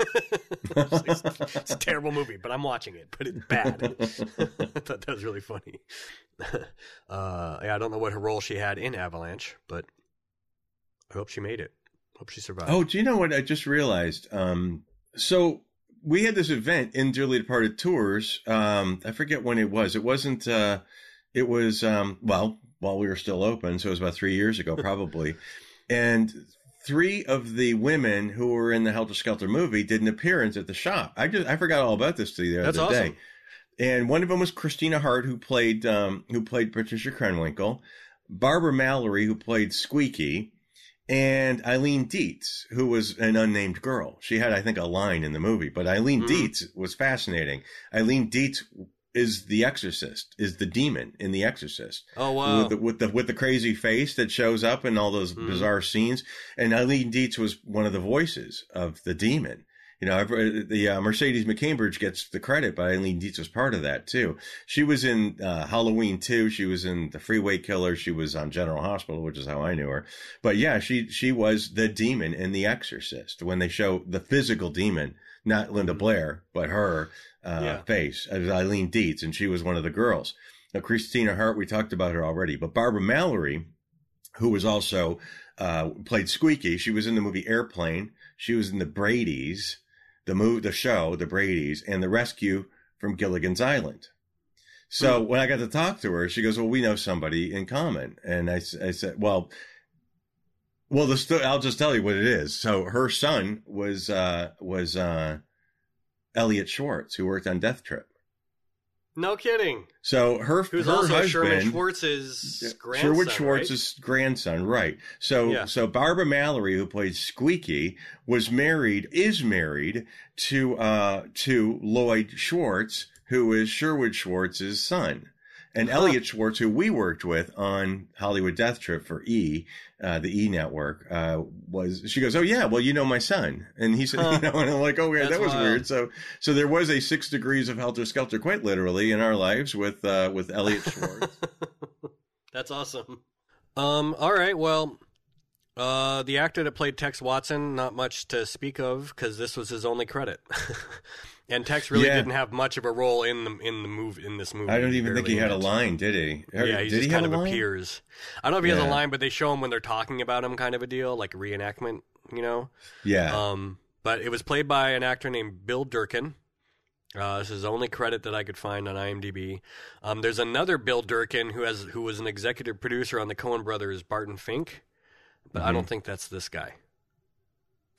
it's, it's a terrible movie, but I'm watching it. But it's bad." [laughs] I thought that was really funny. [laughs] uh, yeah, I don't know what her role she had in Avalanche, but I hope she made it. Hope she survived. Oh, do you know what I just realized? Um, so we had this event in Dearly Departed Tours. Um, I forget when it was. It wasn't. Uh, it was um, well while we were still open, so it was about three years ago, [laughs] probably. and three of the women who were in the Helter Skelter movie did an appearance at the shop. I just I forgot all about this the other That's awesome. day. And one of them was Christina Hart, who played um, who played Patricia Krenwinkel, Barbara Mallory, who played Squeaky, and Eileen Dietz, who was an unnamed girl. She had, I think, a line in the movie, but Eileen Mhm. Dietz was fascinating. Eileen Dietz is the Exorcist, is the demon in the Exorcist oh wow. with the, with the with the crazy face that shows up in all those Mhm. bizarre scenes. And Eileen Dietz was one of the voices of the demon. You know, the uh, Mercedes McCambridge gets the credit, but Eileen Dietz was part of that too. She was in uh, Halloween too. She was in The Freeway Killer. She was on General Hospital, which is how I knew her. But yeah, she she was the demon in The Exorcist when they show the physical demon, not Linda Mhm. Blair, but her uh, Yeah. face, as Eileen Dietz, and she was one of the girls. Now, Christina Hart, we talked about her already, but Barbara Mallory, who was also uh, played Squeaky, she was in the movie Airplane. She was in the Brady's, the move, the show, the Brady's, and the Rescue from Gilligan's Island. So when I got to talk to her, she goes, "Well, we know somebody in common," and I, I said, "Well." Well, the sto- I'll just tell you what it is. So her son was uh, was uh, Elliot Schwartz, who worked on Death Trip. no kidding. So her Who's her also husband, Sherman Schwartz's grandson. Sherwood right? Schwartz's grandson, right? So, Yeah. so Barbara Mallory, who played Squeaky, was married, is married to uh to Lloyd Schwartz, who is Sherwood Schwartz's son, and Elliot Schwartz, who we worked with on Hollywood Death Trip for E, uh, the E network, uh, was she goes, oh yeah, well you know my son, and he said, [laughs] Huh. you know, and I'm like, oh yeah, That's that was wild. weird. So, so there was a six degrees of helter skelter, quite literally, in our lives with uh with Elliot Schwartz. [laughs] That's awesome. Um, all right. Well, Uh, the actor that played Tex Watson, not much to speak of because this was his only credit. [laughs] and Tex really Yeah. didn't have much of a role in the in the move in this movie. I don't even think he had a line, did he? Yeah, he did just he kind of appears. I don't know if he has a line, but they show him when they're talking about him, kind of a deal, like reenactment, you know. Yeah. Um, but it was played by an actor named Bill Durkin. Uh, this is the only credit that I could find on IMDb. Um, there's another Bill Durkin who has who was an executive producer on the Coen Brothers Barton Fink, but I don't think that's this guy.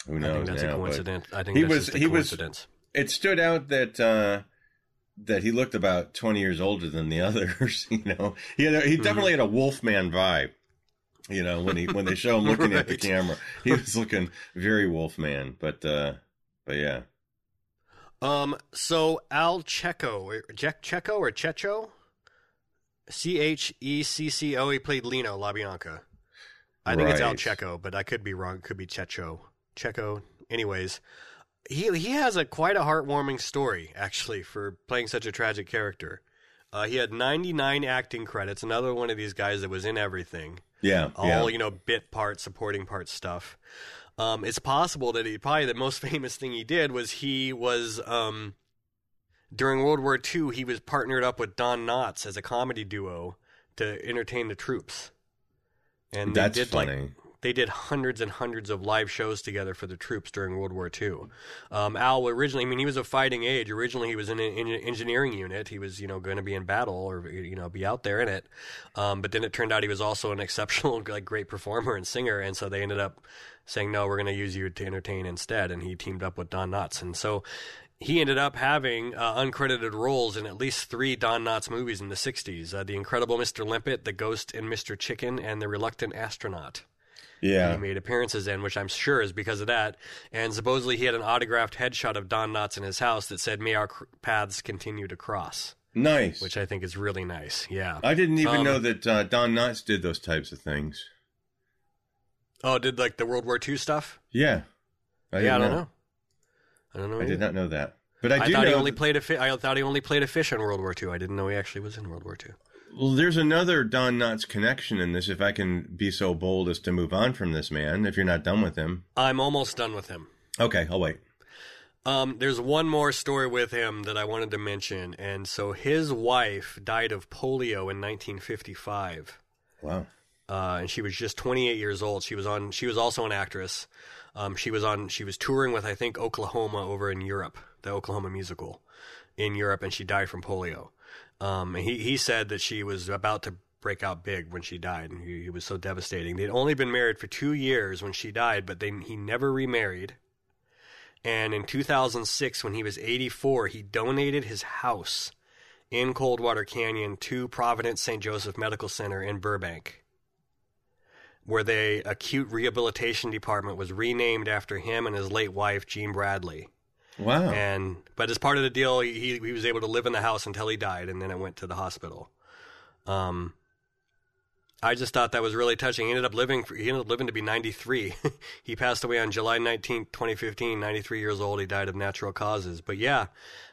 Who I knows think that's now, a coincidence. I think he that's was- he was- coincidence. It stood out that uh, that he looked about twenty years older than the [laughs] others. You know, he had a, Mm-hmm. he definitely had a Wolfman vibe. You know, when he when they show him [laughs] looking at the camera, he was looking very Wolfman. But uh, but yeah, Um, so Al Checco, or Jack Checco or Checho, C H E C C O. He played Leno LaBianca. I think it's Al Right. Checco, but I could be wrong. It could be Checho. Checco. Anyways, he he has a quite a heartwarming story actually for playing such a tragic character. Uh, he had 99 acting credits. Another one of these guys that was in everything yeah, all yeah. you know bit part supporting part stuff um, it's possible that he probably the most [laughs] famous thing he did was he was um, during world war ii he was partnered up with don knotts as a comedy duo to entertain the troops and they That's did funny. like they did hundreds and hundreds of live shows together for the troops during World War II. Um, Al originally, I mean, he was of fighting age. Originally, he was in an engineering unit. He was, you know, going to be in battle or you know be out there in it. Um, but then it turned out he was also an [laughs] exceptional, like, great performer and singer. And so they ended up saying, "No, we're going to use you to entertain instead." And he teamed up with Don Knotts. And so he ended up having uh, uncredited roles in at least three Don Knotts movies in the '60s: uh, The Incredible Mr. Limpet, The Ghost and Mr. Chicken, and The Reluctant Astronaut yeah. he made appearances in, which I'm sure is because of that. And supposedly he had an autographed headshot of Don Knotts in his house that said, "May our paths continue to cross," Nice. which I think is really nice. Yeah. I didn't even Um, know that uh, Don Knotts did those types of things. oh, did like the World War II stuff? Yeah. I yeah, I don't know. I don't know. I either. did not know that. But I, I do thought know he only played a. Fi- I thought he only played a fish in World War II. I didn't know he actually was in World War II. Well, there's another Don Knotts connection in this. If I can be so bold as to move on from this man, if you're not done with him. I'm almost done with him. Okay, I'll wait. Um, there's one more story with him that I wanted to mention, and so his wife died of polio in 1955. Wow. uh, and she was just 28 years old. She was on. She was also an actress. Um, she was on. She was touring with I think Oklahoma over in Europe, the Oklahoma musical in Europe, and she died from polio. Um, and he he said that she was about to break out big when she died, and he, he was so devastating. They'd only been married for two years when she died, but they he never remarried. And in 2006, when he was 84, he donated his house in Coldwater Canyon to Providence St. Joseph Medical Center in Burbank where the acute rehabilitation department was renamed after him and his late wife Jean Bradley. Wow. And but as part of the deal, he he was able to live in the house until he died, and then it went to the hospital. Um, I just thought that was really touching. He ended up living. For, he ended up living to be 93. [laughs] he passed away on July 19th, 2015. 93 years old. He died of natural causes. But yeah,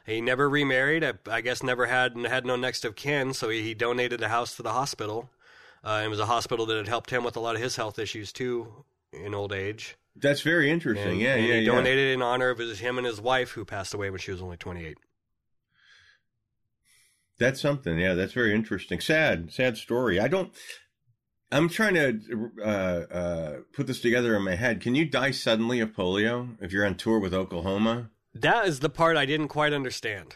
he never remarried. I, I guess never had had no next of kin. So he, he donated the house to the hospital. Uh, it was a hospital that had helped him with a lot of his health issues too in old age. That's very interesting. And, yeah, and yeah, he yeah. donated in honor of his, him and his wife who passed away when she was only 28. That's something. Yeah, that's very interesting. Sad, sad story. I don't. I'm trying to uh, uh, put this together in my head. Can you die suddenly of polio if you're on tour with Oklahoma? That is the part I didn't quite understand.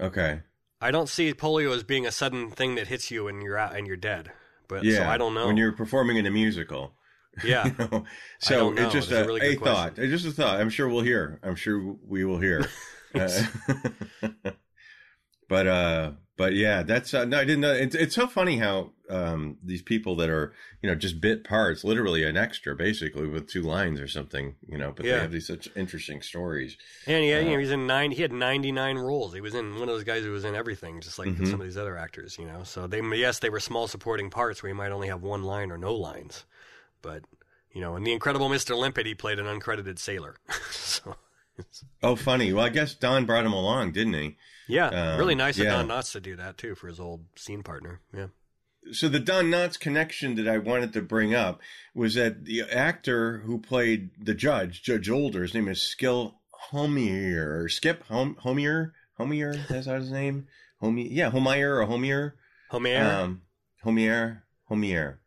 Okay. I don't see polio as being a sudden thing that hits you and you're out and you're dead. But Yeah. so I don't know. When you're performing in a musical. [laughs] yeah. You know? So it's just That's a a, really a thought. It's just a thought. I'm sure we'll hear. I'm sure we will hear. [laughs] Uh, [laughs] but uh, but yeah, that's uh, no, I didn't know. It's it's so funny how um these people that are you know just bit parts, literally an extra, basically with two lines or something, you know. But Yeah. they have these such interesting stories. And he had, you Uh, know, he's in nine. He had ninety nine roles. He was in one of those guys who was in everything, just like Mhm. some of these other actors. You know, so they yes, they were small supporting parts where he might only have one line or no lines, but you know, in the Incredible Mr. Limpet, he played an uncredited sailor. [laughs] so Oh, funny. Well, I guess Don brought him along, didn't he? yeah, Um, really nice yeah. of Don Knotts to do that too for his old scene partner. Yeah, so the Don Knotts connection that I wanted to bring up was that the actor who played the judge, Judge Older, his name is Skill Homeier or Skip Hom- Homeier. Homeier, that's how his name. Homeier, yeah, Homeier or Homeier. Homeier. Um, Homeier. Homeier.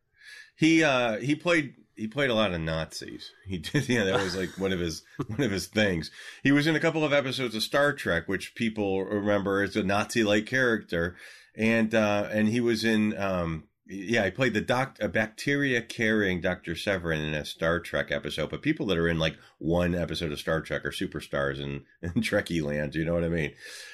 He uh he played he played a lot of Nazis. He [laughs] did, yeah, that was like one of his one of his things. He was in a couple of episodes of Star Trek, which people remember as a Nazi-like character, and uh, and he was in um, yeah, he played the doc a bacteria carrying Doctor Sevrin in a Star Trek episode. But people that are in like one episode of Star Trek are superstars in [laughs] in Trekkie land. You know what I mean?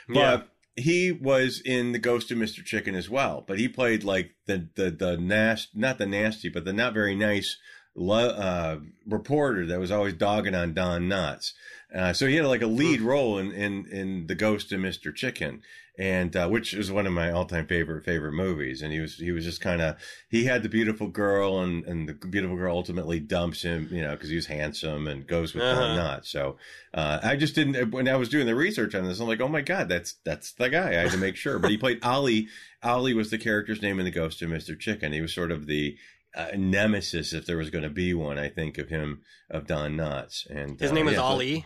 Yeah. But he was in the Ghost of Mr. Chicken as well, but he played like the the the nast not the nasty, but the not very nice uh, reporter that was always dogging on Don Knotts. Uh, so he had like a lead role in in in the Ghost of Mr. Chicken, and uh, which is one of my all time favorite favorite movies. And he was he was just kind of he had the beautiful girl, and and the beautiful girl ultimately dumps him, you know, because he was handsome and goes with Don Uh-huh. Knotts. So uh, I just didn't when I was doing the research on this, I'm like, oh my god, that's that's the guy. I had to make sure. But he [laughs] played Ali. Ali was the character's name in the Ghost of Mr. Chicken. He was sort of the uh, nemesis, if there was going to be one, I think of him of Don Knotts. And His uh, name is yeah, Ali.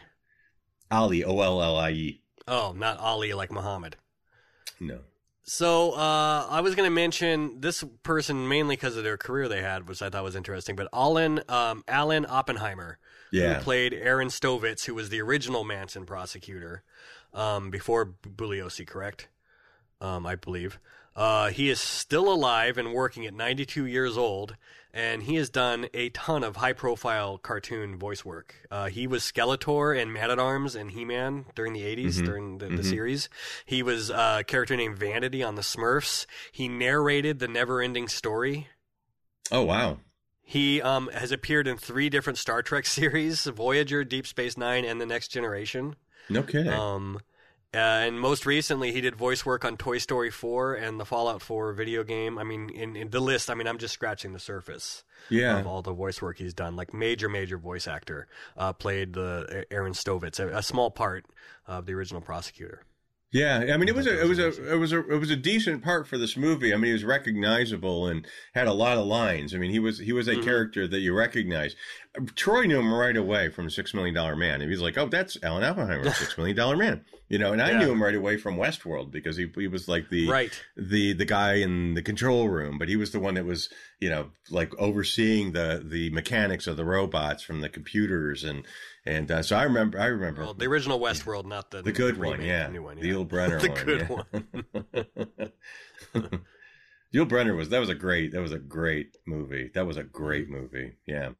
Ali, O L L I E. Oh, not Ali like Muhammad. No. So uh, I was going to mention this person mainly because of their career they had, which I thought was interesting. But Alan um, Alan Oppenheimer, Yeah. who played Aaron Stovitz, who was the original Manson prosecutor um, before Bugliosi, correct? Um, I believe. Uh, he is still alive and working at 92 years old, and he has done a ton of high-profile cartoon voice work. Uh, he was Skeletor and Man at Arms and He-Man during the 80s, during the, the series. He was uh, a character named Vanity on the Smurfs. He narrated the Never-Ending Story. Oh wow. He um, has appeared in three different Star Trek [laughs] series: Voyager, Deep Space Nine, and The Next Generation. No kidding. Um, uh, and most recently, he did voice work on Toy Story 4 and the Fallout 4 video game. I mean, in, in the list, I mean, I'm just scratching the surface yeah. of all the voice work he's done. Like major, major voice actor uh, played the Aaron Stovitz, a, a small part of the original prosecutor. Yeah, I mean, it was a, it was a, it was a, it was a decent part for this movie. I mean, he was recognizable and had a lot of lines. I mean, he was, he was a Mm-hmm. character that you recognize. Troy knew him right away from Six Million Dollar Man. He was like, "Oh, that's Alan Oppenheimer, [laughs] Six Million Dollar Man," you know. And I Yeah. knew him right away from Westworld because he he was like the Right. the the guy in the control room, but he was the one that was you know like overseeing the the mechanics of the robots from the computers and and uh, so I remember I remember Well, the original Westworld, not the the good one, remake, yeah. the new one, The yeah. Yul Brynner [laughs] the one. good yeah. one. [laughs] [laughs] Yul Brynner was that was a great that was a great movie. That was a great Mm-hmm. movie. Yeah.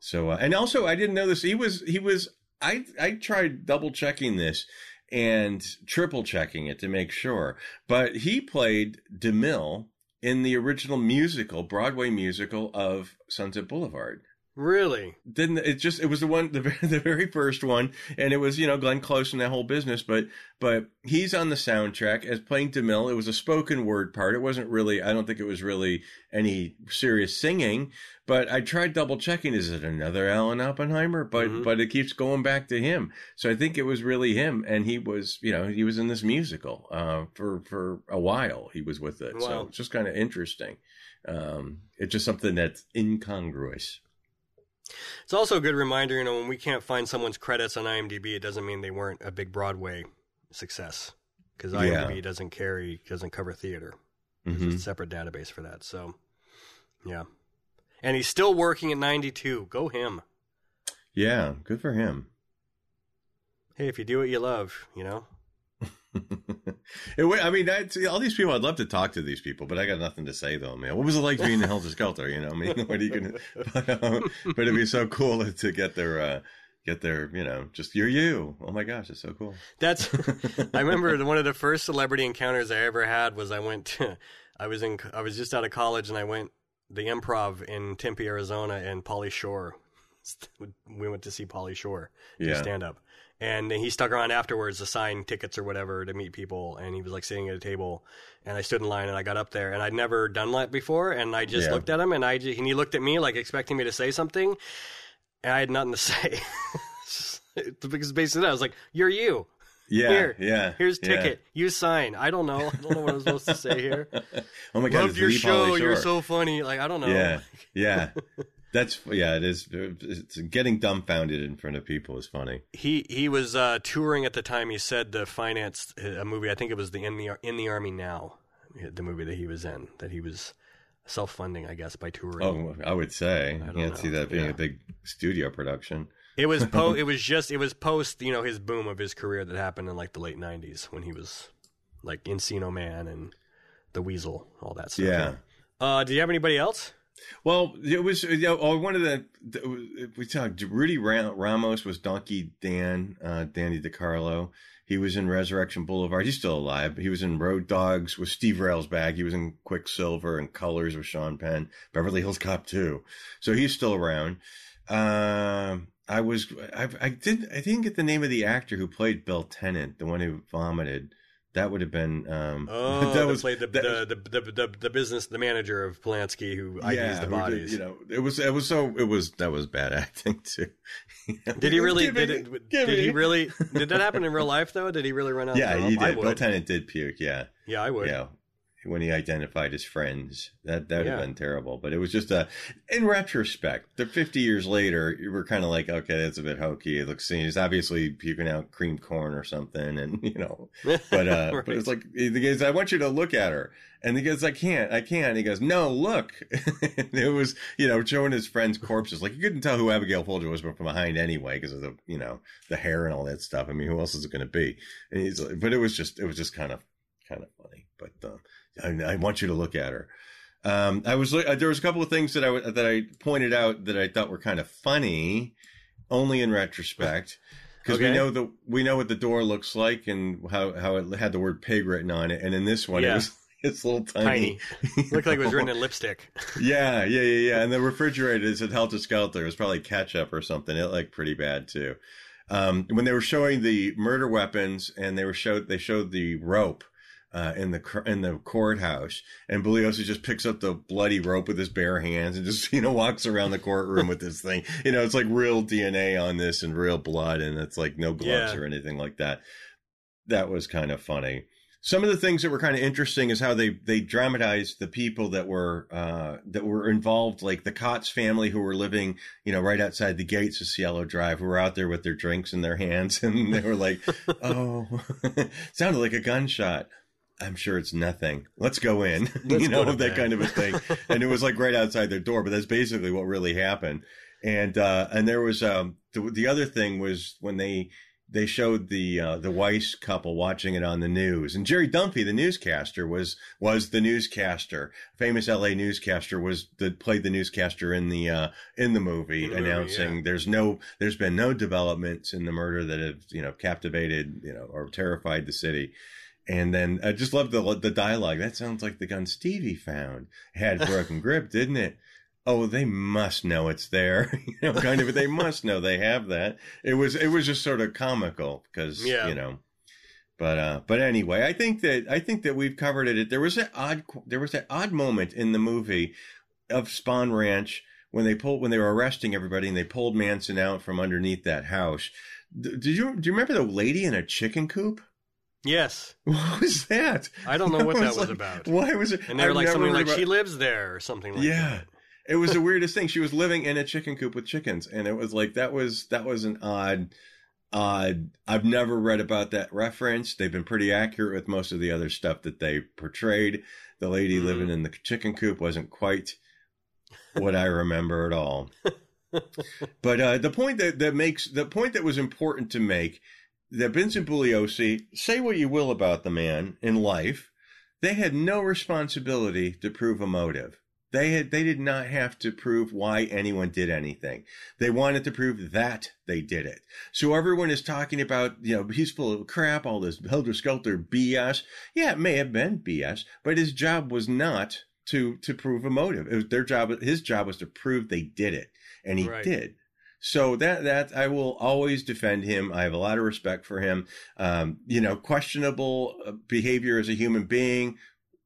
So uh, and also I didn't know this. He was he was I I tried double checking this and triple checking it to make sure. But he played DeMille in the original musical, Broadway musical of Sunset Boulevard Really? didn't it just it was the one [laughs] the very, the very first one and it was you know Glenn Close and that whole business but but he's on the soundtrack as playing DeMille. It was a spoken word part. It wasn't really I don't think it was really any serious singing but I tried double checking is it another Alan Oppenheimer? But Mhm. but it keeps going back to him. So I think it was really him and he was you know he was in this musical uh for for a while he was with it. So it's just kind of interesting. Um it's just something that's incongruous It's also a good reminder, you know, when we can't find someone's credits on IMDb, it doesn't mean they weren't a big Broadway success because Yeah. IMDb doesn't carry, doesn't cover theater. Mhm. There's a separate database for that. So, yeah. And he's still working at 92. Go him. Yeah, good for him. Hey, if you do what you love, you know? It I mean, that's, all these people, I'd love to talk to these people, but I got nothing to say though. Man. What was it like being in Helter Skelter? You know, I mean, [laughs] what are you to, [laughs] but, um, but it'd be so cool [laughs] to get their, uh, get their, you know, just you're you. Oh my gosh, it's so cool. That's, I remember one of the first celebrity encounters I ever had was I went, to, I was in, I was just out of college and I went the improv in Tempe, Arizona and Pauly Shore. We went to see Pauly Shore do Yeah. stand up. And he stuck around afterwards to sign tickets or whatever to meet people. And he was like sitting at a table. And I stood in line and I got up there and I'd never done that before. And I just Yeah. looked at him and I and he looked at me like expecting me to say something. And I had nothing to [laughs] say. because basically, I was like, "You're you." Yeah, here, yeah. Here's yeah. ticket. You sign. I don't know. I don't know what I'm supposed to say here. [laughs] oh my god, Love your show. You're so funny. Like I don't know. Yeah, yeah. [laughs] That's yeah. It is. It's getting dumbfounded in front of people is funny. He he was uh, touring at the time. He said to finance a movie. I think it was the in the in the army now, the movie that he was in. That he was self funding, I guess, by touring. Oh, I would say I can't know. see that being Yeah. a big studio production. It was po. [laughs] it was just. It was post. You know, his boom of his career that happened in like the late '90s when he was like Encino Man and the Weasel, all that stuff. Yeah. Uh, do you have anybody else? Well, it was you know, oh, one of the, the we talked. Rudy Ramos was Donkey Dan, uh, Danny DeCarlo. He was in Resurrection Boulevard. He's still alive. He was in Road Dogs with Steve Railsback. He was in Quicksilver and Colors with Sean Penn. Beverly Hills Cop too. So he's still around. Um, I was I, I did I didn't get the name of the actor who played Bill Tennant, the one who vomited. That would have been um [laughs] Oh, that was played the, that- the, the, the, the, the business, the manager of Polanski who IDs the who did- bodies. you know, it was it was so it was that was bad [laughs] acting too. [laughs] Did he really? Did me- it? Did he really? Did that happen in real life though? Did he really run out? Yeah, of he throw up? I did. Bill. Tennant did puke. Yeah, Yeah, I would. yeah. When he identified his friends, that that would Yeah. have been terrible. But it was just a. In retrospect, the fifty years later, you were kind of like, okay, that's a bit hokey. It looks. He's obviously puking out cream corn or something, and you know. [laughs] But uh, Right. but it's like the guys. I want you to look at her, and the guy's, I can't, I can't. He goes, no, look. [laughs] it was you know showing his friends' corpses. Like you couldn't tell who Abigail Folger was from behind anyway because of the you know the hair and all that stuff. I mean, who else is it going to be? And he's like, but it was just it was just kind of kind of funny. But um, I, I want you to look at her. Um, I was there was a couple of things that I that I pointed out that I thought were kind of funny, only in retrospect. Because we know the we know what the door looks like and how, how it had the word pig written on it, and in this one it Yeah. was [laughs] it's little tiny. Tiny. Looked like it was written in [laughs] lipstick. Yeah, yeah, yeah, yeah. And the refrigerator is at Helter Skelter. It was probably ketchup or something. It looked pretty bad too. Um, when they were showing the murder weapons and they were showed they showed the rope uh, in the in the courthouse, and Bugliosi just picks up the bloody rope with his bare hands and just [laughs] you know walks around the courtroom with this thing. You know, it's like real DNA on this and real blood, and it's like no gloves Yeah. or anything like that. That was kind of funny some of the things that were kind of interesting is how they they dramatized the people that were uh, that were involved, like the Kotts family who were living, you know, right outside the gates of Cielo Drive, who were out there with their drinks in their [laughs] hands, and they were like, [laughs] "Oh, sounded like a gunshot." I'm sure it's nothing. Let's go in, [laughs] Let's you know, that bed. kind of a thing. [laughs] and it was like right outside their door, but that's basically what really happened. And uh, and there was um the, the other thing was when they they showed the uh, the Weiss couple watching it on the news, and Jerry Dunphy, the newscaster, was was the newscaster, famous L.A. newscaster, was the played the newscaster in the uh, in the movie, the movie, announcing yeah. there's no there's been no developments in the murder that have you know captivated you know or terrified the city. And then I just love the the dialogue. That sounds like the gun Stevie found. Had broken grip, didn't it? Oh, they must know it's there. [laughs] you know, kind of. They must know they have that. It was it was just sort of comical because Yeah. you know. But uh, but anyway, I think that I think that we've covered it. There was an odd there was that odd moment in the movie of Spahn Ranch when they pulled when they were arresting everybody and they pulled Manson out from underneath that house. D- Did you do you remember the lady in a chicken coop? Yes. [laughs] What was that? I don't know what [laughs] that was like, about. Why was it? And they were I've like something like about- she lives there or something like that. yeah. that. It was the [laughs] weirdest thing. She was living in a chicken coop with chickens, and it was like that was that was an odd, odd. I've never read about that reference. They've been pretty accurate with most of the other stuff that they portrayed. The lady Mhm. living in the chicken coop wasn't quite what I remember at all. but uh, the point that that makes the point that was important to make that Vincent Bugliosi, say what you will about the man in life, they had no responsibility to prove a motive. They had they did not have to prove why anyone did anything. They wanted to prove that they did it. So everyone is talking about, you know, he's full of crap, all this helter skelter BS. Yeah, it may have been BS, but his job was not to to prove a motive. It was their job. His job was to prove they did it, and he Right. did. So that that I will always defend him. I have a lot of respect for him. Um, you know, questionable uh, behavior as a human being.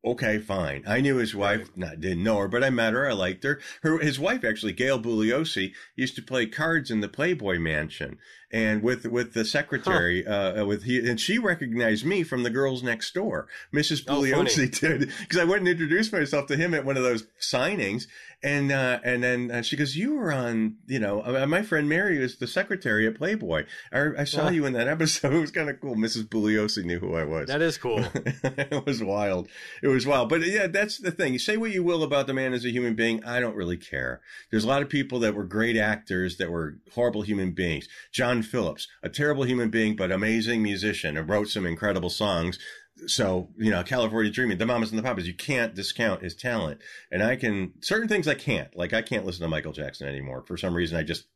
Okay, fine. I knew his wife, not didn't know her, but I met her. I liked her. Her his wife actually, Gail Bugliosi, used to play cards in the Playboy Mansion, and with with the secretary, huh. uh, with he, and she recognized me from the girls next door. Mrs. Bugliosi oh, [laughs] did because I went and introduced myself to him at one of those signings, and uh, and then uh, she goes, "You were on, you know, uh, my friend Mary was the secretary at Playboy. I, I saw you in that episode. [laughs] It was kind of cool. Mrs. Bugliosi knew who I was. That is cool. [laughs] it was wild. It was wild. But yeah, that's the thing. You say what you will about the man as a human being. I don't really care. There's a lot of people that were great actors that were horrible human beings. John Phillips, a terrible human being but amazing musician, and wrote some incredible songs. So you know california dreaming the mamas and the papas you can't discount his talent. And i can certain things i can't. Like i can't listen to michael jackson anymore. For some reason i just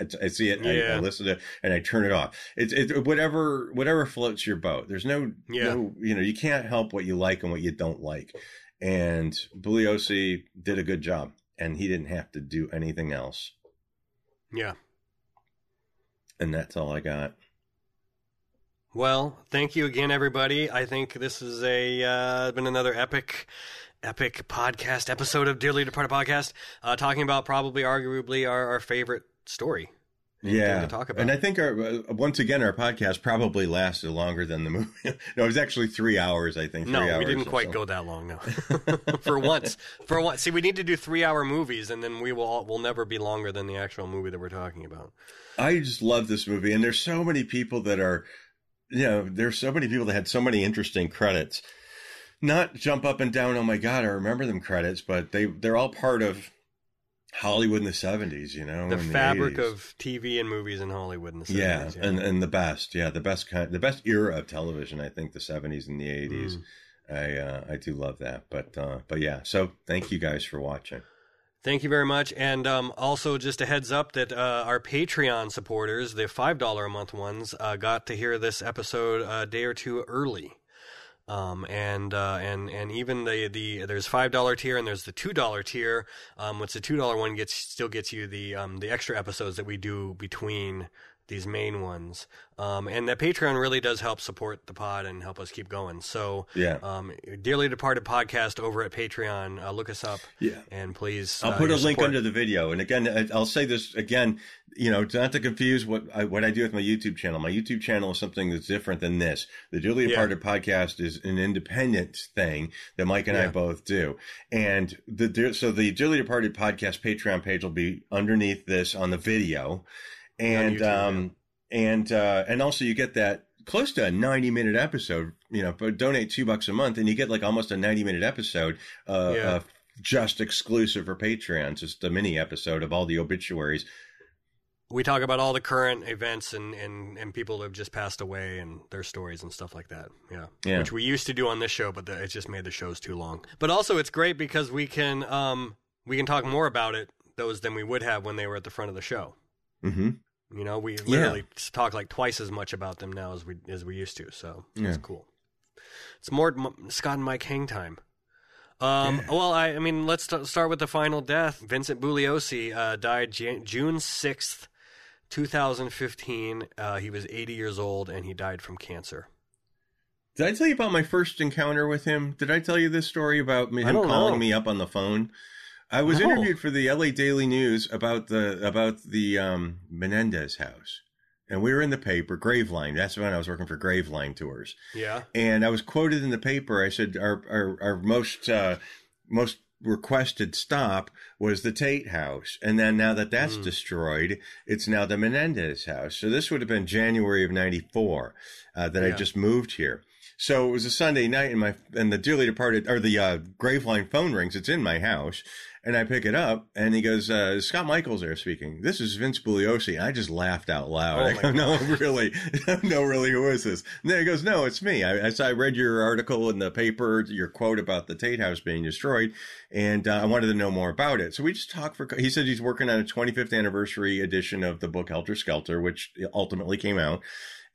i, I see it yeah. I, I, listen to it and i turn it off. It's it, whatever whatever floats your boat. There's no yeah. no you know you can't help what you like and what you don't like. And Bugliosi did a good job and he didn't have to do anything else. Yeah and that's all i got well, thank you again, everybody. I think this is a uh, been another epic, epic podcast episode of Dearly Departed podcast, uh, talking about probably, arguably, our, our favorite story. Yeah, to talk about. And I think our uh, once again our podcast probably lasted longer than the movie. [laughs] no, it was actually three hours. I think. no, we didn't quite so. go that long. No, [laughs] [laughs] for once, for once. See, we need to do three-hour movies, and then we will all, will never be longer than the actual movie that we're talking about. I just love this movie, and there's so many people that are you know, there's so many people that had so many interesting credits. Not jump up and down, oh my God, I remember them credits, but they, they're all part of Hollywood in the 70s, you know, the fabric the of TV and movies in Hollywood in the 70s. Yeah, yeah, And, and the best, yeah, the best kind, the best era of television, I think the 70s and the 80s. Mm. I, uh, I do love that, but, uh, but yeah, so thank you guys for watching. Thank you very much. And um, also, just a heads up that uh, our Patreon supporters, the $5 a month ones, uh, got to hear this episode a day or two early. Um, and uh, and and even the the there's five dollar tier and there's the two dollar tier. Um, which the two dollar one gets still gets you the um, the extra episodes that we do between these main ones. Um, and that Patreon really does help support the pod and help us keep going. So, yeah, um, Dearly Departed podcast over at Patreon. Uh, look us up. Yeah, and please. I'll uh, put a link support. under the video. And again, I'll say this again. You know, not to confuse what I, what I do with my YouTube channel. My YouTube channel is something that's different than this. The Dearly Departed yeah. podcast is an independent thing that Mike and yeah. I both do. And the so the Dearly Departed podcast Patreon page will be underneath this on the video and YouTube, um yeah. and uh and also you get that close to a 90 minute episode you know but donate two bucks a month and you get like almost a 90 minute episode uh, yeah. uh just exclusive for patreon just a mini episode of all the obituaries we talk about all the current events and, and, and people who have just passed away and their stories and stuff like that. Yeah. yeah. Which we used to do on this show, but the, it just made the shows too long. But also, it's great because we can um, we can talk more about it those than we would have when they were at the front of the show. Mm-hmm. You know, we literally yeah. talk like twice as much about them now as we as we used to. So yeah. it's cool. It's more Scott and Mike hang time. Um, yeah. Well, I, I, mean, let's t- start with the final death. Vincent Bugliosi uh, died Jan- June sixth, two thousand fifteen. Uh, he was eighty years old, and he died from cancer. Did I tell you about my first encounter with him? Did I tell you this story about him calling know. me up on the phone? I was no. interviewed for the LA Daily News about the about the um, Menendez house, and we were in the paper Graveline. That's when I was working for Graveline Tours. Yeah, and I was quoted in the paper. I said our our, our most uh, most requested stop was the Tate house, and then now that that's mm. destroyed, it's now the Menendez house. So this would have been January of '94 uh, that yeah. I just moved here. So it was a Sunday night, and my and the dearly departed or the uh, Graveline phone rings. It's in my house, and I pick it up, and he goes, uh, Scott Michaels there speaking. This is Vince Bugliosi. I just laughed out loud. Oh I go, no, really? [laughs] no, really, who is this? And then he goes, no, it's me. I, I, read your article in the paper, your quote about the Tate House being destroyed, and uh, I wanted to know more about it. So we just talked for, he said he's working on a 25th anniversary edition of the book Helter Skelter, which ultimately came out.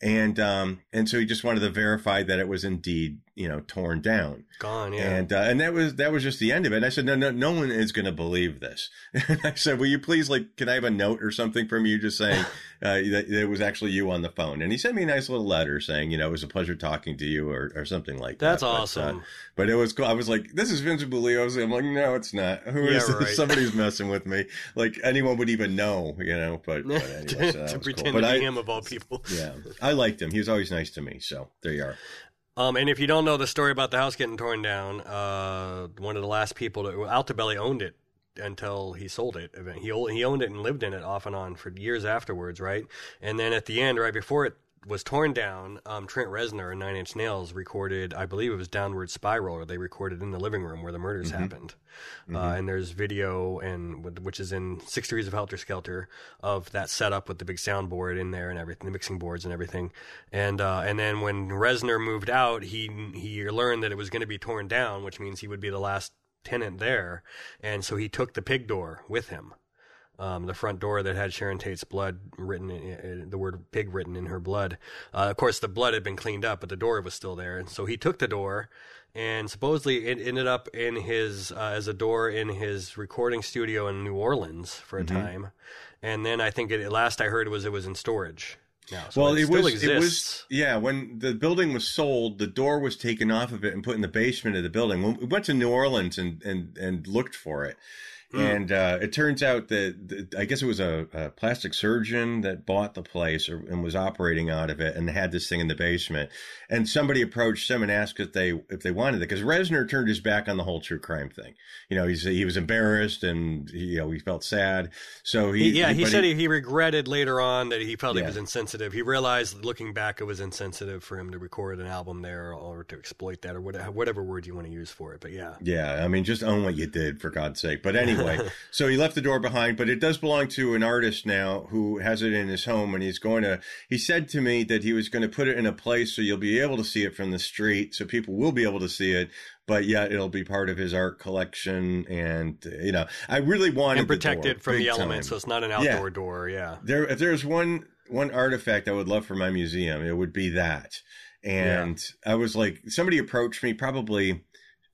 And, um, and so he just wanted to verify that it was indeed you know torn down. Gone yeah. And uh, and that was that was just the end of it. And i said no no no one is going to believe this. [laughs] And i said will you please like can i have a note or something from you just saying [laughs] uh, that it was actually you on the phone? And he sent me a nice little letter saying you know it was a pleasure talking to you or, or something like that's that. That's awesome but, uh, but, it was cool. I was like this is vince Bugliosi. i'm like no it's not. Who is yeah, this? right. [laughs] somebody's messing with me. Like anyone would even know you know but, but anyway so to pretend cool. to but be I, him of all people. Yeah. I liked him. He was always nice to me so there you are um, and if you don't know the story about the house getting torn down, uh, one of the last people to Altobelli owned it until he sold it. He he owned it and lived in it off and on for years afterwards, right? And then at the end, right before it was torn down, um, Trent Reznor and Nine Inch Nails recorded, I believe it was Downward Spiral, or they recorded in the living room where the murders mm-hmm. happened. Mm-hmm. Uh, and there's video, and which is in Six Degrees of Helter Skelter, of that setup with the big soundboard in there and everything, the mixing boards and everything. And uh, and then when Reznor moved out, he he learned that it was going to be torn down, which means he would be the last tenant there, and so he took the pig door with him um, the front door that had Sharon Tate's blood written, in, in, the word pig written in her blood. Uh, of course, the blood had been cleaned up, but the door was still there. And so he took the door, and supposedly it ended up in his uh, as a door in his recording studio in New Orleans for a mm-hmm. time. And then I think it, last I heard was it was in storage. Now, so well, it, it was. Exists. It was. Yeah, when the building was sold, the door was taken off of it and put in the basement of the building. we went to New Orleans and and and looked for it. And uh, it turns out that, I guess it was a, a, plastic surgeon that bought the place or, and was operating out of it and had this thing in the basement. And somebody approached them and asked if they if they wanted it because Reznor turned his back on the whole true crime thing. You know, he's he was embarrassed and he, you know he felt sad. So he, he yeah he, he said he, he, regretted later on that he felt yeah. he was insensitive. He realized looking back it was insensitive for him to record an album there or to exploit that or whatever, whatever word you want to use for it. But yeah, yeah, I mean just own what you did for God's sake. But anyway, [laughs] so he left the door behind, but it does belong to an artist now who has it in his home and he's going to. He said to me that he was going to put it in a place so you'll be able to see it from the street, so people will be able to see it but yet it'll be part of his art collection. And you know, I really wanted and protected the from the elements, so it's not an outdoor yeah. door. Yeah, there. If there's one one artifact I would love for my museum, it would be that. And yeah. I was like, somebody approached me probably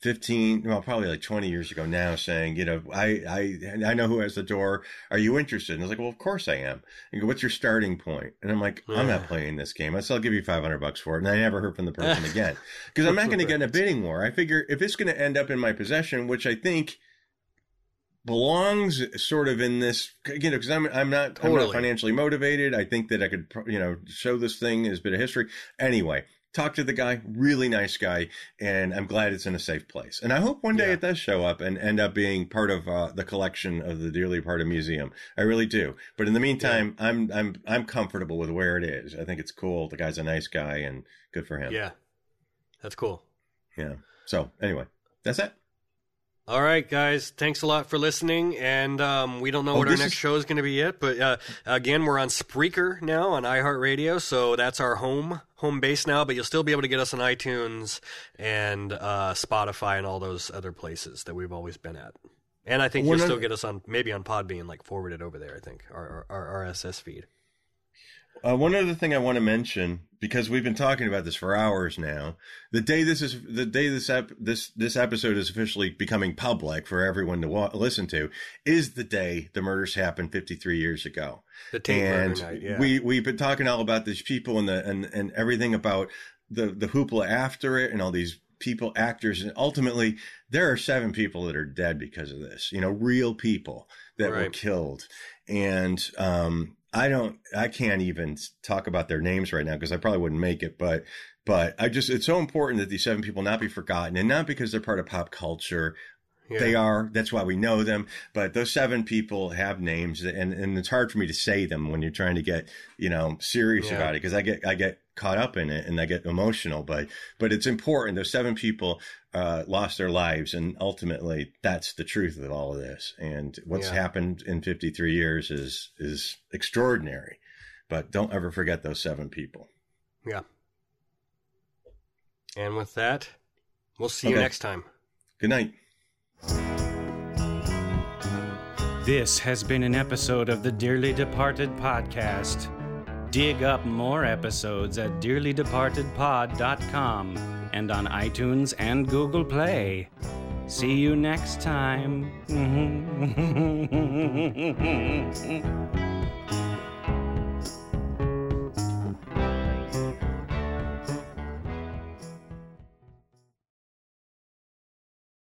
15 well probably like 20 years ago now saying you know i i i know who has the door are you interested and i was like well of course i am and go what's your starting point? and i'm like i'm not playing this game i said i'll give you 500 bucks for it and i never heard from the person [laughs] again because i'm not going to get in a bidding war i figure if it's going to end up in my possession which i think belongs sort of in this you know because I'm I'm not totally. I'm not financially motivated. I think that I could you know show this thing as a bit of history. Anyway, talked to the guy, really nice guy, and I'm glad it's in a safe place. And I hope one day yeah. it does show up and end up being part of uh, the collection of the Dearly Departed Museum. I really do. But in the meantime, yeah. I'm I'm I'm comfortable with where it is. I think it's cool. The guy's a nice guy, and good for him. Yeah, that's cool. Yeah. So anyway, that's it. All right, guys. Thanks a lot for listening. And um, we don't know oh, what our next is... show is going to be yet, but uh, again, we're on Spreaker now on iHeartRadio, so that's our home home base now. But you'll still be able to get us on iTunes and uh, Spotify and all those other places that we've always been at. And I think you'll still get us on maybe on Podbean, like forwarded over there. I think our, our, our RSS feed. Uh, one other thing I want to mention because we've been talking about this for hours now. The day this is the day this ep- this this episode is officially becoming public for everyone to wa- listen to is the day the murders happened 53 years ago. The Tate and night, yeah. we we've been talking all about these people and the and and everything about the the hoopla after it and all these people actors and ultimately there are seven people that are dead because of this. You know, real people that right. were killed and um I don't, I can't even talk about their names right now because I probably wouldn't make it. But, but I just, it's so important that these seven people not be forgotten and not because they're part of pop culture. Yeah. They are. That's why we know them. But those seven people have names, and and it's hard for me to say them when you're trying to get you know serious yeah. about it because I get I get caught up in it and I get emotional. But but it's important. Those seven people uh, lost their lives, and ultimately, that's the truth of all of this. And what's yeah. happened in 53 years is is extraordinary. But don't ever forget those seven people. Yeah. And with that, we'll see okay. you next time. Good night. This has been an episode of the Dearly Departed podcast. Dig up more episodes at dearlydepartedpod.com. and on iTunes and Google Play. See you next time. [laughs]